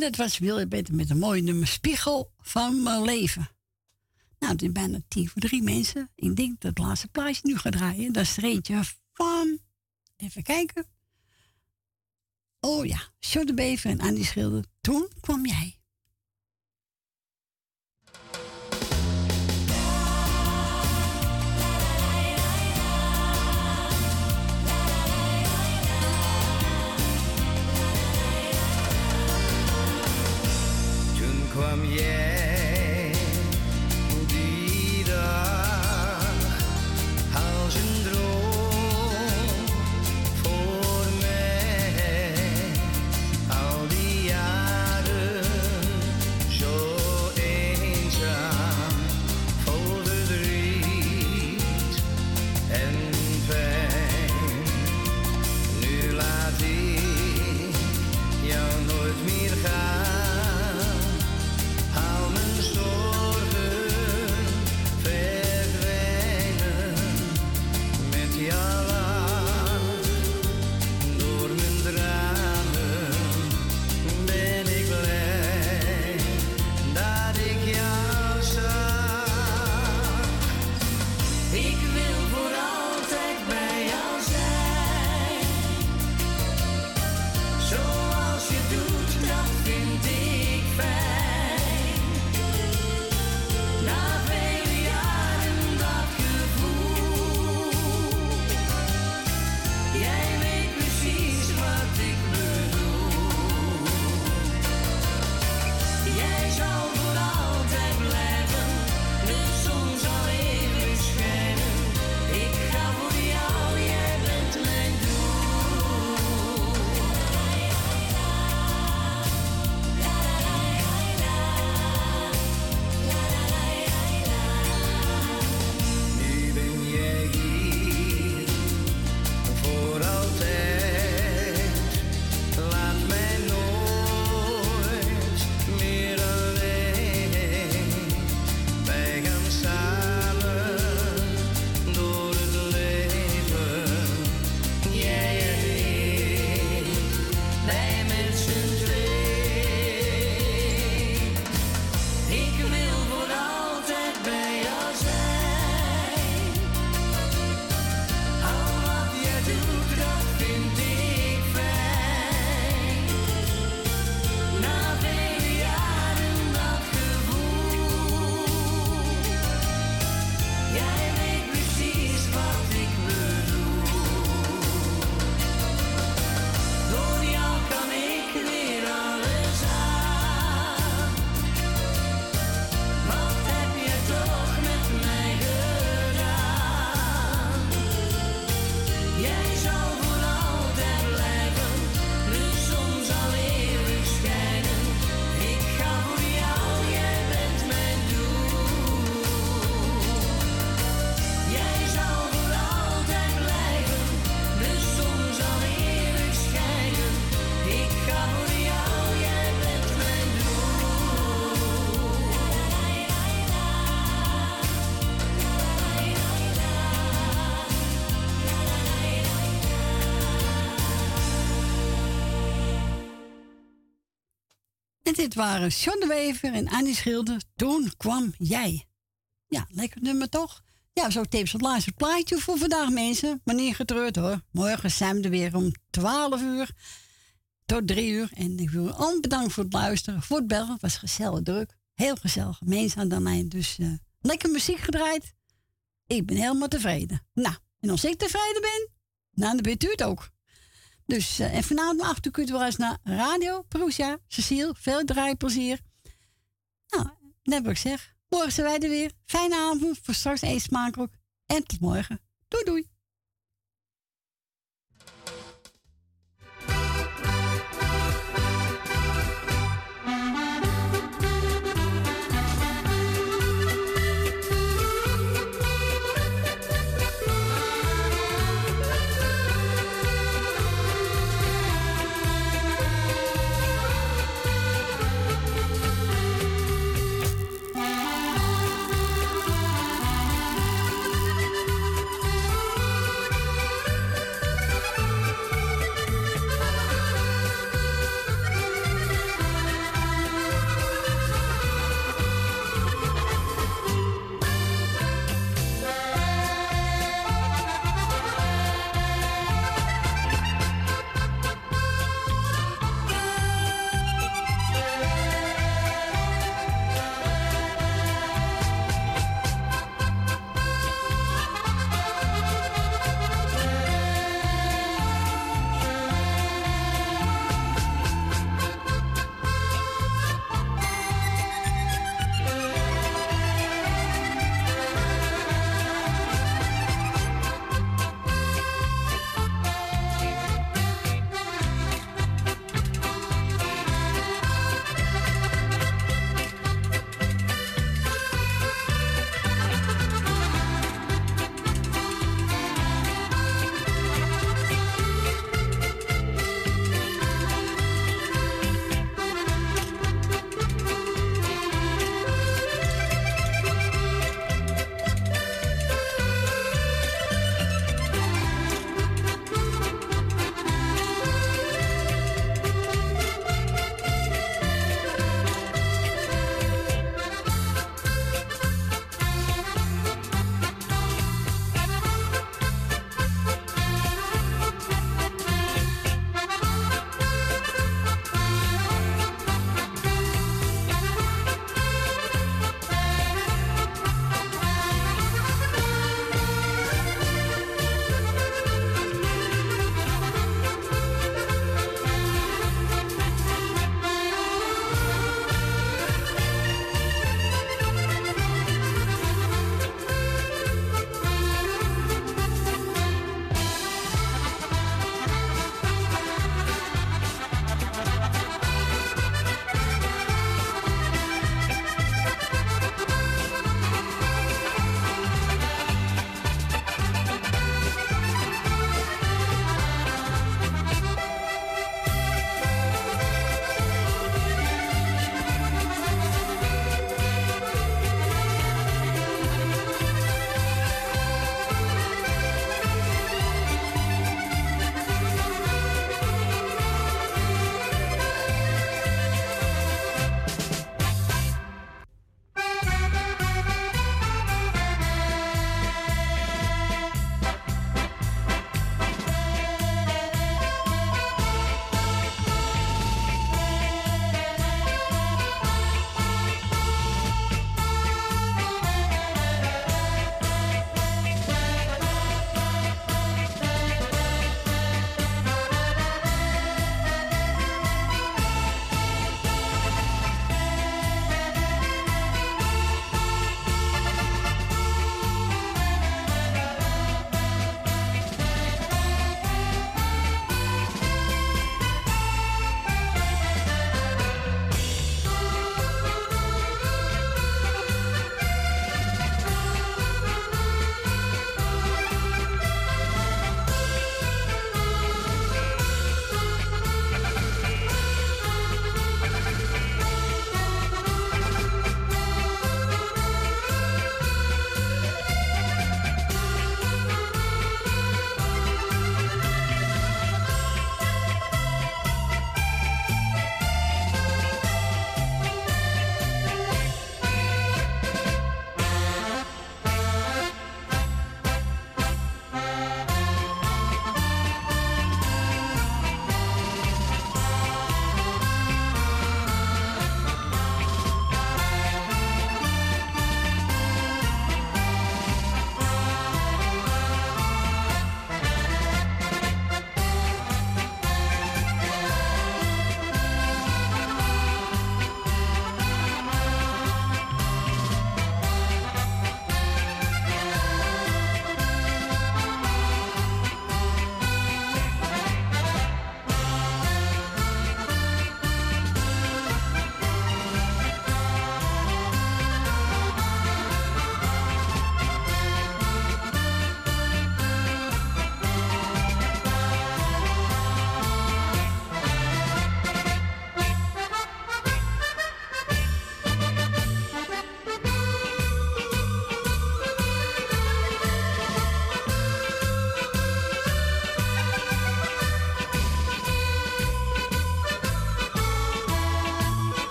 dat was Wilbert met een mooi nummer Spiegel van mijn leven. Nou, het is bijna tien voor drie mensen. Ik denk dat het laatste plaatje nu gaat draaien. Dat is er eentje van... Even kijken. Oh ja, Sjorde Bever en Annie Schilder. Toen kwam jij. Toen dit waren John de Wever en Annie Schilder. Toen kwam jij. Ja, lekker nummer toch? Ja, zo tevens het laatste plaatje voor vandaag, mensen. Maar niet getreurd hoor. Morgen zijn we er weer om 12 uur tot 3 uur. En ik wil u allen bedanken voor het luisteren, voor het bellen. Het was gezellig druk. Heel gezellig. Mensen aan de lijn. Dus eh, lekker muziek gedraaid. Ik ben helemaal tevreden. Nou, en als ik tevreden ben, dan bent u het ook. Dus, eh, en vanavond om 8 uur kunt u wel eens naar Radio Perusia. Cecile, veel draaiplezier. Nou, net wat ik zeg. Morgen zijn wij er weer. Fijne avond. Voor straks eet smakelijk. En tot morgen. Doei doei.